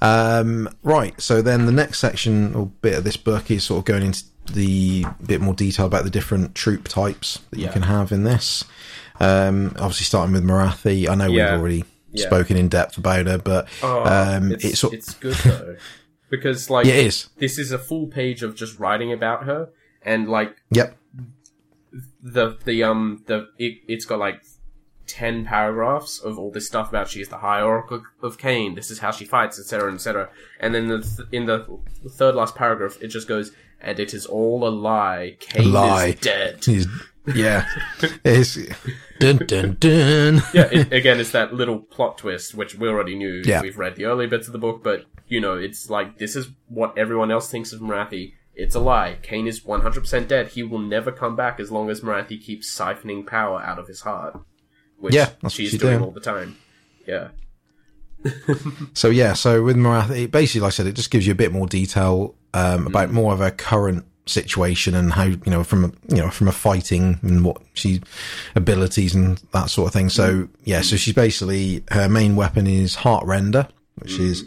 Um, right. So then the next section or bit of this book is sort of going into the bit more detail about the different troop types that you Yeah. can have in this. Um, obviously starting with Morathi. I know Yeah. we've already Yeah. spoken in depth about her, but Oh, um, it's, it's, it's good though. Because, like, yeah, it is. this is a full page of just writing about her, and, like, Yep. the, the, um, the, it, it's got, like, 10 paragraphs of all this stuff about she's the High Oracle of Khaine, this is how she fights, etc., etc. And then the th- in the third last paragraph, it just goes, and it is all a lie. Khaine lie. is dead. He's, yeah, it's dun dun dun. yeah, it, again, it's that little plot twist, which we already knew. Yeah. We've read the early bits of the book, but, you know, it's like, this is what everyone else thinks of Morathi. It's a lie. Khaine is 100% dead. He will never come back as long as Morathi keeps siphoning power out of his heart. Which Yeah, that's what she's she's doing doing. all the time. Yeah. So yeah, so with Morathi, basically, like I said, it just gives you a bit more detail um, about more of her current situation and how you know from a, you know from a fighting and what she abilities and that sort of thing. So yeah, so she's basically her main weapon is Heart Render, which is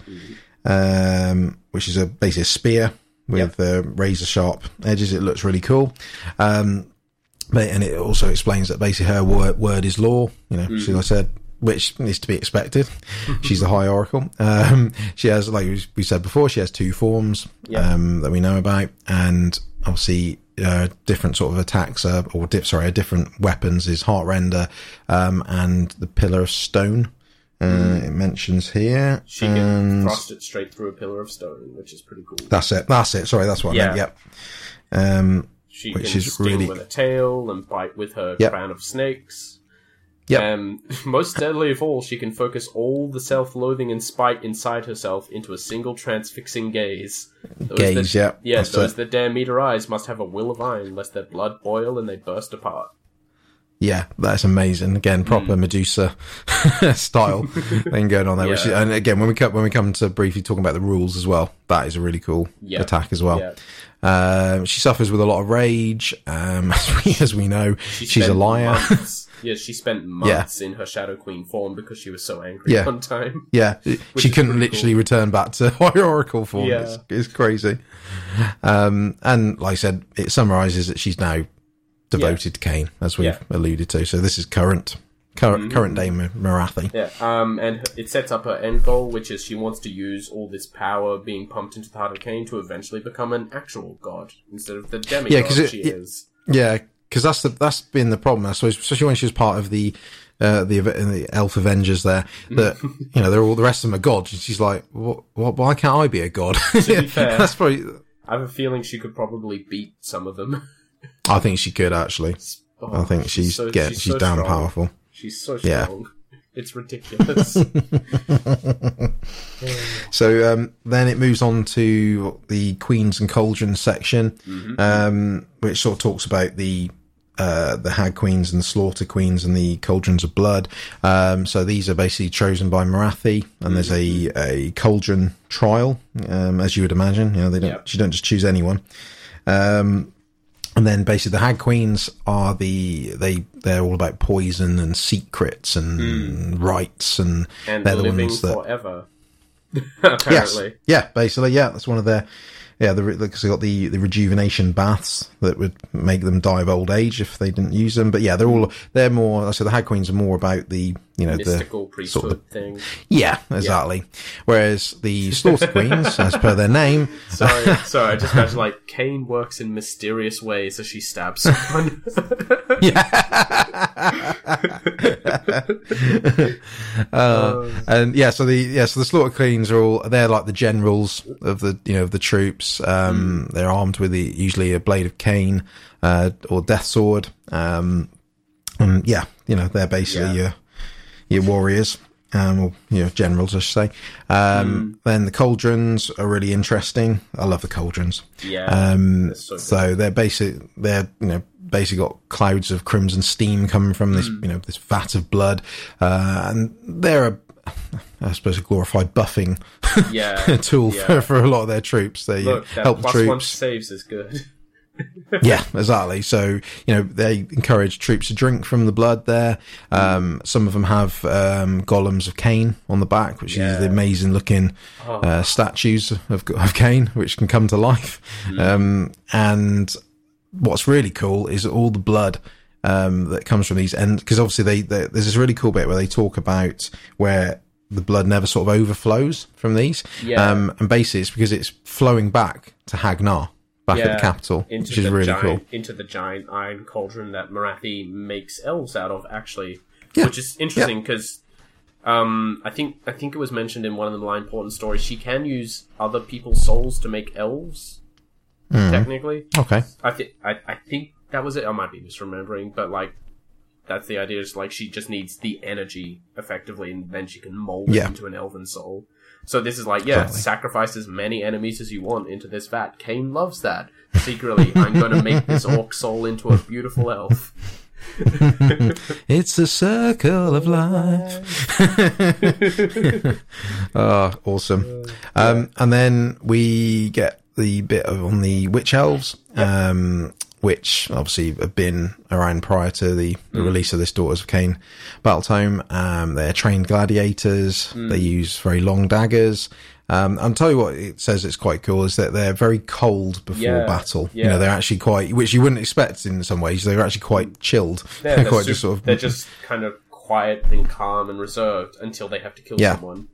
um, which is a basically a spear with uh, razor sharp edges. It looks really cool. Um, but, and it also explains that basically her word, word is law. You know, so I said, which is to be expected. She's a high oracle. Um, she has, like we said before, she has two forms Yeah. um, that we know about, and obviously uh, different sort of attacks, uh, or di- sorry, different weapons is heart render um, and the pillar of stone. Uh, It mentions here. She can and- thrust it straight through a pillar of stone, which is pretty cool. that's it. That's it. Sorry, that's what I Yeah. meant. Yep. Um, She which can is sting really- with a tail and bite with her Yep. crown of snakes. Yep. Um, most deadly of all, she can focus all the self-loathing and spite inside herself into a single transfixing gaze. Those Gaze, that, yeah, Yeah, that's those it. that dare meet her eyes must have a will of iron, lest their blood boil and they burst apart. Yeah, that's amazing. Again, proper Medusa style thing going on there. Which is. And again, when we come when we come to briefly talking about the rules as well, that is a really cool Yeah. attack as well. Yeah. Um, she suffers with a lot of rage, um, as we as we know. She She's a liar. Yeah, she spent months in her Shadow Queen form because she was so angry Yeah. one time. Yeah, she couldn't literally return back to High Oracle form. Yeah. It's, it's crazy. Um, and like I said, it summarizes that she's now devoted to Khaine, as we've Yeah. Mm-hmm. alluded to. So this is current, current, current day Mar- Morathi. Yeah, um, and it sets up her end goal, which is she wants to use all this power being pumped into the heart of Khaine to eventually become an actual god instead of the demigod Yeah, it- she it- is. Yeah, because that's the that's been the problem. I suppose, especially when she was part of the uh, the the Elf Avengers. There, that you know, they're all the rest of them are gods, and she's like, what, what, why can't I be a god? be fair- that's probably. I have a feeling she could probably beat some of them. I think she could actually. Oh, I think she's so- get she's, so down strong. powerful. She's so strong. Yeah. It's ridiculous. So um, then it moves on to the Queens and Cauldrons section, um, which sort of talks about the uh, the Hag Queens and the Slaughter Queens and the Cauldrons of Blood. Um, so these are basically chosen by Morathi, and there's a a cauldron trial, um, as you would imagine. You know, they don't Yep. you don't just choose anyone. Um, and then basically the Hag Queens are the they they're all about poison and secrets and rights and, and they're the ones that forever. yes Apparently, yeah basically yeah that's one of their yeah the because they got the the rejuvenation baths that would make them die of old age if they didn't use them but yeah they're all they're more I say the Hag Queens are more about the you know mystical the priesthood sort of thing. yeah exactly whereas the Slaughter Queens as per their name Sorry, sorry. I just imagine like Khaine works in mysterious ways as she stabs someone. Uh, and yeah, so the yeah, so the slaughter queens are all they're like the generals of the you know of the troops. Um, They're armed with the, usually a blade of Khaine uh, or death sword. Um, and yeah, you know they're basically Yeah. your your warriors. Um, or you know, generals, I should say. Um, Then the cauldrons are really interesting. I love the cauldrons. yeah, Um, so so, they're basic. They're you know basically got clouds of crimson steam coming from this Hmm. you know this vat of blood, uh, and they're a I suppose a glorified buffing yeah. tool yeah. for, for a lot of their troops. They Look, help plus one troops. saves is good. yeah, exactly. So you know they encourage troops to drink from the blood. There, um, some of them have um, golems of Khaine on the back, which Yeah. is the amazing looking Oh. uh, statues of, of Khaine, which can come to life. Hmm. Um, and what's really cool is all the blood um, that comes from these, and because obviously they, they there's this really cool bit where they talk about where the blood never sort of overflows from these, Yeah. um, and basically it's because it's flowing back to Hagg Nar, back at the capital, into which is the really giant, cool. Into the giant iron cauldron that Morathi makes elves out of, actually, Yeah. which is interesting because um, I think I think it was mentioned in one of the more important stories. She can use other people's souls to make elves. Hmm. Technically, Okay. I think I, I think that was it. I might be misremembering, but like that's the idea. Is like she just needs the energy effectively, and then she can mold it Yeah. into an elven soul. So this is like, yeah, Exactly. sacrifice as many enemies as you want into this vat. Khaine loves that. Secretly, I'm going to make this orc soul into a beautiful elf. It's a circle of life. oh, awesome. Um, and then we get the bit of on the witch elves, um, which obviously have been around prior to the, the release of this Daughters of Khaine battle tome. Um, they're trained gladiators. They use very long daggers. Um, I'll tell you what it says it's quite cool is that they're very cold before Yeah, battle. You know, they're actually quite, which you wouldn't expect in some ways. They're actually quite chilled. Yeah, they're quite sup- just sort of they're just kind of quiet and calm and reserved until they have to kill Yeah. someone.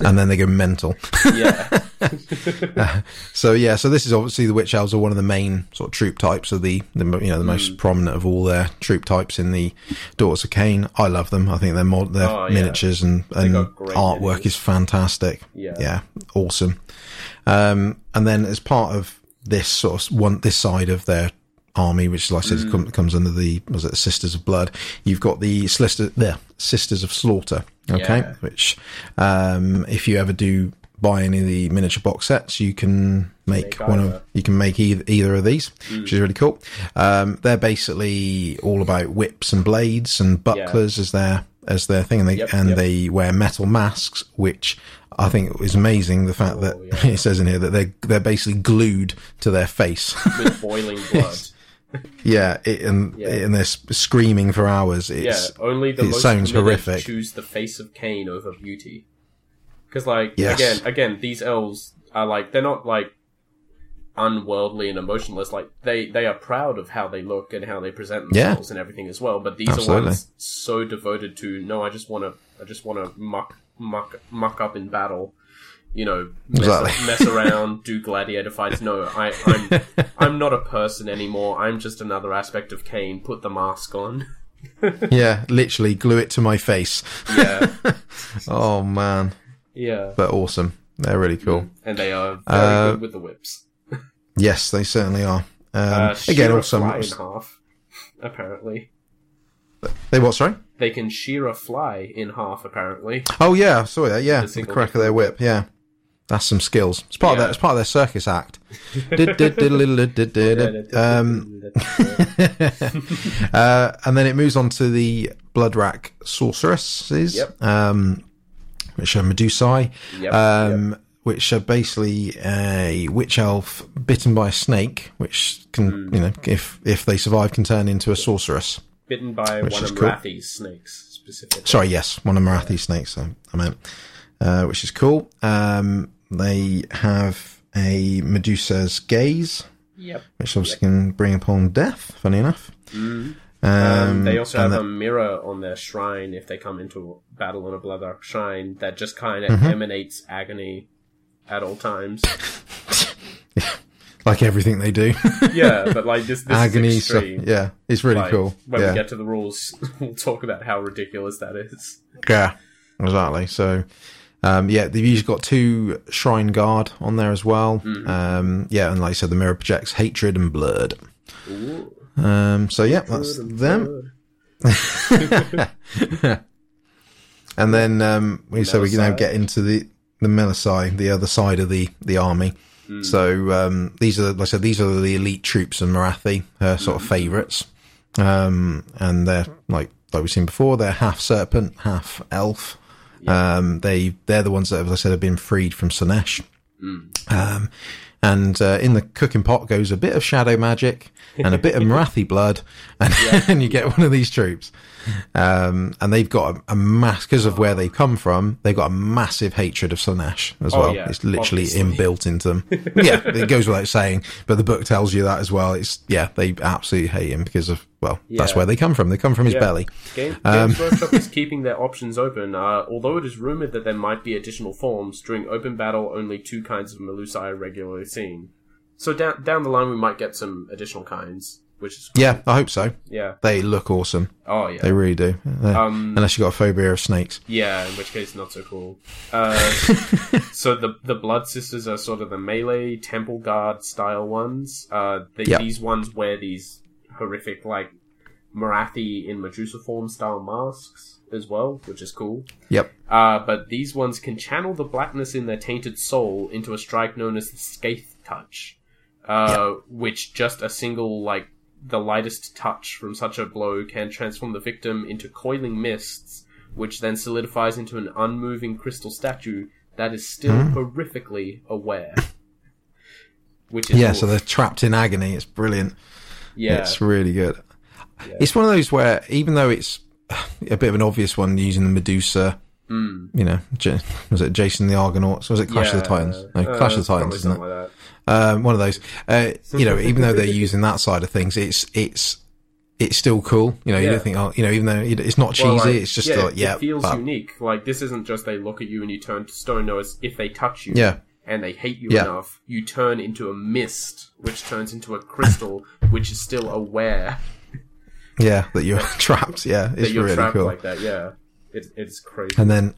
And then they go mental. Yeah, so yeah, so this is obviously the witch elves are one of the main sort of troop types of the, the you know the most prominent of all their troop types in the Daughters of Khaine. I love them. I think their mod, their Oh, yeah. miniatures and, and artwork is fantastic. Yeah. yeah, awesome. Um, and then as part of this sort of one this side of their army, which like I said com- comes under the was it the Sisters of Blood, you've got the Slister, the Sisters of Slaughter. Okay, Yeah. which um, if you ever do buy any of the miniature box sets, you can make, Make one either. of you can make either, either of these, Mm. which is really cool. Um, they're basically all about whips and blades and bucklers as their as their thing, and they Yep, and yep. they wear metal masks, which I think is amazing. The fact that Oh, yeah. it says in here that they're they're basically glued to their face. with boiling blood. Yeah, it, and Yeah. and they're screaming for hours. Yeah, only the it most sounds horrific. choose the face of Khaine over beauty. Because, like, Yes. again, again, these elves are like they're not like unworldly and emotionless. Like they they are proud of how they look and how they present Yeah. themselves and everything as well. But these Absolutely. are ones so devoted to no, I just want to, I just want to muck muck muck up in battle. You know, mess, Exactly. mess around, do gladiator fights. No, I, I'm I'm not a person anymore. I'm just another aspect of Khaine. Put the mask on. yeah, literally glue it to my face. Yeah. Oh man, Yeah. but awesome. They're really cool. And they are very Uh, good with the whips. Yes, they certainly are. Um, Uh, again, also fly in half, apparently. they what? Sorry. They can shear a fly in half, apparently. Oh yeah, I saw that. Yeah, The the crack of their whip. Yeah, that's some skills. It's part of Yeah. that. It's part of their circus act. Um, uh, and then it moves on to the Bloodwrack sorceresses, Yep. um, which are Medusae. Yep, Um, which are basically a witch elf bitten by a snake, which can, Hmm. you know, if if they survive, can turn into a sorceress. Bitten by one of cool. Rathy's snakes, specifically. Sorry, yes, one of Morathi's snakes. I, I meant, uh, which is cool. Um, they have a Medusa's gaze, Yep. which obviously can bring upon death. Funny enough. Mhm. Um, Um, they also have the- a mirror on their shrine if they come into battle on a blood Bloodwrack shrine that just kind of Mm-hmm. emanates agony at all times. like everything they do, yeah, but like this, this agony. is So, yeah, it's really Like, cool. When yeah. we get to the rules, we'll talk about how ridiculous that is. Yeah, exactly. So, um, yeah, they've usually got two shrine guard on there as well. Mm-hmm. Um, yeah, and like I said, the mirror projects hatred and blood. Um, so yeah, that's them. And then um, we so we can now get into the the Melusai, the other side of the the army. Hmm. So um, these are, like I said, these are the elite troops of Morathi, her sort Hmm. of favourites, um, and they're like like we've seen before, they're half serpent, half elf. Um, they they're the ones that, as I said, have been freed from Slaanesh. Hmm. Um, and uh, in the cooking pot goes a bit of shadow magic and a bit of Morathi blood, and, and you get one of these troops. Um, and they've got a, a mass because of where they've come from. They've got a massive hatred of Slaanesh as Oh, well. yeah, it's literally obviously. inbuilt into them. yeah, it goes without saying, but the book tells you that as well. It's yeah, they absolutely hate him because of well, that's where they come from. They come from his Yeah. belly. Game, Um, Games Workshop is keeping their options open, uh, although it is rumored that there might be additional forms. During open battle, only two kinds of Melusai are regularly seen. So down down the line, we might get some additional kinds, which is cool. Yeah, I hope so. yeah. They look awesome. Oh yeah. They really do. Um, Unless you got a phobia of snakes. Yeah, in which case not so cool. Uh, so the the Blood Sisters are sort of the melee temple guard style ones. Uh, the, Yep. These ones wear these horrific like Morathi in Medusa form style masks as well, which is cool. Yep. Uh, but these ones can channel the blackness in their tainted soul into a strike known as the Scathe Touch, uh, which just a single, like, the lightest touch from such a blow can transform the victim into coiling mists, which then solidifies into an unmoving crystal statue that is still horrifically aware. Which is Yeah, so they're trapped in agony. It's brilliant. Yeah, It's really good. It's one of those where, even though it's a bit of an obvious one using the Medusa, Mm. you know, J- was it Jason the Argonauts? Was it Clash of the Titans? No, uh, Clash of the Titans, isn't it? Like. Um, one of those. Uh, you know, even though they're using that side of things, it's it's it's still cool. You know, you don't think, oh, you know, even though it's not cheesy, Well, like, it's just yeah, like, yeah, it feels but- unique. Like this isn't just they look at you and you turn to stone. No, it's if they touch you, yeah, and they hate you Yeah. enough, you turn into a mist, which turns into a crystal, which is still aware yeah, that you're trapped. Yeah, that it's you're really trapped cool. like that. Yeah, it, it's crazy. And then,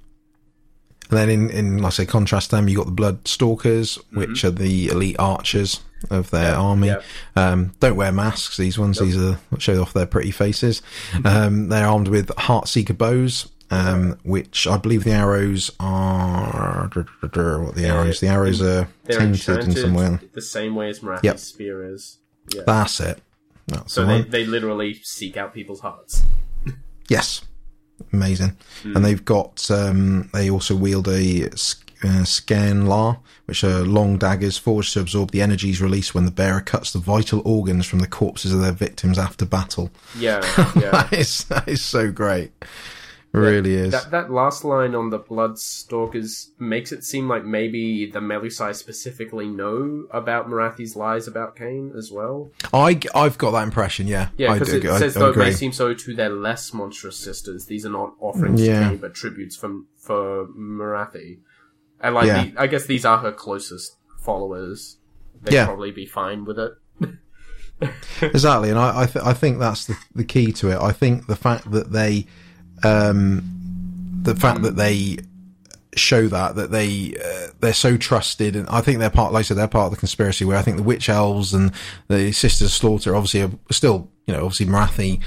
and then in, in, like I say, contrast them, you got the Blood Stalkers, which are the elite archers of their army. yeah. Um, don't wear masks, these ones. These are, show off their pretty faces. Um, they're armed with Heartseeker bows, um, which I believe the arrows are, what the arrows? The arrows are They're tainted in some way. the same way as Morathi's Yep. spear is. Yeah. That's it. That's so they, they literally seek out people's hearts. Yes, amazing. And they've got. Um, they also wield a uh, Sciansá, which are long daggers forged to absorb the energies released when the bearer cuts the vital organs from the corpses of their victims after battle. Yeah, yeah. that is that is so great. Really is. That that last line on the Bloodstalkers makes it seem like maybe the Melusai specifically know about Morathi's lies about Khaine as well. I I've got that impression. Yeah, Yeah, I because do. it I, says I though it agree. may seem so to their less monstrous sisters. These are not offerings Yeah. to Khaine, but tributes from for Morathi. And like, Yeah. the, I guess these are her closest followers. They'd Yeah. probably be fine with it. exactly, and I I, th- I think that's the the key to it. I think the fact that they, um, the fact that they show that that they uh, they're so trusted, and I think they're part, like I said, they're part of the conspiracy. Where I think the witch elves and the sisters of slaughter, obviously, are still you know, obviously Morathi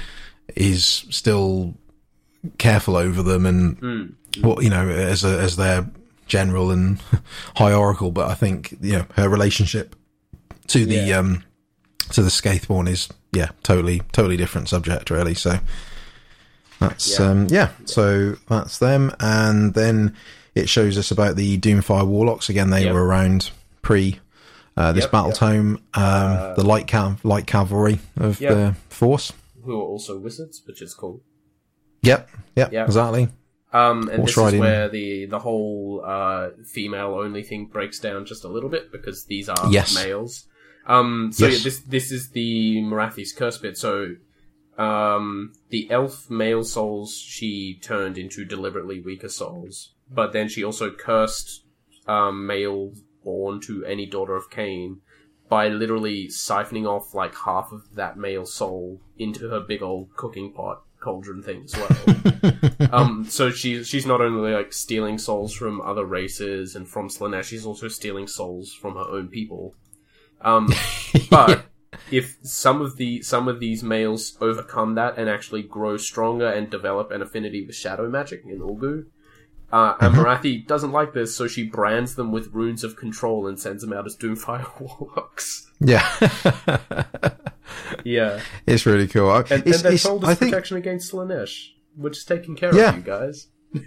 is still careful over them, and well, you know, as a, as their general and high oracle. But I think you know her relationship to the Yeah. um to the Scathborn is yeah totally totally different subject really. So that's Yeah. um yeah so that's them, and then it shows us about the Doomfire Warlocks. Again, they Yep. were around pre uh, this Yep, battle yep. tome. Um, the light light cavalry of the force. Who are also wizards, which is cool. Yep, yep, Yep. exactly. Um, and Horse this riding. is where the the whole uh, female only thing breaks down just a little bit because these are Yes. males. Um, so Yes. yeah, this this is the Morathi's curse bit. So um, the elf male souls she turned into deliberately weaker souls, but then she also cursed um, male born to any daughter of Khaine by literally siphoning off like half of that male soul into her big old cooking pot cauldron thing as well. um, so she she's not only like stealing souls from other races and from Slaanesh, she's also stealing souls from her own people. Um, but if some of the some of these males overcome that and actually grow stronger and develop an affinity with shadow magic in Ulgu, uh, and Morathi doesn't like this, so she brands them with runes of control and sends them out as Doomfire warlocks. Yeah, Yeah, it's really cool. And, and it's, they're told I it's think protection against Slaanesh, which is taking care Yeah. of you guys.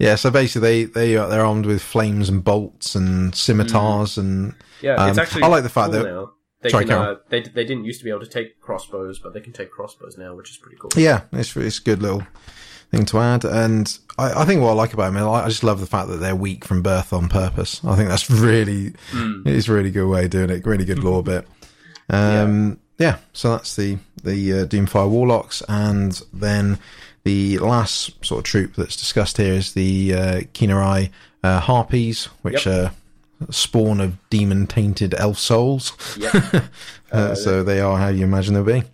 yeah. So basically, they they are they're armed with flames and bolts and scimitars and Yeah, it's Um, actually I like the fact cool that- now. They Sorry, can, uh, they they didn't used to be able to take crossbows, but they can take crossbows now, which is pretty cool. yeah, it's it's a good little thing to add. And I, I think what I like about them, I just love the fact that they're weak from birth on purpose. I think that's really it's a really good way of doing it. Really good lore bit. Um, yeah. so that's the the uh, Doomfire Warlocks, and then the last sort of troop that's discussed here is the uh, Khinerai uh, Harpies, which Yep. are spawn of demon tainted elf souls. Yeah, Uh, so they are how you imagine they'll be.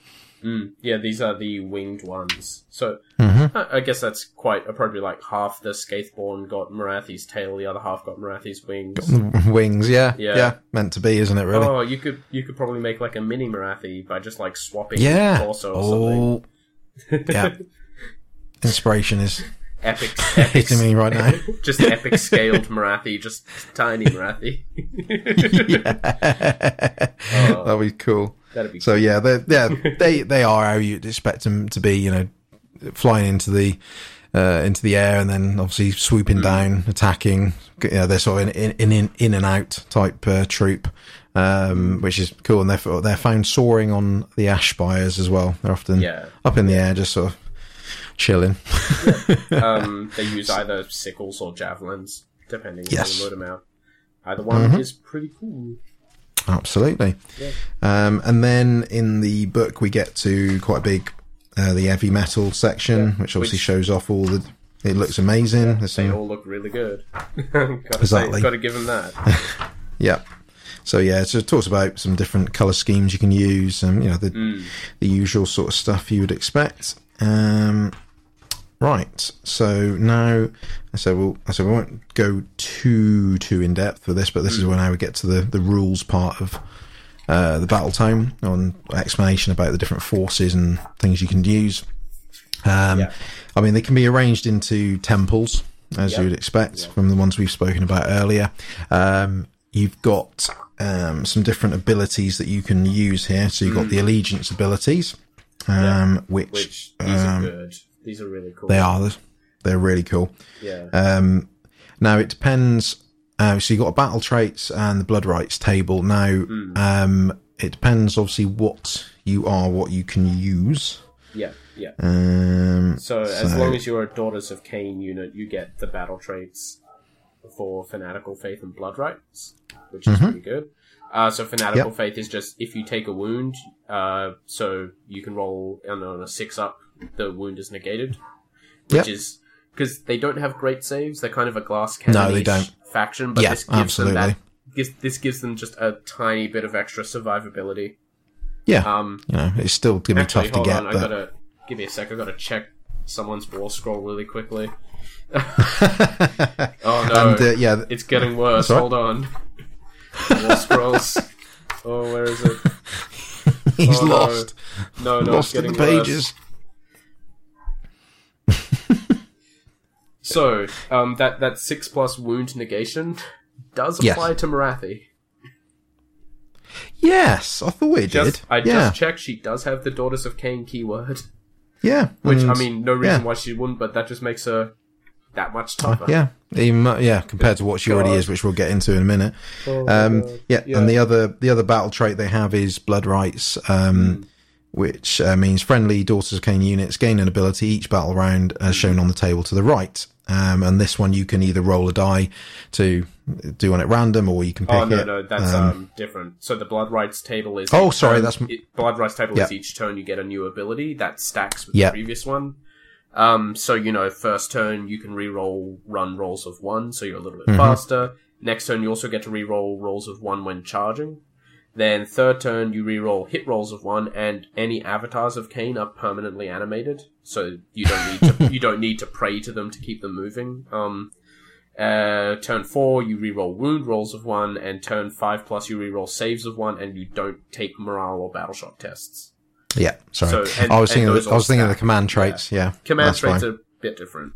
mm, yeah, these are the winged ones. So Mm-hmm. I, I guess that's quite appropriate. Like half the Scathborn got Morathi's tail, the other half got Morathi's wings. Wings, yeah, Yeah. yeah, meant to be, isn't it? Really? Oh, you could you could probably make like a mini Morathi by just like swapping yeah. torso or something. Oh, yeah. Inspiration is Epic, epic hitting me right now. just epic scaled Morathi, just tiny Morathi. That'd be cool. That'd be So yeah, they yeah they they are how you'd expect them to be. You know, flying into the uh, into the air and then obviously Mm. swooping down, attacking. You know, they're sort of in in in, in and out type uh, troop. Mm. Um, which is cool, and they're they're found soaring on the ash spires as well. They're often Yeah. up in the air, just sort of chilling. um, they use either sickles or javelins, depending Yes. on you load them out. Either one is pretty cool. Absolutely. Um, and then in the book, we get to quite a big, uh, the heavy metal section, which obviously Which- shows off all the. It looks amazing. There's They all look really good. gotta Exactly. say, gotta give them that. yeah. So yeah, so it talks about some different color schemes you can use, and you know the the usual sort of stuff you would expect. Um, right. So now, I said we'll, I said we won't go too too in depth for this, but this is when I would get to the the rules part of uh, the battle tome on explanation about the different forces and things you can use. Um, Yeah. I mean, they can be arranged into temples, as Yeah. you would expect from the ones we've spoken about earlier. Um, you've got um, some different abilities that you can use here. So you've got the allegiance abilities, um, which, Which these um, are good. These are really cool. they are. They're really cool. Yeah. Um, now it depends. Uh, so you got battle traits and the blood rites table. Now, um, it depends obviously what you are, what you can use. yeah. Yeah. Um, So, as so- long as you're a Daughters of Khaine unit, you get the battle traits for Fanatical Faith and Blood Rites, which is pretty good. Uh, so Fanatical Mm-hmm. Yep. Faith is just if you take a wound, uh, so you can roll on, on a six up, the wound is negated, which Yep. is because they don't have great saves. They're kind of a glass cannon No, they don't. faction, but Yeah, this gives absolutely. them that. Gives, this gives them just a tiny bit of extra survivability. yeah, Um, you know, it's still gonna be Actually, tough to get, on. I gotta give me a sec. I gotta check someone's war scroll really quickly. oh no, and uh, yeah, it's getting worse. Hold on. war scrolls. Oh, where is it? he's Oh, lost, No, no, lost it's in getting the worse. So, um, that that six plus wound negation does Yes. apply to Morathi. Yes, I thought it Just did. I yeah, just checked. She does have the Daughters of Khaine keyword. Yeah, Which I mean, no reason yeah. why she wouldn't, but that just makes her that much tougher. Yeah, even, yeah, compared to what she already is, which we'll get into in a minute. Oh, Um, yeah, Yeah. and the other the other battle trait they have is blood rites, um, which uh, means friendly Daughters of Khaine units gain an ability each battle round, as shown on the table to the right. Um, and this one you can either roll a die to do one at random, or you can pick it Oh no, it. no, that's um, um, different. So the blood rites table is. Oh, sorry, turn- that's- it, blood rites table Yeah. is each turn you get a new ability that stacks with Yeah. the previous one. Um, so you know, first turn you can re-roll run rolls of one, so you're a little bit Mm-hmm. faster. Next turn you also get to re-roll rolls of one when charging. Then third turn you re-roll hit rolls of one, and any avatars of Khaine are permanently animated, so you don't need to you don't need to pray to them to keep them moving. Um, uh, turn four, you reroll wound rolls of one, and turn five plus, you reroll saves of one, and you don't take morale or battle shock tests. yeah, sorry, So, and- I was thinking. Of, I was thinking of the command traits. Yeah, Command traits fine. are a bit different.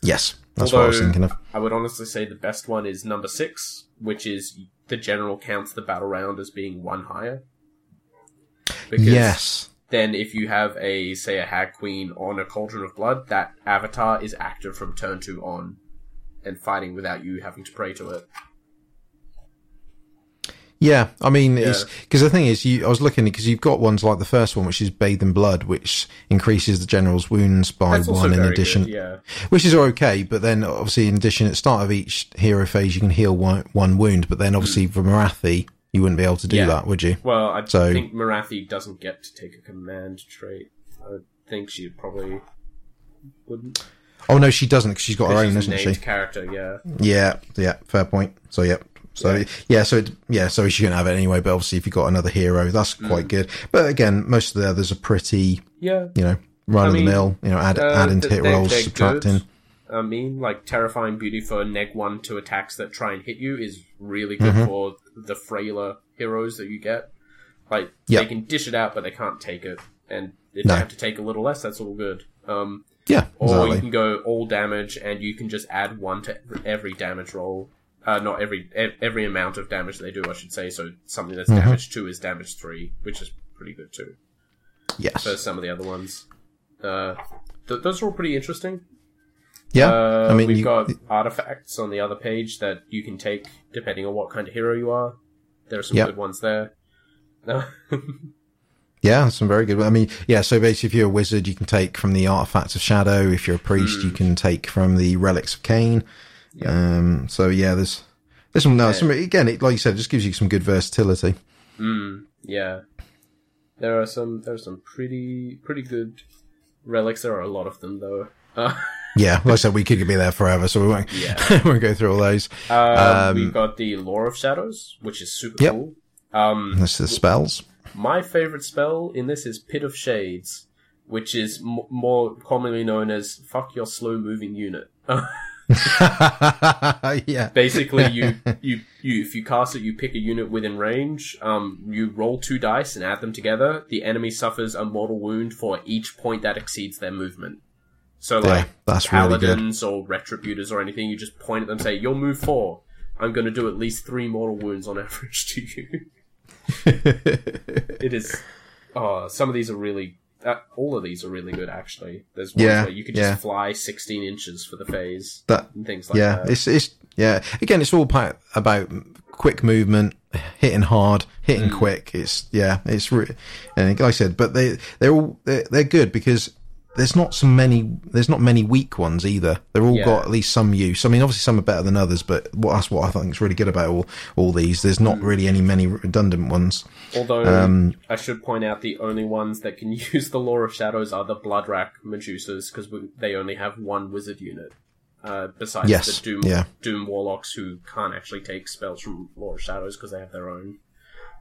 Yes, that's what I was thinking of. I would honestly say the best one is number six, which is the general counts the battle round as being one higher. Because Yes, then if you have a, say, a Hag Queen on a Cauldron of Blood, that avatar is active from turn two on and fighting without you having to pray to it. Yeah, I mean, it's Yeah. because the thing is, you, I was looking because you've got ones like the first one, which is bathe in blood, which increases the general's wounds by That's one in addition, good, yeah. which is okay. But then, obviously, in addition, at the start of each hero phase, you can heal one, one wound. But then, obviously, mm. for Morathi, you wouldn't be able to do. Yeah. that, would you? Well, I So- think Morathi doesn't get to take a command trait. I think she probably wouldn't. Oh no, she doesn't because she's got her own, isn't she? character, yeah. Yeah, yeah, fair point. So yeah. So Yeah. yeah, so it, yeah, so she shouldn't have it anyway. But obviously, if you've got another hero, that's Hmm. quite good. But again, most of the others are pretty, Yeah. you know, run of the mill. You know, add uh, adding to th- hit they're- rolls, they're subtracting. good. I mean, like Terrifying Beauty for neg one to attacks that try and hit you is really good Mm-hmm. for the frailer heroes that you get. Like Yep. they can dish it out, but they can't take it. And if No. they have to take a little less, that's all good. Um, Yeah, or you can go all damage, and you can just add one to every damage roll. Uh, not every every amount of damage they do, I should say. So something that's Mm-hmm. damage two is damage three, which is pretty good too. Yes. For some of the other ones, uh, th- those are all pretty interesting. Yeah, Uh, I mean, we've you, got artifacts on the other page that you can take depending on what kind of hero you are. There are some Yep. good ones there. yeah, some very good. I mean, yeah. So basically, if you're a wizard, you can take from the artifacts of shadow. If you're a priest, Hmm. you can take from the relics of Khaine. Um, so yeah, there's there's some no, again. It, like you said, it just gives you some good versatility. mm, yeah, there are some. There are some pretty pretty good relics. There are a lot of them though. Uh, Yeah, like I said, we could be there forever, so we won't Yeah. we won't go through all those. uh, Um, we've got the Lore of Shadows, which is super Yep. cool. Um, This is spells. My favorite spell in this is Pit of Shades, which is m- more commonly known as "fuck your slow moving unit." yeah, Basically, you, you you if you cast it, you pick a unit within range. Um, you roll two dice and add them together. The enemy suffers a mortal wound for each point that exceeds their movement. So, yeah, like that's really good. paladins or retributors or anything, you just point at them, and say, "You'll move four. I'm going to do at least three mortal wounds on average to you." it is. Oh, some of these are really. Uh, all of these are really good, actually. There's ones Yeah, where you could just yeah. fly 16 inches for the phase That and things like yeah, that. it's it's yeah. Again, it's all about, about quick movement, hitting hard, hitting Mm. quick. It's yeah, it's re- and like I said, but they they're all they're, they're good because there's not so many there's not many weak ones either. They're all Yeah. got at least some use. I mean, obviously some are better than others, but what that's what I think is really good about all all these. There's not Mm. really any many redundant ones. Although Um, I should point out the only ones that can use the Lore of Shadows are the Bloodwrack Medusas because they only have one wizard unit. Uh, besides Yes, the Doom yeah. Doom Warlocks who can't actually take spells from Lore of Shadows because they have their own.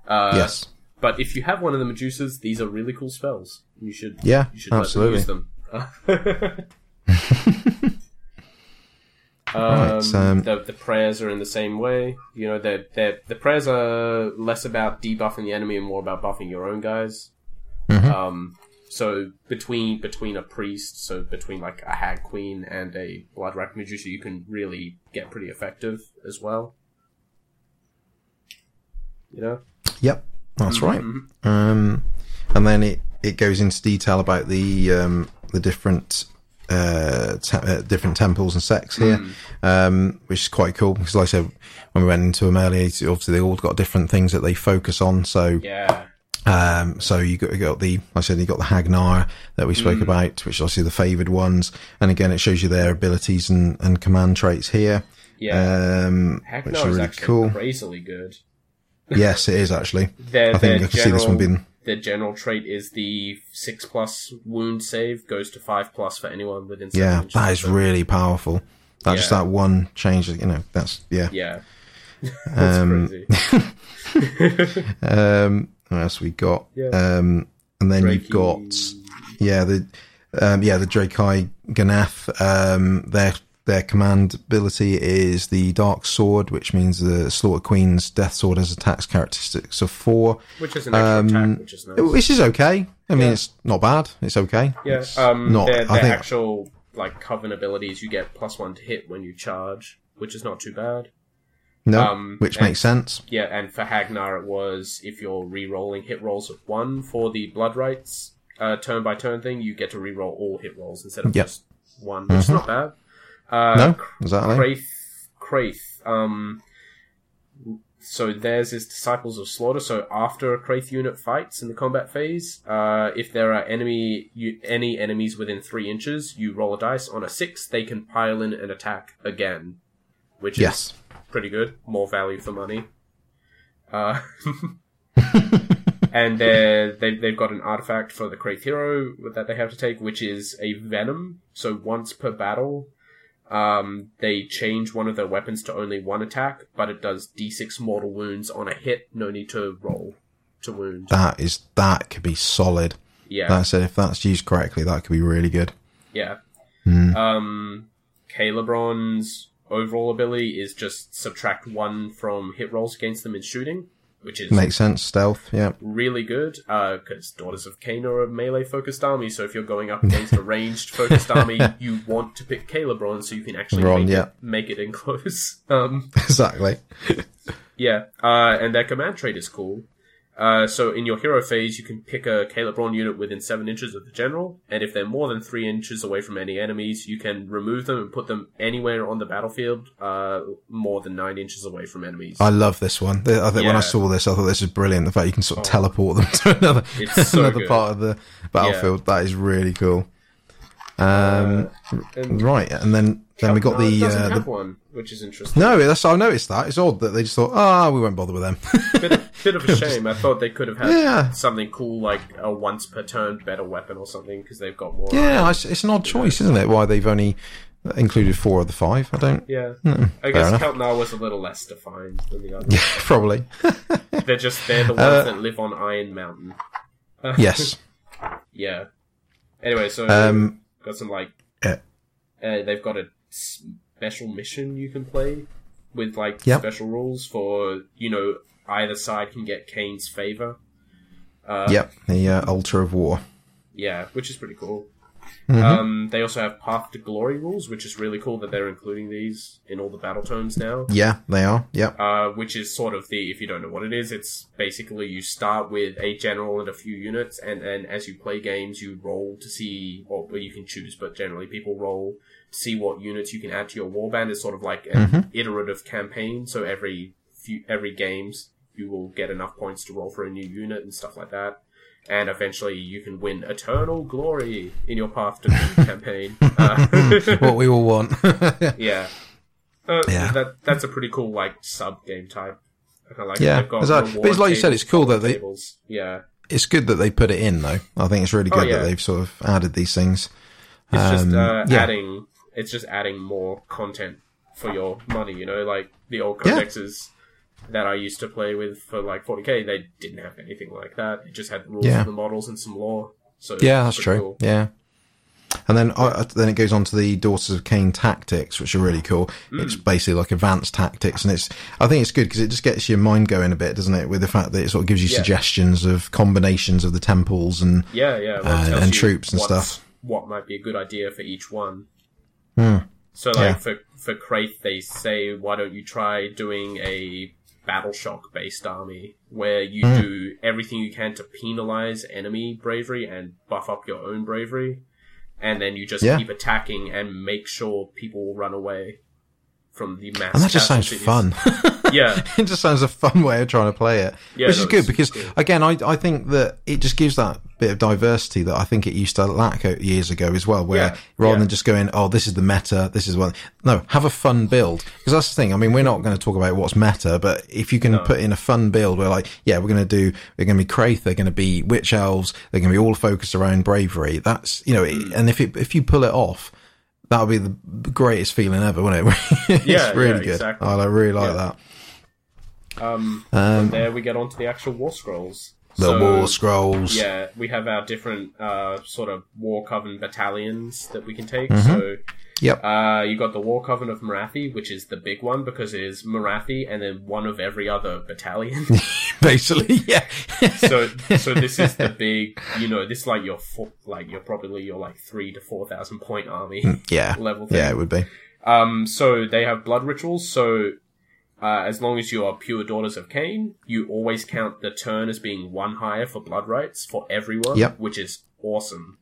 Uh, yes. But if you have one of the Medusas, these are really cool spells. You should Yeah, you should absolutely. them use them. um, Right, um, the the prayers are in the same way. You know, they're, they're, the prayers are less about debuffing the enemy and more about buffing your own guys. Mhm. Um, so between between a priest, so between like a hag queen and a bloodwrack medusa, you can really get pretty effective as well. You know, Yep, that's right. Mhm. Um, and then it it goes into detail about the um, the different uh, te- uh, different temples and sects here, um, which is quite cool because, like I said, when we went into them earlier, obviously they all got different things that they focus on. So Yeah. um, so you got, you got the, like I said, you got the Hagg Nar that we spoke about, which is obviously the favoured ones. And again, it shows you their abilities and, and command traits here. Yeah. Um, which Hagg Nar is is really actually cool. crazily good. yes, it is actually. I think I can see this one being, Their general trait is the six plus wound save goes to five plus for anyone within yeah, inches that of really powerful. That just that one change, you know, that's, yeah. Yeah. That's Um, crazy. Um, what else we got? Yeah. Um, and then you've got, yeah, the, um, yeah, the Draichi Ganeth, um, their, their command ability is the Dark Sword, which means the Slaughter Queen's Death Sword has attacks characteristics of four. Which is an extra um, attack, which is nice. Which is okay. I mean, Yeah. it's not bad. It's okay. Yeah, It's um, not, their, their actual like coven abilities, you get plus one to hit when you charge, which is not too bad. no, um, which and- makes sense. Yeah, and for Hagg Nar, it was if you're re-rolling hit rolls of one for the Blood Rites uh, turn by turn thing, you get to re-roll all hit rolls instead of Yep. just one, which is not bad. Uh, No, exactly. Kraith, Kraith, um, so theirs is Disciples of Slaughter. So after a Kraith unit fights in the combat phase, uh, if there are enemy you, any enemies within three inches, you roll a dice. On a six, they can pile in and attack again, which Yes. is pretty good. More value for money. Uh, and they've, they've got an artifact for the Kraith hero that they have to take, which is a venom. So once per battle, um, they change one of their weapons to only one attack, but it does d6 mortal wounds on a hit. No need to roll to wound. That is, that could be solid. Yeah, That's it. If that's used correctly, that could be really good. yeah. Hmm. Um, Khailebron's overall ability is just subtract one from hit rolls against them in shooting, which is Makes sense. Stealth. Yeah. really good because Daughters of Khaine are a melee focused army. So if you're going up against a ranged focused army, you want to pick Khailebron so you can actually Ron, make, yeah. it, make it in close. Um, Exactly. yeah, uh, and their command trait is cool. Uh, so in your hero phase, you can pick a Caleb Khailebron unit within seven inches of the general, and if they're more than three inches away from any enemies, you can remove them and put them anywhere on the battlefield, uh, more than nine inches away from enemies. I love this one. I think when I saw this, I thought this is brilliant. The fact you can sort of teleport them to another It's so another good. part of the battlefield. That is really cool. Um, and right, and then then we got Kapnar the uh, the one, which is interesting. no. That's I noticed that. It's odd that they just thought, ah, we won't bother with them. bit, bit of a shame. I thought they could have had Yeah. something cool like a once per turn better weapon or something because they've got more. yeah, it's, it's an odd choice, isn't it? Why they've only included four of the five? I don't. Yeah. Hmm, I guess. Khelt Nar was a little less defined than the others. Yeah, probably. They're just they're the ones Uh, that live on Iron Mountain. yes. Yeah. Anyway, so Um, got some like uh, they've got a special mission you can play with like Yep. special rules for you know either side can get Khaine's favor. Uh, Yep. The uh, Altar of War. Yeah, which is pretty cool. Mm-hmm. Um, they also have Path to Glory rules, which is really cool that they're including these in all the battle tomes now. Yeah, they are. Yep. Uh, which is sort of the, if you don't know what it is, it's basically you start with a general and a few units, and then as you play games, you roll to see, or well, you can choose, but generally people roll see what units you can add to your warband. It's sort of like an iterative campaign, so every few, every games, you will get enough points to roll for a new unit and stuff like that. And eventually, you can win eternal glory in your path to the campaign. Uh, what we all want. yeah. Uh, Yeah. That that's a pretty cool like sub game type. Like. Yeah, They've got exactly. But it's like you said, it's cool that follow they- tables. Yeah. it's good that they put it in, though. I think it's really Oh, good yeah. that they've sort of added these things. It's just Um, uh, yeah. adding. It's just adding more content for your money. You know, like the old Yeah. codexes that I used to play with for like 40k. They didn't have anything like that. It just had the rules Yeah. the models and some lore. So Yeah, that's true. cool. Yeah. And then, uh, then it goes on to the Daughters of Khaine tactics, which are really cool. Hmm. It's basically like advanced tactics, and it's. I think it's good because it just gets your mind going a bit, doesn't it? With the fact that it sort of gives you Yeah. suggestions of combinations of the temples and Yeah, yeah. well, Uh, and troops and stuff. What might be a good idea for each one. Hmm. So, like Yeah. for for Kraith, they say, "Why don't you try doing a battle shock based army where you Hmm. do everything you can to penalize enemy bravery and buff up your own bravery, and then you just Yeah. keep attacking and make sure people will run away from the mass. And that just sounds fun. Yeah, it just sounds a fun way of trying to play it, Yeah, which no, is good because good. again, I I think that it just gives that bit of diversity that I think it used to lack years ago as well. Where Yeah, rather yeah. than just going, oh, this is the meta, this is what. No, have a fun build because that's the thing. I mean, we're not going to talk about what's meta, but if you can put in a fun build where like, yeah, we're going to do, they're going to be Kraith, they're going to be witch elves, they're going to be all focused around bravery. That's you know, Mm. and if it if you pull it off. That would be the greatest feeling ever, wouldn't it? it's Yeah, really yeah, good. exactly. I really like that. um, Um, there we get onto the actual war scrolls. The So- War Scrolls. Yeah, we have our different uh, sort of war coven battalions that we can take. Mm-hmm. So Yep. uh, you got the war coven of Morathi, which is the big one because it is Morathi and then one of every other battalion. Basically, yeah. so so this is the big, you know, this is like your four, like you're probably your like three to four thousand point army yeah. level thing. Yeah, it would be. Um, so they have blood rituals. So uh, as long as you are pure daughters of Khaine, you always count the turn as being one higher for blood rites for everyone, Yep. which is awesome.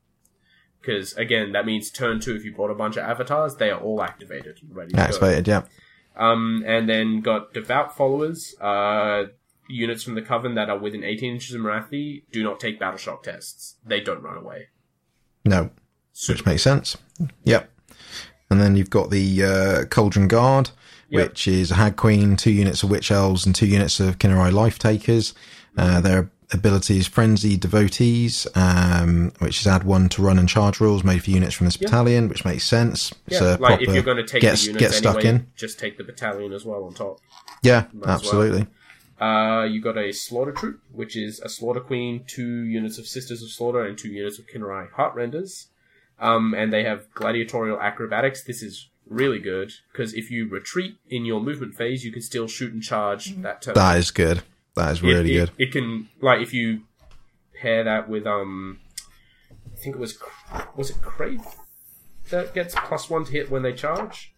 Because again, that means turn two. If you brought a bunch of avatars, they are all activated, ready to go. Activated, yeah. Um, and then got devout followers. Uh, units from the coven that are within 18 inches of Morathi do not take battle shock tests. They don't run away. No, which makes sense. Yep. And then you've got the uh, Cauldron Guard, Yep. which is a Hag Queen, two units of Witch Elves, and two units of Khinerai Life Takers. Uh, their abilities Frenzy Devotees, um, which is add one to run and charge rules made for units from this battalion, which makes sense. Yeah, So like if you're going to take get, the units get stuck anyway, in. just take the battalion as well on top. Yeah, well. absolutely. Uh, you got a slaughter troop, which is a slaughter queen, two units of sisters of slaughter, and two units of Khinerai heartrenders. Um, and they have gladiatorial acrobatics. This is really good because if you retreat in your movement phase, you can still shoot and charge that turn. That is good. That is really it, good. It can like if you pair that with um, I think it was was it Crave that gets plus one to hit when they charge.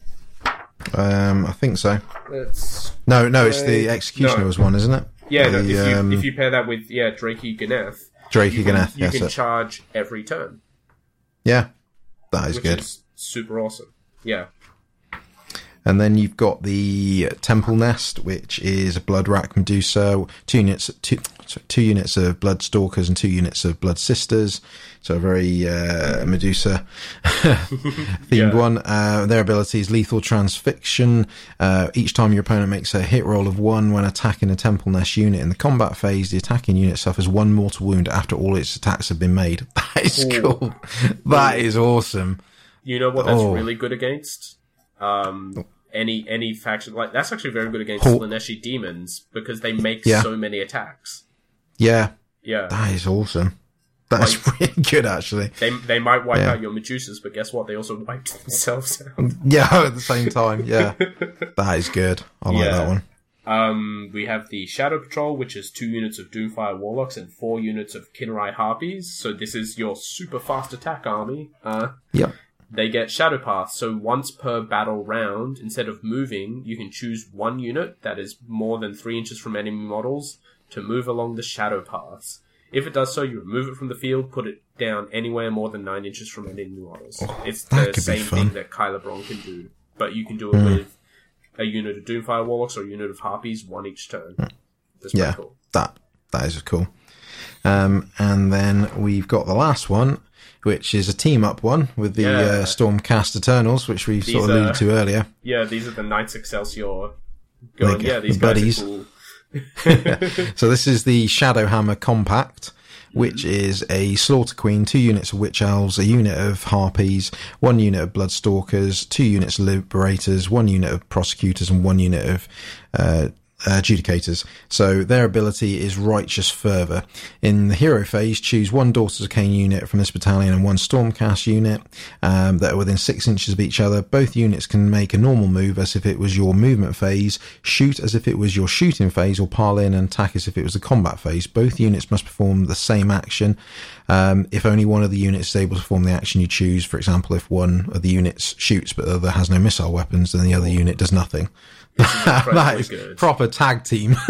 Um, I think so. That's No, no, it's the Executioner's one, isn't it? yeah. No, The, if you um, if you pair that with yeah Draichi Ganeth, Drakey you can, Ganeth, you can it. charge every turn, Yeah, that is which good. is super awesome. Yeah, And then you've got the Temple Nest, which is a Bloodwrack Medusa, two units, two, sorry, two units of Blood Stalkers and two units of Blood Sisters. So a very uh, Medusa themed Yeah. one. Uh, their abilities: lethal transfixion. Uh, each time your opponent makes a hit roll of one when attacking a Temple Nest unit in the combat phase, the attacking unit suffers one mortal wound after all its attacks have been made. That is Ooh. cool. That is awesome. you know what that's Oh. really good against. Um, any any faction like that's actually very good against Hol- Slaaneshi demons because they make Yeah. so many attacks. Yeah, Yeah, that is awesome. That is really good, actually. They they might wipe Yeah. out your Medusas, but guess what? They also wiped themselves out. Yeah, at the same time. Yeah, that is good. I like Yeah. that one. Um, we have the Shadow Patrol, which is two units of Doomfire Warlocks and four units of Khinerai Harpies. So this is your super fast attack army. Uh, Yep. They get Shadow Path. So once per battle round, instead of moving, you can choose one unit that is more than three inches from enemy models to move along the Shadow Paths. If it does so, you remove it from the field, put it down anywhere more than nine inches from enemy models. it's Oh, that the same thing that Khailebron can do, but you can do it with a unit of Doomfire Warlocks or a unit of Harpies, one each turn. That's Yeah, cool. that that is cool. Um, and then we've got the last one, which is a team up one with the Yeah. uh, Stormcast Eternals, which we sort of alluded are- to earlier. Yeah, these are the Knights Excelsior. Going, yeah, these the buddies. are cool. So this is the Shadowhammer Compact, which is a Slaughter Queen, two units of Witch Elves, a unit of Harpies, one unit of Bloodstalkers, two units of Liberators, one unit of Prosecutors, and one unit of uh, adjudicators. So their ability is righteous fervor. In the hero phase, choose one Daughters of Khaine unit from this battalion and one Stormcast unit um, that are within six inches of each other. Both units can make a normal move as if it was your movement phase, shoot as if it was your shooting phase, or pile in and attack as if it was the combat phase. Both units must perform the same action. Um, if only one of the units is able to perform the action you choose, for example, if one of the units shoots but the other has no missile weapons, then the other unit does nothing. This is incredibly that is good. proper tag team.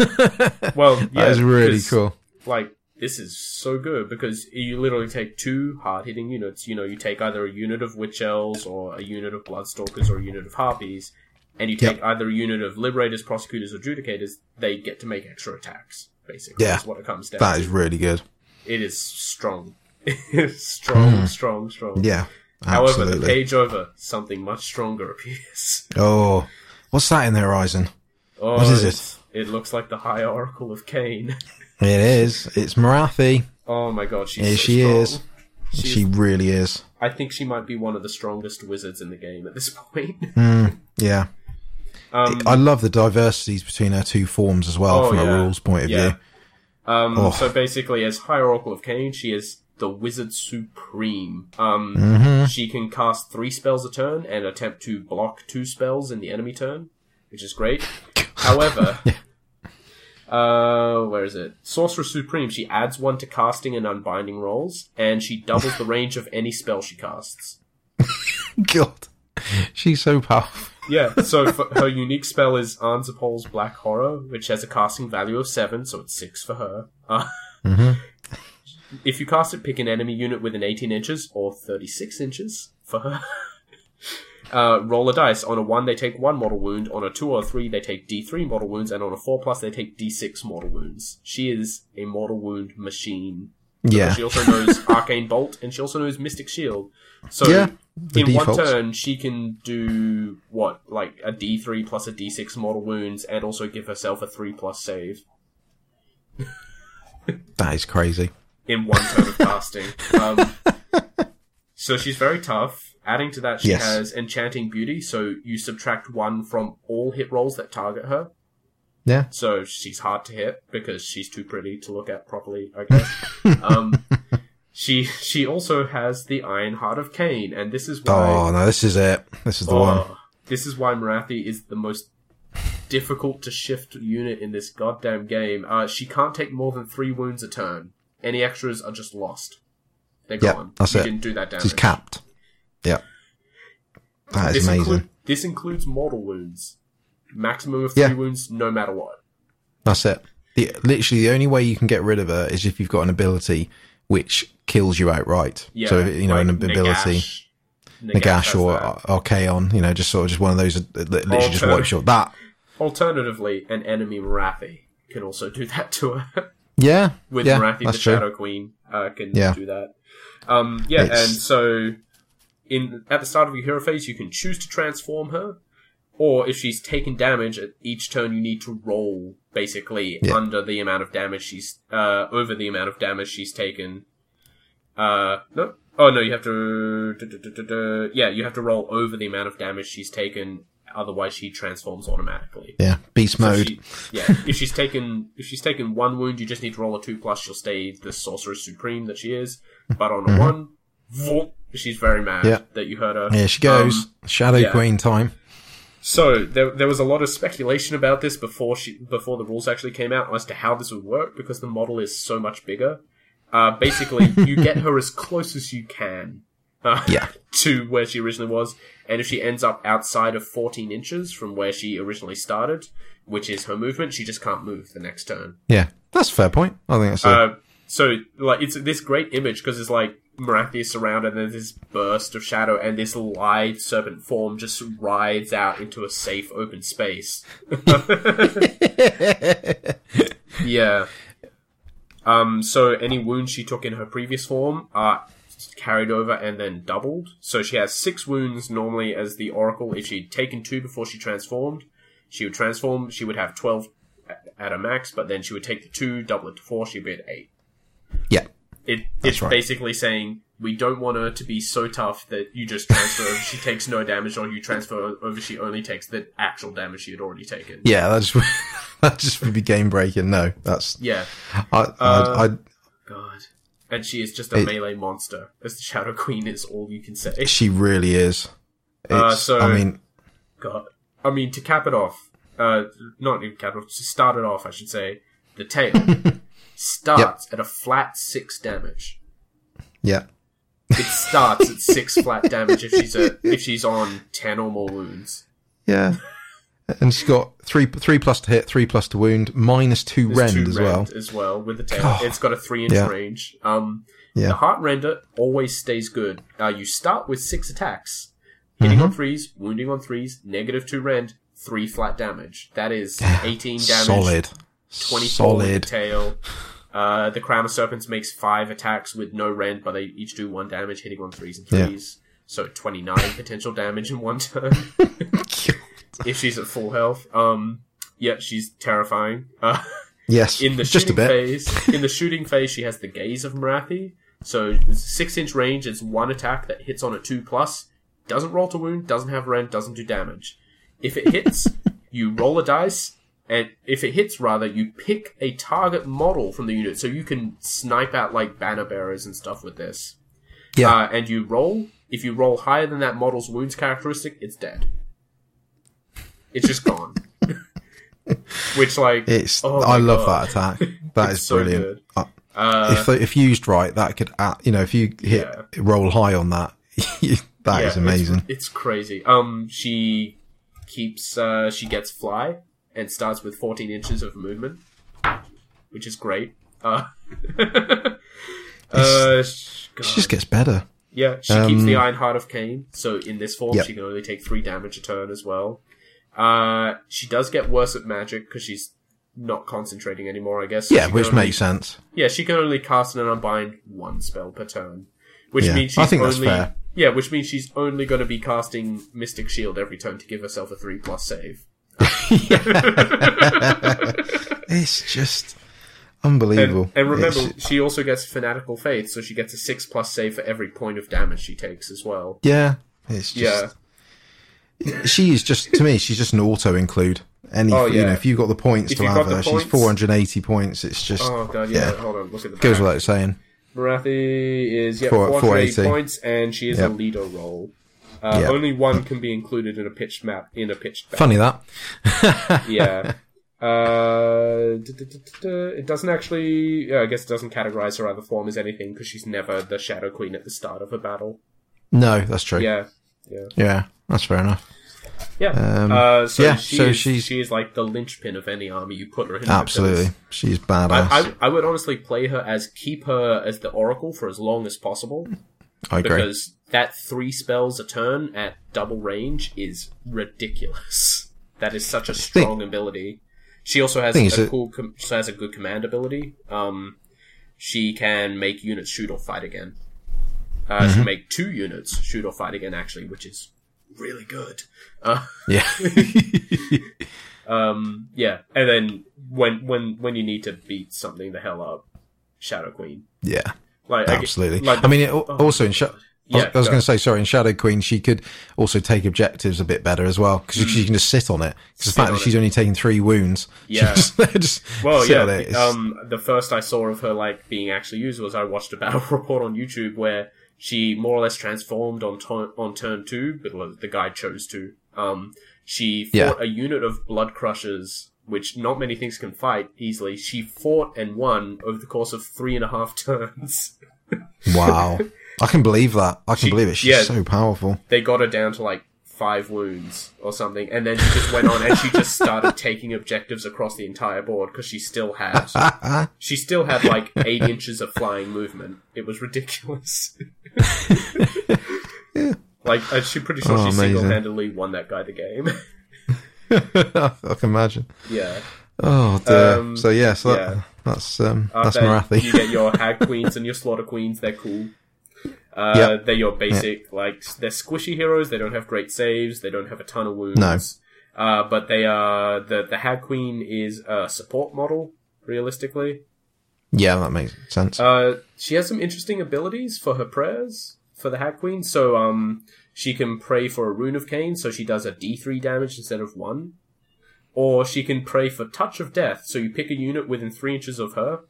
well, yeah, that is really cool. Like this is so good because you literally take two hard hitting units. You know, you take either a unit of witch elves or a unit of bloodstalkers or a unit of harpies, and you take either a unit of liberators, prosecutors, or judicators. They get to make extra attacks. Basically, Yeah. that's what it comes down. That to. is really good. it is strong, strong, strong, strong. Hmm. Yeah, However, absolutely. the page over, something much stronger appears. Oh, what's that in the horizon? Oh, What is it? It looks like the High Oracle of Khaine. It is. It's Morathi. Oh my god, she's Here so she strong. is. She's, She really is. I think she might be one of the strongest wizards in the game at this point. Mm, yeah. Um, I love the diversities between her two forms as well Oh, from yeah. a rules point of Yeah. view. um, Oh. So basically, as High Oracle of Khaine, she is the Wizard Supreme. Um, Mm-hmm. She can cast three spells a turn and attempt to block two spells in the enemy turn, which is great. However, uh, where is it? Sorcerer Supreme. She adds one to casting and unbinding rolls, and she doubles the range of any spell she casts. God. She's so powerful. Yeah, so her unique spell is Arnzipal's Black Horror, which has a casting value of 7, so it's 6 for her. Uh, If you cast it, pick an enemy unit within 18 inches or 36 inches for her. Uh, roll a dice. On a 1, they take 1 mortal wound. On a 2 or 3, they take d3 mortal wounds. And on a 4 plus, they take d6 mortal wounds. She is a mortal wound machine. Yeah. She also knows Arcane Bolt, and she also knows Mystic Shield. So Yeah, in one turn, she can do what, like a D3 plus a D6 mortal wounds, and also give herself a three plus save That is crazy. In one turn of casting. Um, so she's very tough. Adding to that, she Yes. has Enchanting Beauty, so you subtract one from all hit rolls that target her. Yeah. So she's hard to hit because she's too pretty to look at properly, I guess. um, she she also has the Iron Heart of Khaine, and this is why Oh, no, this is it. This is the one. Oh, This is why Morathi is the most difficult to shift unit in this goddamn game. Uh, she can't take more than three wounds a turn. Any extras are just lost. They're Yeah, gone. that's you it. didn't do that damage. She's capped. Yep. That is this, amazing. include, this includes mortal wounds. Maximum of three Yeah. wounds, no matter what. That's it. The, literally, the only way you can get rid of her is if you've got an ability which kills you outright. Yeah, so, you know, like an ability, Nagash, Nagash or. Archaon, you know, just sort of just one of those that literally just wipes you. That, Alternatively, an enemy Morathi can also do that to her. yeah, with yeah, Morathi, the true. Shadow Queen, uh, can Yeah. do that. Um, yeah, It's- and so in at the start of your hero phase, you can choose to transform her, or if she's taken damage at each turn, you need to roll basically Yeah. under the amount of damage she's uh, over the amount of damage she's taken. Uh, no. Oh no, you have to. Yeah, you have to roll over the amount of damage she's taken. Otherwise, she transforms automatically. Yeah, beast So mode. she- yeah, if she's taken if she's taken one wound, you just need to roll a two plus. She'll stay the sorceress supreme that she is. But on a one, voop, she's very mad Mm-hmm. Yeah. that you heard her. Here she goes. Um, Shadow yeah. Queen time. so there there was a lot of speculation about this before she before the rules actually came out as to how this would work because the model is so much bigger. Uh, basically, you get her as close as you can. Uh, Yeah. to where she originally was, and if she ends up outside of 14 inches from where she originally started, which is her movement, she just can't move the next turn. Yeah, that's a fair point. I think that's a, Uh, so like it's this great image because it's like Morathi is surrounded and there's this burst of shadow and this lithe serpent form just rides out into a safe open space. yeah. Um. So any wounds she took in her previous form are carried over and then doubled. So she has six wounds normally as the Oracle. If she'd taken two before she transformed, she would transform. She would have twelve at- at a max, but then she would take the two, double it to four. She'd be at eight. yeah, It, it's right. basically saying we don't want her to be so tough that you just transfer over, she takes no damage, or you transfer over, she only takes the actual damage she had already taken. yeah. That just that just would be game breaking. No, that's Yeah, I, Uh, I, I God. And she is just a It- melee monster, as the Shadow Queen is all you can say. she really is. Uh, so- I mean, God. I mean, to cap it off, uh, not even cap it off, to start it off, I should say, the tail starts at a flat six damage. yeah, It starts at six flat damage if she's a, if she's on ten or more wounds. yeah. And she's got three three plus to hit, three plus to wound, minus two There's rend two as well. as well with the tail. God. It's got a three inch Yeah. range. Um, Yeah. The heart render always stays good. Uh, you start with six attacks, hitting Mm-hmm. on threes, wounding on threes, negative two rend, three flat damage. That is eighteen damage. Solid. 24 with the Solid. tail. Uh, the Crown of Serpents makes five attacks with no rend, but they each do one damage, hitting on threes and Yeah. threes. So 29 potential damage in one turn. if she's at full health. Um, yeah, she's terrifying. Uh, Yes. in the just a shooting bit. phase, in the shooting phase, she has the gaze of Morathi. So six inch range is one attack that hits on a two plus, doesn't roll to wound, doesn't have rend, doesn't do damage. If it hits, you roll a dice, and if it hits, rather, you pick a target model from the unit, so you can snipe out like banner bearers and stuff with this. Yeah. Uh, and you roll. If you roll higher than that model's wounds characteristic, it's dead. It's just gone. Which, like, It's. oh I love God. that attack. That is It's so brilliant. good. Uh, Uh, if if used right, that could. Uh, you know, if you hit Yeah. roll high on that, that is yeah, it's- amazing. It's, crazy. Um, she keeps, uh, she gets fly and starts with 14 inches of movement, which is great. Uh, uh, sh- God. She just gets better. Yeah, she keeps Um, the Iron Heart of Khaine, so in this form, Yep. she can only take three damage a turn as well. Uh, she does get worse at magic because she's not concentrating anymore, I guess. So Yeah, which only- makes sense. Yeah, she can only cast and unbind one spell per turn, which Yeah, means she's I think that's only fair. yeah, which means she's only going to be casting Mystic Shield every turn to give herself a three plus save. It's just unbelievable. And, and remember, It's- she also gets Fanatical Faith, so she gets a six plus save for every point of damage she takes as well. yeah, it's just. Yeah, She is just to me. She's just an auto include. Any, Oh, you know, if you've got the points If to have her, she's 480 points. It's just Oh god, yeah. Yeah. Hold on, look at the goes without saying. Morathi is yeah, Four- 480 480. points, and she is Yep. a leader role. Uh, Yep. Only one can be included in a pitched map in a pitched map. Funny that. yeah. Uh, it doesn't actually. Yeah, I guess it doesn't categorize her other form as anything because she's never the Shadow Queen at the start of a battle. No, that's true. Yeah, yeah, Yeah, that's fair enough. yeah. Um, uh, so yeah, she so is, she's- she is like the linchpin of any army you put her in. Absolutely, she's badass. I, I, I would honestly play her as keep her as the Oracle for as long as possible. I agree. because that three spells a turn at double range is ridiculous. That is such a strong ability. She also has a that- cool, com- she has a good command ability. Um, she can make units shoot or fight again. Uh, Mm-hmm. Can make two units shoot or fight again, actually, which is really good. Uh, yeah, um, yeah, and then when when when you need to beat something the hell up, Shadow Queen. yeah, Like absolutely. like I mean, it, oh also in Sha- I was, Yeah, I was go. going to say, sorry, in Shadow Queen, she could also take objectives a bit better as well because she can just sit on it. Because the Mm. Fact that she's it. only taking three wounds, Yeah. just, just Well, yeah. Um, the first I saw of her like being actually used was I watched a battle report on YouTube where she more or less transformed on turn on turn two, but the guy chose to. Um, she fought Yeah. a unit of blood crushers, which not many things can fight easily. She fought and won over the course of three and a half turns. wow, I can believe that. I can She- believe it. She's yeah. so powerful. they got her down to like five wounds or something, and then she just went on and she just started taking objectives across the entire board because she still had she still had like eight inches of flying movement. It was ridiculous. Like I'm pretty sure Oh, she single-handedly won that guy the game. I can imagine. yeah. Oh dear. Um, so yeah, so yeah. that's um, that's Morathi. You get your hag queens and your slaughter queens. They're cool. Uh, Yep. They're your basic, like, they're squishy heroes. They don't have great saves. They don't have a ton of wounds. No. Uh, but they are, the, the hag queen is a support model, realistically. yeah, that makes sense. Uh, she has some interesting abilities for her prayers for the Hag Queen. So, um, she can pray for a Rune of Khaine, so she does a D3 damage instead of one. Or she can pray for Touch of Death, so you pick a unit within three inches of her,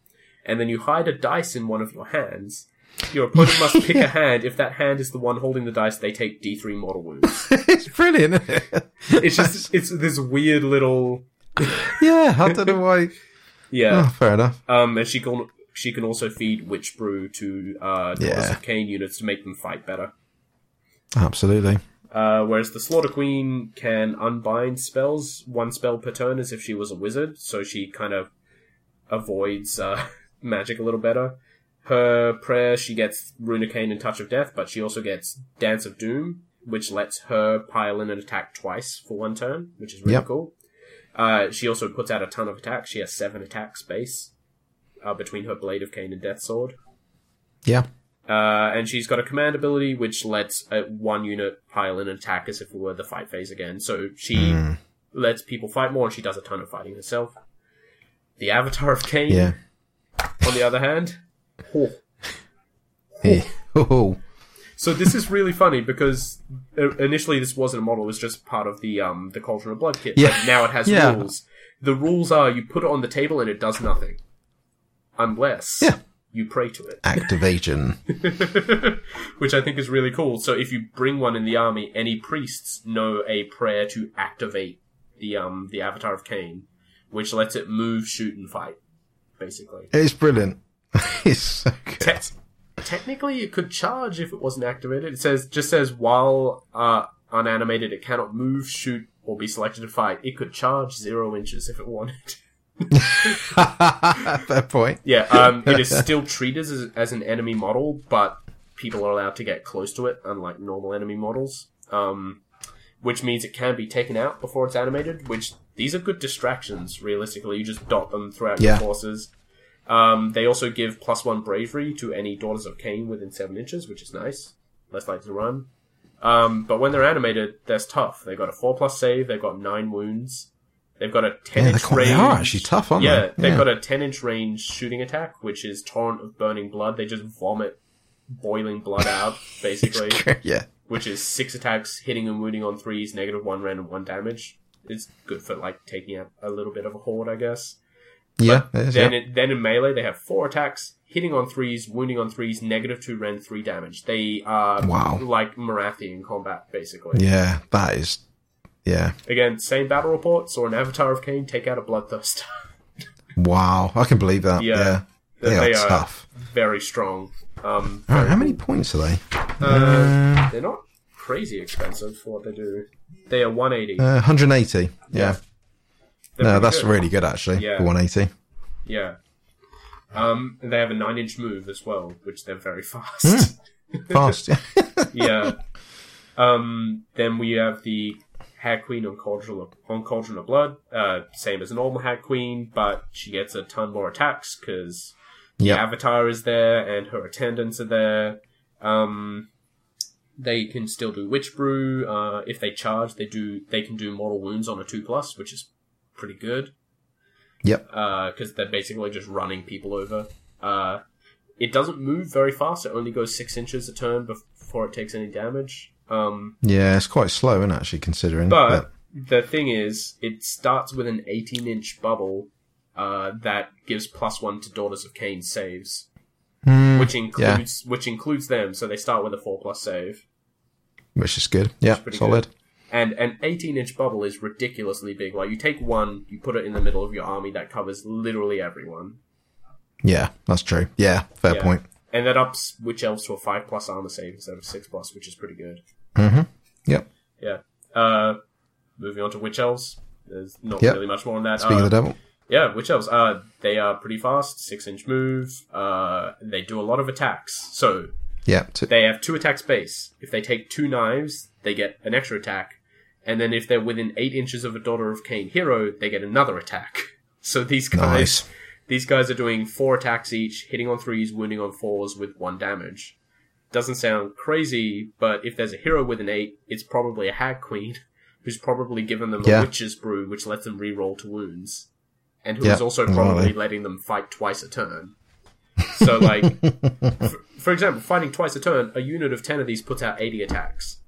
and then you hide a dice in one of your hands. Your opponent must pick a hand. If that hand is the one holding the dice, they take D3 mortal wounds. it's brilliant. It? It's just, it's this weird little, yeah, I don't know why. yeah. Oh, fair enough. Um, and she can she can also feed Witch Brew to uh, Daughters Yeah. of Khaine units to make them fight better. Absolutely. Uh, whereas the Slaughter Queen can unbind spells one spell per turn as if she was a wizard, so she kind of avoids uh, magic a little better. Her prayer, she gets Rune Arcane and Touch of Death, but she also gets Dance of Doom, which lets her pile in an attack twice for one turn, which is really Yep. cool. Uh, she also puts out a ton of attacks. She has seven attack space uh, between her Blade of Khaine and Death Sword. Yeah. Uh, and she's got a command ability which lets uh, one unit pile in an attack as if it were the fight phase again. So she Mm, lets people fight more, and she does a ton of fighting herself. The Avatar of Khaine, yeah. on the other hand, oh. Yeah. Oh. so this is really funny because uh, initially this wasn't a model; it was just part of the um the Cauldron of Blood kit. Yeah. But now it has Yeah. rules. The rules are you put it on the table and it does nothing, unless Yeah. you pray to it. Activation. which I think is really cool. So if you bring one in the army, any priests know a prayer to activate the um the Avatar of Khaine, which lets it move, shoot, and fight. Basically, It's brilliant. it's so good. Te- technically, it could charge if it wasn't activated. It says just says while uh unanimated, it cannot move, shoot, or be selected to fight. It could charge zero inches if it wanted. Fair point. Yeah, um, it is still treated as, as an enemy model, but people are allowed to get close to it, unlike normal enemy models. Um, which means it can be taken out before it's animated. Which these are good distractions. Realistically, you just dot them throughout Yeah. your forces. Um, they also give plus one bravery to any Daughters of Khaine within seven inches, which is nice. Less likely to run. Um, but when they're animated, they're tough. They've got a four plus save. They've got nine wounds. They've got a ten Yeah, inch range. they are actually tough, aren't Yeah, they? they've got a 10 inch range shooting attack, which is Torrent of Burning Blood. They just vomit boiling blood out, basically, yeah. which is six attacks, hitting and wounding on threes, negative one random one damage. It's good for, like, taking out a little bit of a horde, I guess. Yeah. it is, Then, yeah. it, then in melee, they have four attacks, hitting on threes, wounding on threes, negative two rend, three damage. They are Wow. like Morathi in combat, basically. Yeah, that is. Yeah. Again, same battle reports or an Avatar of Khaine, take out a Bloodthirst. Wow. I can believe that. Yeah. Yeah. They, They are, tough. Very strong. Um, All right, how many points are they? Uh, they're not crazy expensive for what they do. They are 180. Uh, 180. Yeah. They're No, that's good. really good actually. Yeah. For 180. Yeah. Um, they have a 9 inch move as well, which they're very fast. Fast. Yeah. yeah. Um, then we have the Hag Queen on Cauldron of, on Cauldron of Blood. Uh, same as a normal Hag Queen, but she gets a ton more attacks because the Yep. Avatar is there and her attendants are there. Um, they can still do Witch Brew. Uh, if they charge, they do they can do mortal wounds on a two plus, which is pretty good Yep. because they're basically just running people over. Uh, it doesn't move very fast; it only goes six inches a turn before it takes any damage. Um, Yeah, it's quite slow, it, actually, considering. but the thing is, it starts with an 18-inch bubble uh, that gives plus one to Daughters of Khaine saves, Hmm, which includes which includes them. So they start with a four plus save, which is good. Yeah, solid. And an 18-inch bubble is ridiculously big. Like you take one, you put it in the middle of your army, that covers literally everyone. Yeah, that's true. Yeah, fair Yeah. point. And that ups Witch Elves to a 5 plus armor save instead of 6 plus, which is pretty good. hmm Yep. Yeah. Uh, moving on to Witch Elves. There's not Yep. really much more on that. Speaking Uh, of the devil. yeah, Witch Elves. Uh, they are pretty fast, 6 inch move. Uh, they do a lot of attacks. So, Yeah. T- they have 2 attacks base. If they take 2 knives, they get an extra attack. And then if they're within 8 inches of a Daughter of Khaine hero, they get another attack. So these guys. nice. These guys are doing four attacks each, hitting on threes, wounding on fours with one damage. Doesn't sound crazy, but if there's a hero with an eight, it's probably a hag queen who's probably given them a witch's brew, which lets them re-roll to wounds, and who is Yeah, also probably letting them fight twice a turn. So, like, for, for example, fighting twice a turn, a unit of ten of these puts out eighty attacks.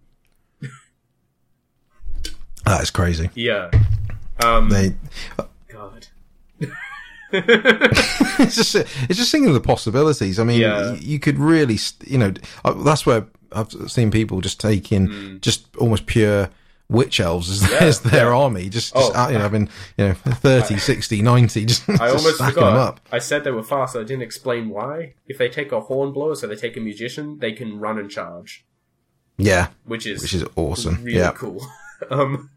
That is crazy. Yeah. Um, They. God. it's just it's just thinking of the possibilities. I mean, Yeah. you could really, you know, uh, that's where I've seen people just taking just almost pure witch elves as. Yeah, as their yeah. army, just, Oh. just uh, you know, having you know 30, 60, 90, just, I just almost stacking forgot. them up. I said they were fast. I didn't explain why. If they take a horn blower, so they take a musician, they can run and charge. Yeah, which is which is awesome. really yeah, cool. um,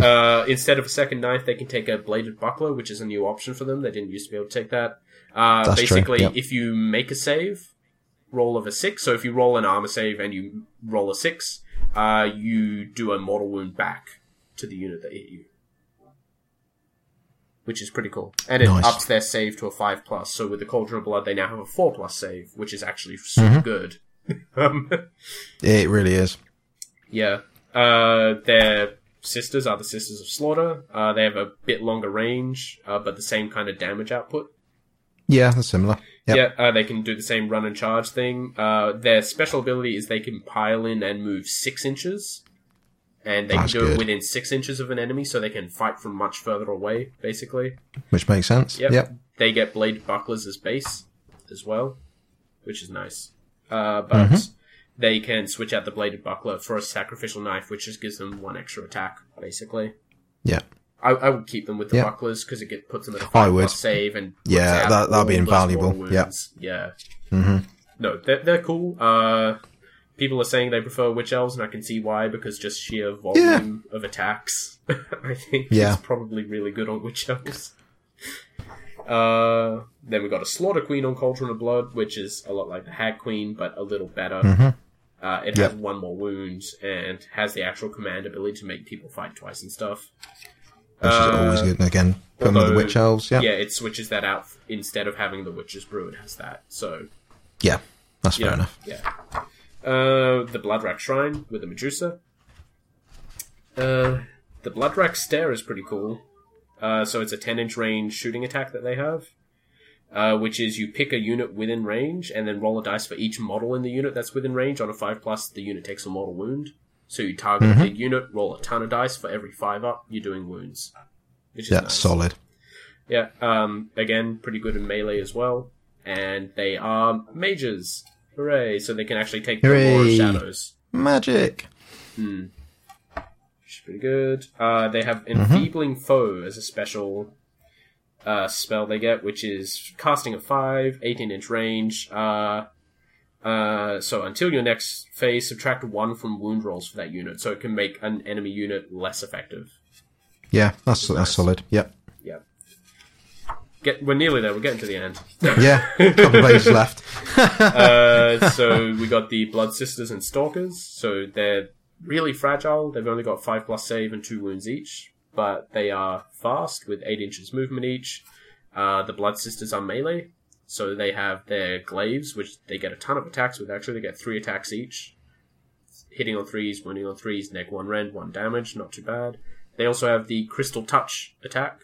uh, instead of a second knife, they can take a bladed buckler, which is a new option for them. They didn't used to be able to take that. Uh, That's true, basically, yep. if you make a save, roll of a six. So if you roll an armor save and you roll a six, uh, you do a mortal wound back to the unit that hit you. Which is pretty cool. And it Nice. ups their save to a 5 plus. So with the Cauldron of Blood, they now have a 4 plus save, which is actually super Mm-hmm. good. um, it really is. yeah. Uh, their sisters are the Sisters of Slaughter. Uh, they have a bit longer range, uh, but the same kind of damage output. Yeah, that's similar. Yep. Yeah, uh, they can do the same run and charge thing. Uh, their special ability is they can pile in and move six inches, and they That's can do good. it within six inches of an enemy, so they can fight from much further away. Basically, Which makes sense. Yep. Yep. they get blade bucklers as base as well, which is nice. Uh, but Mm-hmm. They can switch out the bladed buckler for a sacrificial knife, which just gives them one extra attack. Basically, Yeah. I, I would keep them with the Yeah. bucklers because it get, puts them at a I five would. plus save and Yeah, that- that'd be invaluable. Yeah. yeah. hmm No, they're, they're cool. Uh, people are saying they prefer witch elves, and I can see why because just sheer volume of attacks. I think Yeah. is probably really good on witch elves. Uh, then we got a slaughter queen on Cauldron of Blood, which is a lot like the hag queen, but a little better. Mhm. Uh, it Yep. has one more wound and has the actual command ability to make people fight twice and stuff. Which is always Uh, good. And again, put them with the witch elves. Yeah. Yeah, it switches that out instead of having the witch's brew. It has that. So yeah, That's fair enough. Yeah. Uh, the Bloodwrack Shrine with the Medusa. Uh, the Bloodwrack Stare is pretty cool. Uh, so it's a 10 inch range shooting attack that they have. Uh, which is you pick a unit within range and then roll a dice for each model in the unit that's within range. On a 5 plus, the unit takes a mortal wound. So you target Mm-hmm. a big unit, roll a ton of dice for every 5 up, you're doing wounds. Which is Yeah, nice. solid. Yeah, um, again, pretty good in melee as well. And they are mages. Hooray! So they can actually take the War of Hooray. Shadows. Magic. Hmm. Which is pretty good. Uh, they have Enfeebling Foe as a special uh, spell they get, which is casting a 5, 18 inch range. Uh, uh, so until your next phase, subtract 1 from wound rolls for that unit, so it can make an enemy unit less effective. Yeah, that's nice. that's solid. Yep. Yeah. Get, we're nearly there, we're getting to the end. Yeah. a couple of pages left. uh, so we got the Blood Sisters and Stalkers. So they're really fragile. They've only got five plus save and two wounds each, but they are fast with eight inches movement each. Uh, the Blood Sisters are melee, so they have their glaives, which they get a ton of attacks with. Actually, they get three attacks each, hitting on threes, wounding on threes, neg one rend, one damage. Not too bad. They also have the Crystal Touch attack,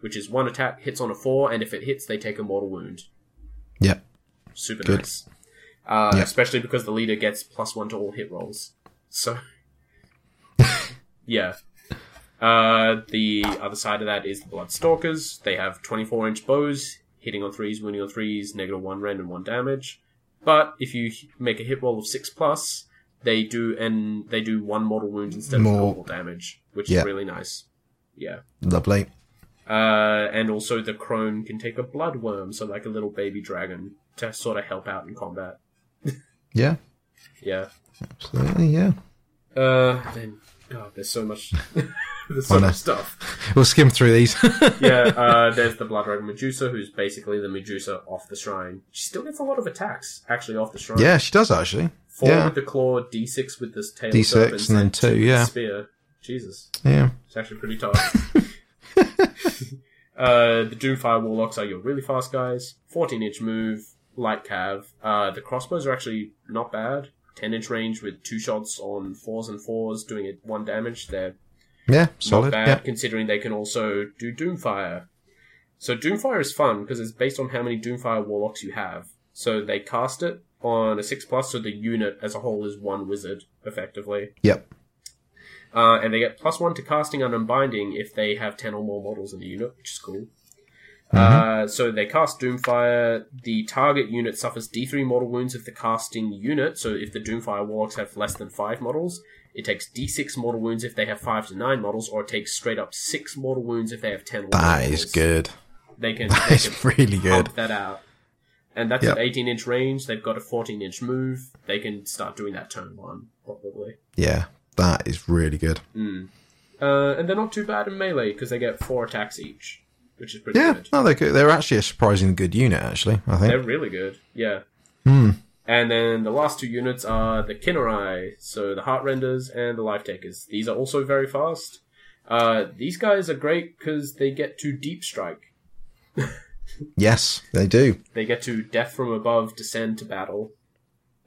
which is one attack hits on a four, and if it hits, they take a mortal wound Yep. super Good. nice. Uh, Yeah. Especially because the leader gets plus one to all hit rolls. So, yeah. Uh, the other side of that is the Bloodstalkers. They have 24 inch bows, hitting on threes, wounding on threes, negative one and one damage. But if you make a hit roll of six plus, they do and they do one mortal wound instead More. of normal damage, which Yeah. is really nice. Yeah. Lovely. Uh, and also the crone can take a Bloodwyrm, so like a little baby dragon, to sort of help out in combat. Yeah. Yeah. Absolutely. Yeah. Uh, then God, there's so much, there's so much stuff. We'll skim through these. Yeah. Uh, there's the Bloodwrack Medusa, who's basically the Medusa off the shrine. She still gets a lot of attacks actually off the shrine. yeah, she does actually. Four yeah. with the claw, D6 with this tail. D6 serpents, and then two, the yeah. Spear. Jesus, Yeah. it's actually pretty tough. uh, the Doomfire Warlocks are your really fast guys. 14 inch move, light cav. Uh, the crossbows are actually not bad. 10 inch range with two shots on fours and fours, doing it one damage. They're Yeah. not Solid. bad, Yeah. considering they can also do Doomfire. So Doomfire is fun because it's based on how many Doomfire Warlocks you have. So they cast it on a six plus, so the unit as a whole is one wizard effectively. Yep. Uh, and they get plus one to casting and unbinding if they have 10 or more models in the unit, which is cool. Uh, so they cast Doomfire. The target unit suffers D3 mortal wounds if the casting unit, so if the Doomfire Warlocks have less than 5 models, it takes D6 mortal wounds if they have 5 to 9 models, or it takes straight up 6 mortal wounds if they have 10 or That models. is good. They can, That they is can really good. that out. and that's Yep. an 18 inch range. They've got a 14 inch move. They can start doing that turn one probably. Yeah, that is really good. Mm. Uh, and they're not too bad in melee because they get four attacks each, which is pretty Yeah, good. no, they're good. They're actually a surprisingly good unit. Actually, I think They're really good. Yeah. Hmm. And then the last two units are the Khinerai, so the Heartrenders and the Life Takers. These are also very fast. Uh, these guys are great because they get to Deep Strike. Yes, they do. They get to Death from Above, Descend to Battle.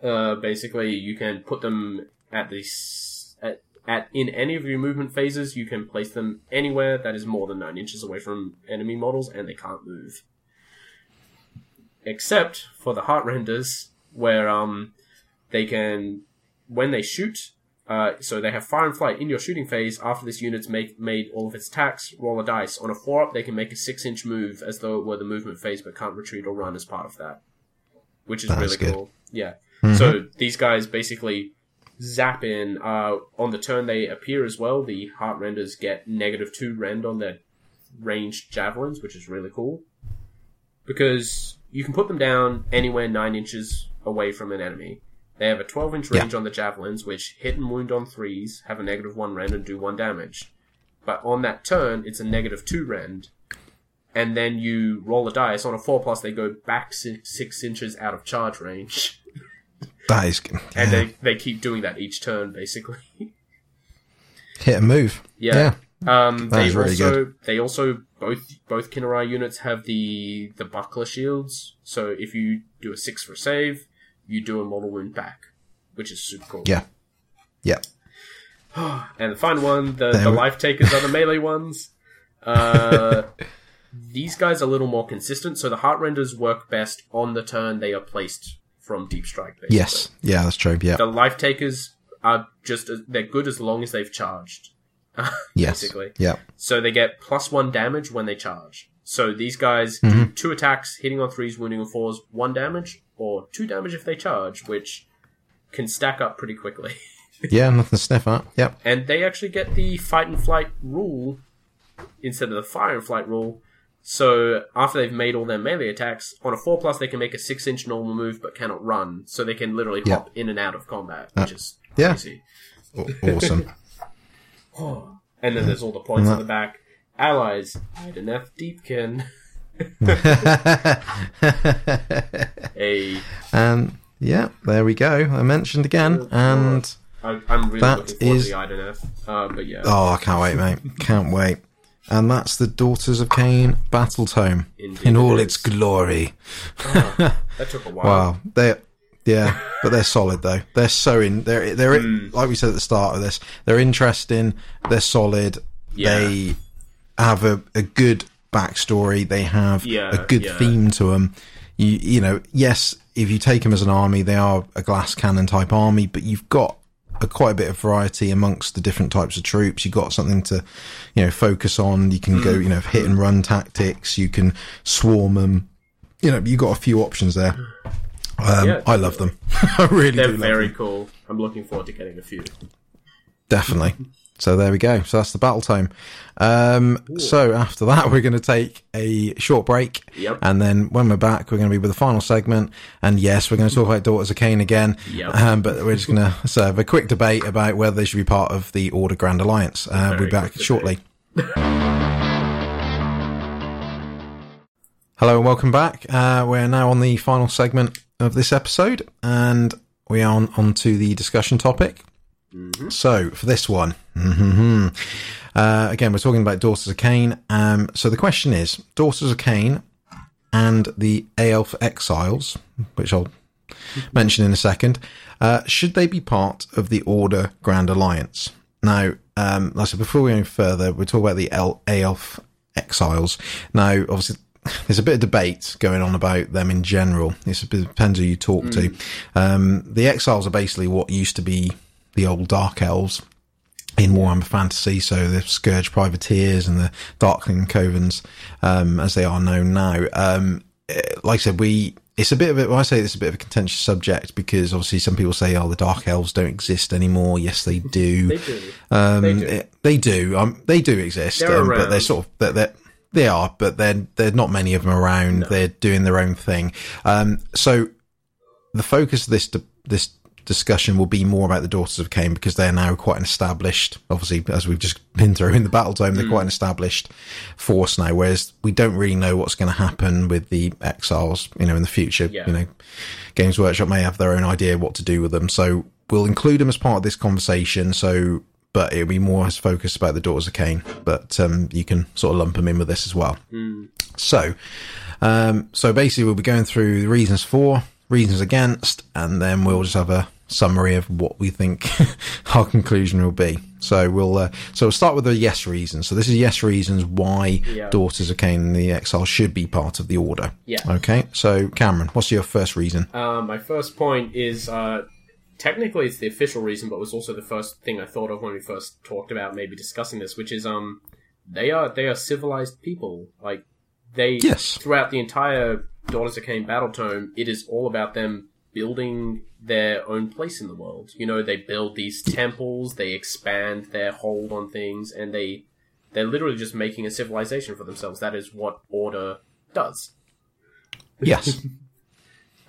Uh, basically, you can put them at this at, at in any of your movement phases. You can place them anywhere that is more than nine inches away from enemy models, and they can't move. Except for the Heartrenders, where um they can when they shoot. Uh, so they have fire and flight in your shooting phase. After this unit's make, made all of its attacks, roll a dice. On a four up, they can make a six inch move as though it were the movement phase, but can't retreat or run as part of that, which is That's really good. cool. Yeah. Mhm. So these guys basically zap in. Uh, on the turn they appear as well. The heart renders get negative two rend on their ranged javelins, which is really cool because you can put them down anywhere nine inches away from an enemy. They have a 12 inch Yeah. range on the javelins, which hit and wound on threes, have a negative one rend, and do one damage. But on that turn, it's a negative two rend. And then you roll a dice. On a four plus, they go back six, six inches out of charge range. That is good. And they, they keep doing that each turn, basically. hit and move. Yeah. Um, That they is really also they also both both Khinerai units have the the buckler shields. So if you do a six for save, you do a mortal wound back, which is super cool. Yeah. Yeah. And the final one, the, the life takers are the melee ones. Uh, these guys are a little more consistent, so the heart renders work best on the turn they are placed from deep strike. Basically. Yes. Yeah, that's true. Yeah. The life takers are just they're good as long as they've charged. yes. basically. Yeah. So they get plus one damage when they charge. So these guys Mm-hmm. do two attacks, hitting on threes, wounding on fours, one damage, or two damage if they charge, which can stack up pretty quickly. Yeah. Nothing to sniff at. Yep. and they actually get the fight and flight rule instead of the fire and flight rule. So after they've made all their melee attacks, on a four plus they can make a six inch normal move but cannot run. So they can literally Yeah. hop in and out of combat, which is yeah. crazy. Aw- Awesome. And then there's all the points on the back. Allies, Idoneth Deepkin. A and yeah, there we go. I mentioned again, and I, I'm really That looking forward to the Uh, but yeah, oh, I can't wait, mate. Can't wait. And that's the Daughters of Khaine Battle Tome Indeed in it all is. its glory. that took a while. Wow, they yeah, but they're solid though. They're so in. They're they're Hmm. like we said at the start of this. They're interesting. They're solid. Yeah. They have a, a good backstory. They have Yeah, a good yeah. theme to them. You you know, yes, if you take them as an army, they are a glass cannon type army, but you've got a, quite a bit of variety amongst the different types of troops. You've got something to, you know, focus on. You can go, Hmm. you know, hit and run tactics. You can swarm them. You know, you've got a few options there. Um, Yeah, I love them. I really They're do love very them. cool. I'm looking forward to getting a few. Definitely. So there we go. So that's the battle tome. Um, so after that, we're going to take a short break. Yep. And then when we're back, we're going to be with the final segment. And yes, we're going to talk about Daughters of Khaine again. Yep. Um, but we're just going to so have a quick debate about whether they should be part of the Order Grand Alliance. Uh, we'll be back shortly. Hello and welcome back. Uh, we're now on the final segment of this episode, and we are on, on to the discussion topic. So for this one, mhm, uh, again, we're talking about Daughters of Khaine. Um, so the question is, Daughters of Khaine and the Aelf Exiles, which I'll mention in a second, uh, should they be part of the Order Grand Alliance? Now, um, like I said, before we go any further, we'll talk about the El- Aelf Exiles. Now, obviously, there's a bit of debate going on about them in general. It's a depends who you talk to. Um, the Exiles are basically what used to be the old Dark Elves in Warhammer Fantasy, so the Scourge Privateers and the Darkling Covens, um, as they are known now. Um, eh, like I said, we it's a bit of a, well, I say it's a bit of a contentious subject because obviously some people say, oh, the Dark Elves don't exist anymore. Yes, they do. They do. Um, They do. eh, they do. Um, they do exist, They're um, but they're sort of they're, they're they are, but they're there're not many of them around. They're doing their own thing. Um, so the focus of this this discussion will be more about the Daughters of Khaine because they're now quite an established, obviously, as we've just been through in the battle tome, they're quite an established force now, whereas we don't really know what's going to happen with the exiles, you know, in the future. Yeah. You know, Games Workshop may have their own idea what to do with them. So we'll include them as part of this conversation. So, but it'll be more as focused about the Daughters of Khaine, but, um, you can sort of lump them in with this as well. So, um, so basically we'll be going through the reasons for, reasons against, and then we'll just have a summary of what we think our conclusion will be. So we'll, uh, so we'll start with the yes reasons. So this is yes reasons why Yeah. Daughters of Khaine and the Exile should be part of the order. Yeah. Okay. So Cameron, what's your first reason? Uh, my first point is uh, technically it's the official reason, but was also the first thing I thought of when we first talked about maybe discussing this, which is um, they are they are civilized people. Like they Yes. throughout the entire Daughters of Khaine battle tome, it is all about them building their own place in the world. You know, they build these temples, they expand their hold on things, and they they're literally just making a civilization for themselves. That is what order does. Yes.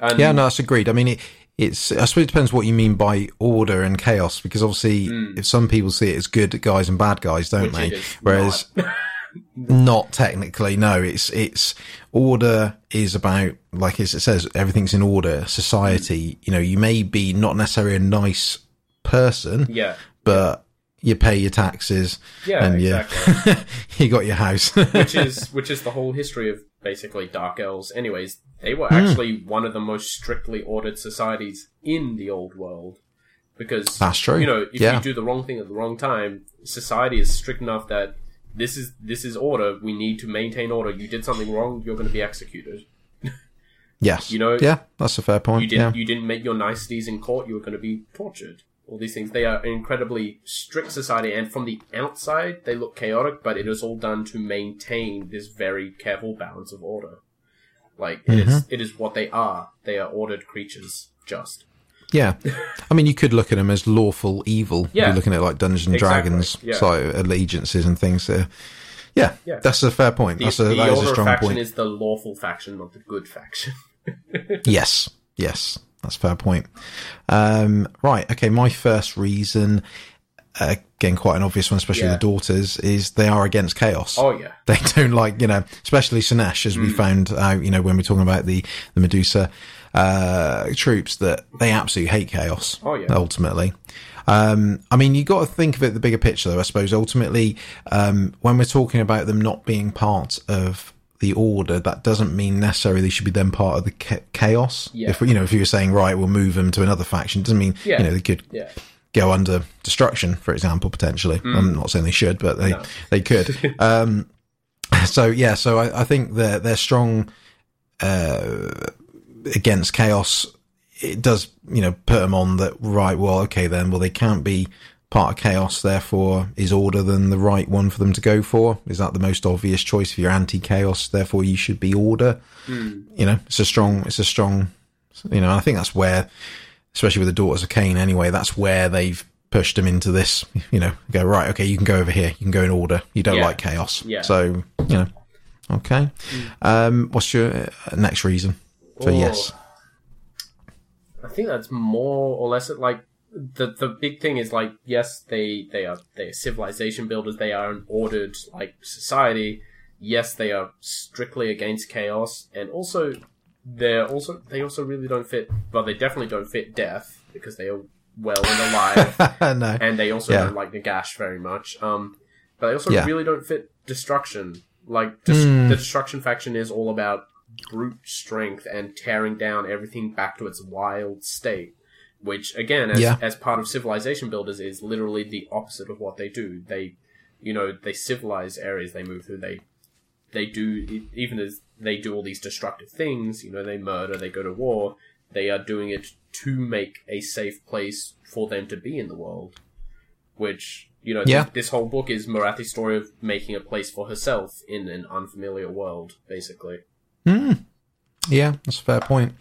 And yeah, no, that's agreed. I mean, it, it's, I suppose it depends what you mean by order and chaos, because obviously hmm. if some people see it as good guys and bad guys, don't. Which they? is Whereas not. technically, no, it's, it's order is about, like as it says, everything's in order. Society, you know, you may be not necessarily a nice person, yeah. but you pay your taxes Yeah, and you, exactly. you got your house. which is which is the whole history of basically dark elves. Anyways, they Hmm. were actually one of the most strictly ordered societies in the old world because That's true. You know, if Yeah. you do the wrong thing at the wrong time, society is strict enough that this is this is order. We need to maintain order. You did something wrong, you're going to be executed. yes. You know- yeah, that's a fair point. You didn't yeah. you didn't make your niceties in court, you were going to be tortured. All these things. They are an incredibly strict society, and from the outside, they look chaotic, but it is all done to maintain this very careful balance of order. Like it is, Mm-hmm. it is what they are. They are ordered creatures. Just Yeah, I mean, you could look at them as lawful evil. Yeah. You're looking at like Dungeons and Exactly, Dragons, yeah. sort allegiances and things. There. Yeah, Yeah. that's a fair point. the, That's a the that is a strong faction point. is the lawful faction, not the good faction. Yes, yes, that's a fair point. Um, right, okay. My first reason, uh, again, quite an obvious one, especially Yeah. the daughters, is they are against chaos. Oh yeah, they don't like, you know, especially Slaanesh, as Mm. we found out, you know, when we're talking about the, the Medusa, uh, troops that they absolutely hate chaos. Oh, yeah. Ultimately. Um, I mean, you got to think of it the bigger picture though, I suppose. Ultimately, um, when we're talking about them not being part of the order, that doesn't mean necessarily they should be then part of the cha- chaos. Yeah. If, you know, if you were saying, right, we'll move them to another faction, it doesn't mean, Yeah. you know, they could yeah. go under destruction, for example, potentially. I'm not saying they should, but they, Mm. No. they could. um, so yeah, so I, I think they're, they're strong, uh, against chaos. It does, you know, put them on that, right, well, okay then, well, they can't be part of chaos, therefore is order than the right one for them to go for? Is that the most obvious choice? If you're anti-chaos, therefore you should be order. You know, it's a strong, it's a strong, you know, I think that's where, especially with the Daughters of Khaine anyway, that's where they've pushed them into this, you know, go, right, okay, you can go over here, you can go in order. You don't Yeah. like chaos. Yeah. So, you know, okay. Um, what's your uh, next reason? So, Oh. yes. I think that's more or less it. Like the the big thing is like yes, they they are they are civilization builders. They are an ordered like society. Yes, they are strictly against chaos, and also they're also they also really don't fit. Well, they definitely don't fit death because they are well and alive, no. and they also Yeah. don't like Nagash very much. Um, but they also Yeah. really don't fit destruction. Like dis- Hmm. the destruction faction is all about brute strength and tearing down everything back to its wild state. Which again, as, Yeah. as part of civilization builders, is literally the opposite of what they do. They, you know, they civilize areas they move through. They, they do even as they do all these destructive things. You know, they murder, they go to war. They are doing it to make a safe place for them to be in the world. Which you know, Yeah. this, this whole book is Morathi's story of making a place for herself in an unfamiliar world, basically. Yeah, that's a fair point.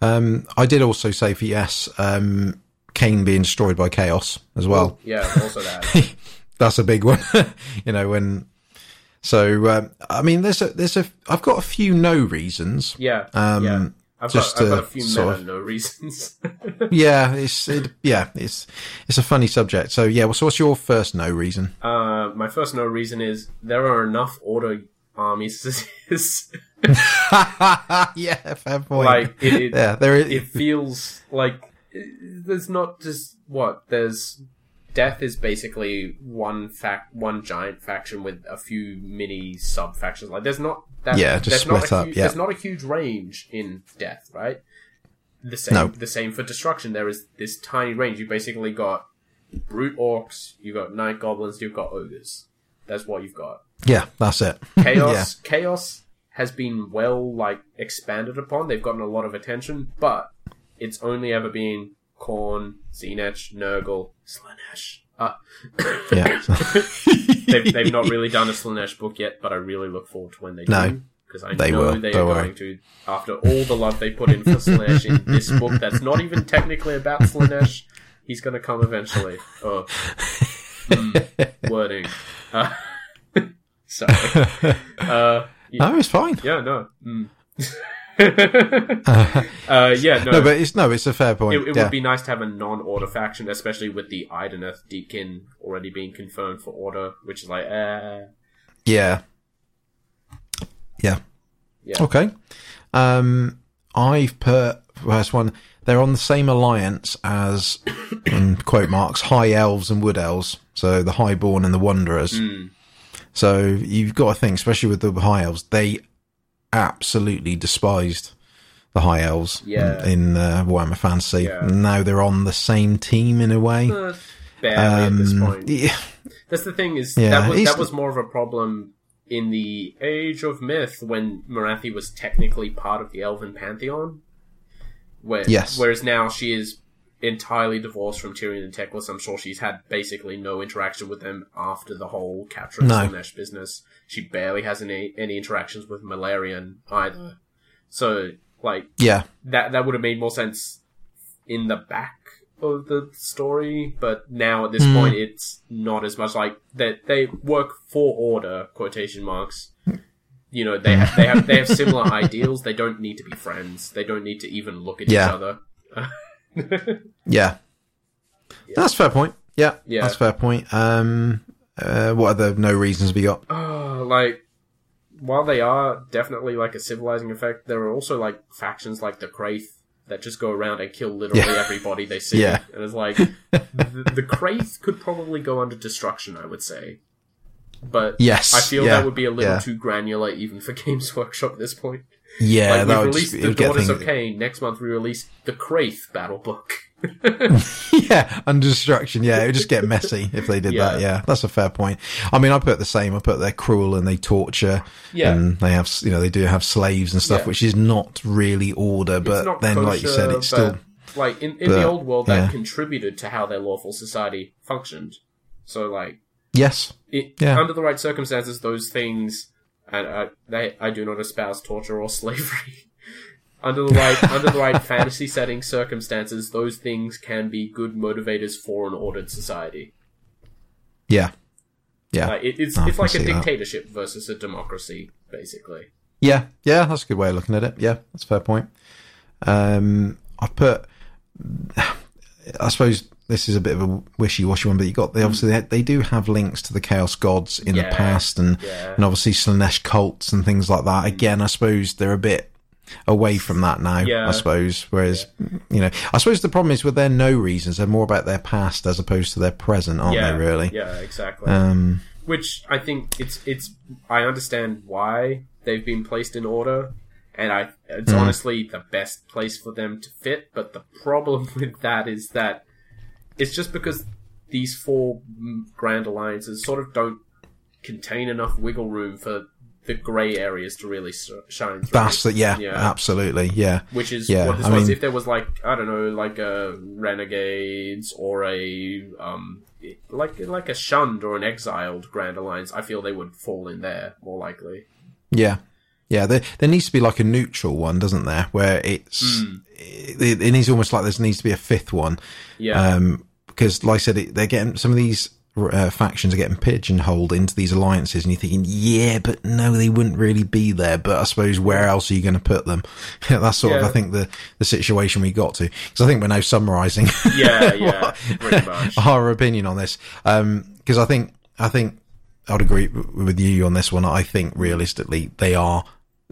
Um, I did also say for yes, um, Khaine being destroyed by chaos as well. Yeah, also that. That's a big one. you know, when So um, I mean, there's a there's a I've got a few no reasons. Yeah, Um, yeah. I've just got, I've got a few sort of- no reasons. Yeah, it's it, yeah, it's it's a funny subject. So yeah, well, so what's your first no reason? uh, my first no reason is there are enough order armies. yeah, fair point. like it, it, yeah, there is. it feels like uh, there's not just what there's death is basically one fact one giant faction with a few mini sub factions like there's not that Yeah, just there's not split a up, yeah. there's not a huge range in death right the same No. the same for destruction there is this tiny range you basically got brute orcs You've got night goblins you've got ogres that's what you've got yeah, that's it. chaos chaos has been well like expanded upon they've gotten a lot of attention but it's only ever been Khorne, Tzeentch, Nurgle, Slaanesh. Uh, yeah, they've, they've not really done a Slaanesh book yet, but I really look forward to when they No. do. Because I They know will, they are don't worry. going to, after all the love they put in for Slaanesh in this book that's not even technically about Slaanesh, he's going to come eventually. Oh. Mm, wording. Uh, sorry. Uh, no, it's fine. yeah, no. Mm. uh, yeah, no. No, but it's no, it's a fair point. it, it yeah. would be nice to have a non-order faction, especially with the Idoneth Deepkin already being confirmed for order, which is like, eh. yeah, yeah. Yeah. Okay. Um, I've put first one. They're on the same alliance as, in quote marks, high elves and wood elves. So the highborn and the wanderers. Mm. So you've got to think, especially with the high elves, they absolutely despised the high elves Yeah. in uh, Warhammer Fantasy. Yeah. Now they're on the same team in a way. Uh, barely at this Um, point. yeah, That's the thing is Yeah, that was that was more of a problem in the Age of Myth when Morathi was technically part of the Elven pantheon. Where, Yes. Whereas now she is entirely divorced from Tyrion and Teclis. I'm sure she's had basically no interaction with them after the whole capture of No. Slaanesh business. She barely has any any interactions with Malerion either. So like yeah, that that would have made more sense in the back of the story, but now at this Hmm. point it's not as much like that they work for order quotation marks. You know, they have, they have they have similar ideals. They don't need to be friends. They don't need to even look at Yeah. each other. yeah. That's a fair point. Yeah, Yeah. that's a fair point. Um, uh, what other no reasons we got? Oh, like while they are definitely like a civilizing effect, there are also like factions like the Kraith that just go around and kill literally Yeah. everybody they see. Yeah. And it's like the, the Kraith could probably go under destruction, I would say. But Yes, I feel yeah, that would be a little yeah. too granular even for Games Workshop at this point. Yeah, like that we would released just, the get Daughters of Khaine. Next month we release the Kraith battle book. yeah, under destruction. Yeah, it would just get messy if they did that. Yeah. Yeah, that's a fair point. I mean, I put the same. I put they're cruel and they torture. Yeah. and they have you know they do have slaves and stuff, Yeah. which is not really order. But then, like you said, it's still like in, in the old world that yeah. contributed to how their lawful society functioned. So like yes, it, Yeah. under the right circumstances, those things, and I, they, I do not espouse torture or slavery. under the right, under the right fantasy setting circumstances, those things can be good motivators for an ordered society. yeah, yeah, Like it, it's I it's like a see that. dictatorship versus a democracy, basically. yeah, yeah. That's a good way of looking at it. Yeah, that's a fair point. Um, I put. I suppose this is a bit of a wishy-washy one, but you got they obviously they, they do have links to the Chaos Gods in the past, and yeah. and obviously Slaanesh cults and things like that. Again, I suppose they're a bit away from that now. Yeah. I suppose. Whereas you know, I suppose the problem is with their no reasons. They're more about their past as opposed to their present, aren't yeah, they? Really. Yeah, exactly. Um, Which I think it's it's I understand why they've been placed in order, and I it's Mm. honestly the best place for them to fit. But the problem with that is that it's just because these four mm, grand alliances sort of don't contain enough wiggle room for the grey areas to really shine through. that's the, yeah, Yeah. absolutely, yeah. which is Yeah, what this I was. mean- if there was like I don't know, like a renegades or a um, like like a shunned or an exiled Grand Alliance, I feel they would fall in there more likely. Yeah. Yeah, there, there needs to be like a neutral one, doesn't there? Where it's, Hmm. it, it needs almost like there needs to be a fifth one. Yeah, Um, because like I said, it, they're getting some of these uh, factions are getting pigeonholed into these alliances, and you're thinking, yeah, but no, they wouldn't really be there. But I suppose where else are you going to put them? That's sort of, I think, the the situation we got to. Because I think we're now summarising Yeah, yeah, much. our opinion on this. Because I think I think I'd agree with you on this one. I think realistically, they are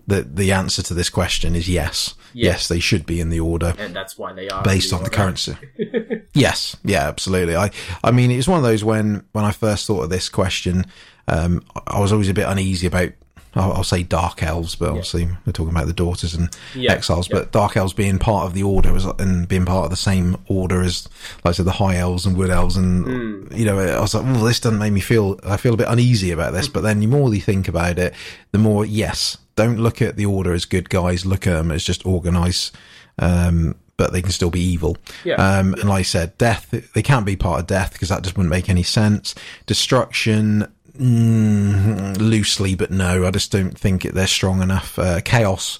the the answer to this question is yes. Yeah. Yes, they should be in the order And that's why they are based on the currency. yes, yeah, absolutely. I, I mean, it's one of those when when I first thought of this question, um, I was always a bit uneasy about. I'll, I'll say dark elves, but obviously we're talking about the daughters and Yeah, exiles. But dark elves being part of the order was, and being part of the same order as, like I said, the high elves and wood elves, and Hmm. you know, I was like, well, this doesn't make me feel. I feel a bit uneasy about this. But then the more you think about it, the more yes, don't look at the order as good guys. Look at them as just organized um, but they can still be evil. Yeah. Um, and like I said, death, they can't be part of death because that just wouldn't make any sense. Destruction, mm, loosely, but no, I just don't think they're strong enough. Uh, chaos,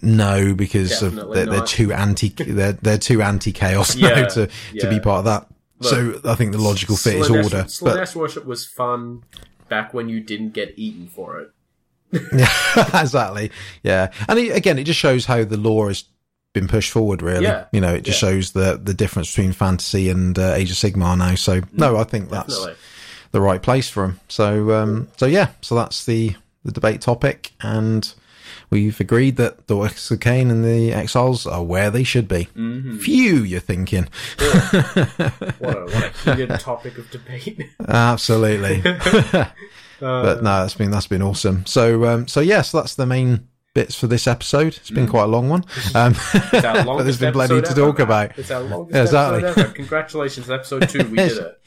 no, because of they're, they're too anti, they're, they're too anti-chaos Yeah, now to, to be part of that. so I think the logical fit is Slaanesh- order. But Slaanesh worship was fun back when you didn't get eaten for it. Yeah, exactly. Yeah, and it, again, it just shows how the lore has been pushed forward. Really, Yeah, you know, it just yeah. shows the the difference between fantasy and uh, Age of Sigmar now. So no, I think that's Definitely. The right place for him. So um, so yeah, so that's the the debate topic, and we've agreed that the Orcs of Khaine and the Exiles are where they should be. Mm-hmm. Phew, you're thinking. What a, what a heated topic of debate. Absolutely. but no, that's been that's been awesome. So um, so yes, that's the main bits for this episode. It's been quite a long one, um, It's but there's been plenty to talk ever. about. It's our longest Yeah, exactly. episode ever. Congratulations, episode two. We did it.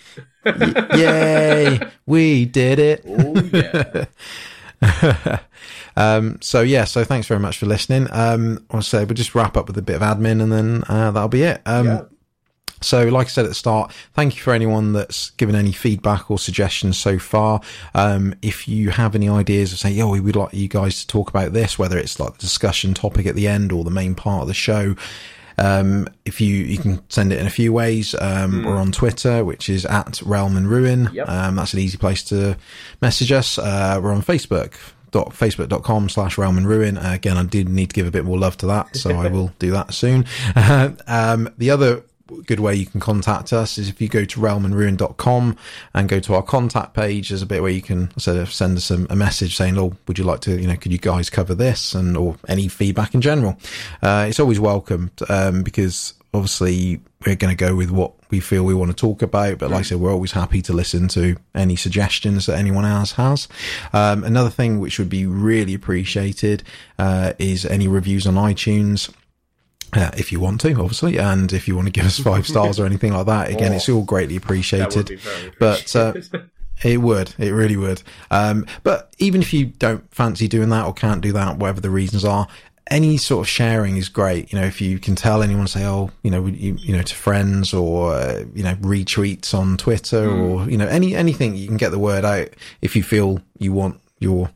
Yay, we did it. Oh yeah. Um, so yeah, so thanks very much for listening. Um, I'll say we'll just wrap up with a bit of admin and then uh, that'll be it. Um, Yeah. So, like I said at the start, thank you for anyone that's given any feedback or suggestions so far. Um, if you have any ideas of saying, "Yo, we would like you guys to talk about this," whether it's like the discussion topic at the end or the main part of the show, um, if you you can send it in a few ways. Um, We're on Twitter, which is at Realm and Ruin. Yep. Um, that's an easy place to message us. Uh, we're on Facebook. Dot, facebook.com slash realm and ruin uh, again i did need to give a bit more love to that so i will do that soon um, the other good way you can contact us is if you go to realmandruin.com and go to our contact page there's a bit where you can sort of send us a, a message saying oh would you like to you know could you guys cover this? and or any feedback in general. Uh, it's always welcomed um, because obviously we're going to go with what we feel we want to talk about but like i said we're always happy to listen to any suggestions that anyone else has. Um, another thing which would be really appreciated uh, is any reviews on itunes uh, if you want to, obviously, and if you want to give us five stars or anything like that, again, Oh, it's all greatly appreciated. But uh, it would, it really would. Um, but even if you don't fancy doing that or can't do that, whatever the reasons are, any sort of sharing is great. You know, if you can tell anyone, say, oh, you know, you, you know, to friends or uh, you know, retweets on Twitter or you know, any anything you can get the word out. If you feel you want your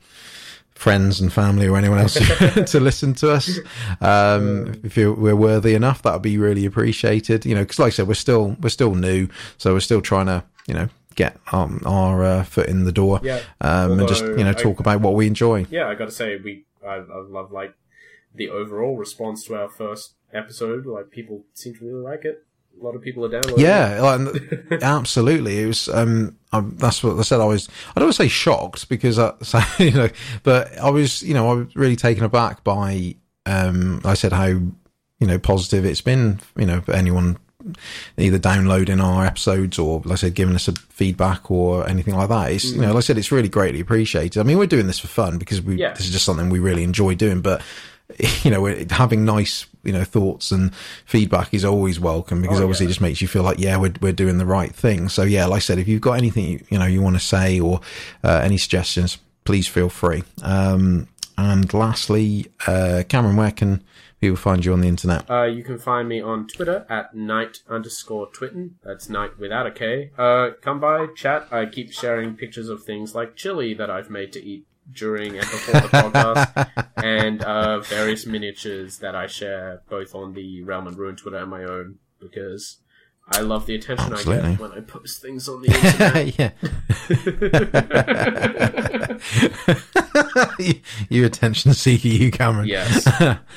friends and family or anyone else to listen to us. Um, if we're worthy enough, that would be really appreciated. You know, because like I said, we're still we're still new, so we're still trying to you know get um, our uh, foot in the door, Yeah. um, and just you know I- talk about what we enjoy. yeah, I got to say we I, I love like the overall response to our first episode. Like people seem to really like it. A lot of people are downloading. Yeah, like, absolutely. It was. Um, um, that's what I said. I was. I don't want to say shocked because I, so, you know, but I was. You know, I was really taken aback by. Um, I said how you know positive it's been. You know, for anyone either downloading our episodes or, like I said, giving us a feedback or anything like that. It's you know, like I said, it's really greatly appreciated. I mean, we're doing this for fun because we. Yeah. This is just something we really enjoy doing, but. You know, we're- having nice, you know, thoughts and feedback is always welcome because Oh, obviously yeah. it just makes you feel like, yeah, we're, we're doing the right thing. So yeah, like I said, if you've got anything, you, you know, you want to say or, uh, any suggestions, please feel free. Um, and lastly, uh, Cameron, where can people find you on the internet? Uh, you can find me on Twitter at night underscore twitten. That's night without a K. Uh, come by, chat. I keep sharing pictures of things like chili that I've made to eat during and before the podcast, and uh, various miniatures that I share both on the Realm and Ruin Twitter and my own because I love the attention I get when I post things on the internet. yeah. you attention seeker, you Cameron. yes,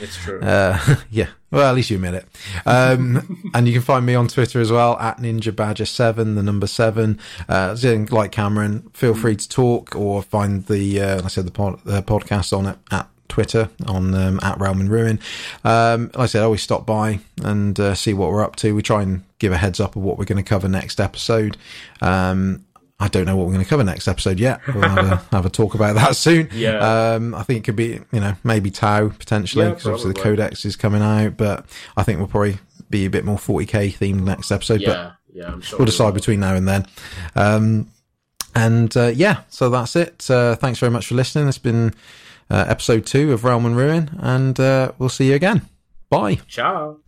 it's true. Uh, yeah. Well, at least you admit it. Um, and you can find me on Twitter as well at Ninja Badger Seven, the number seven. Uh, like Cameron, feel free to talk or find the, uh, I said, the, pod, the podcast on it at Twitter on um, at Realm and Ruin. Um, like I said, I always stop by and uh, see what we're up to. We try and give a heads up of what we're going to cover next episode. Um, I don't know what we're going to cover next episode yet. We'll have a, have a talk about that soon. Yeah. Um, I think it could be, you know, maybe Tau potentially Yeah, because obviously the. Codex is coming out, but I think we'll probably be a bit more 40k themed next episode. But yeah, yeah, I'm sure. we'll decide between now and then. Um, and uh, yeah, so that's it. Uh, thanks very much for listening. It's been uh, episode two of Realm and Ruin, and uh, we'll see you again. Bye. Ciao.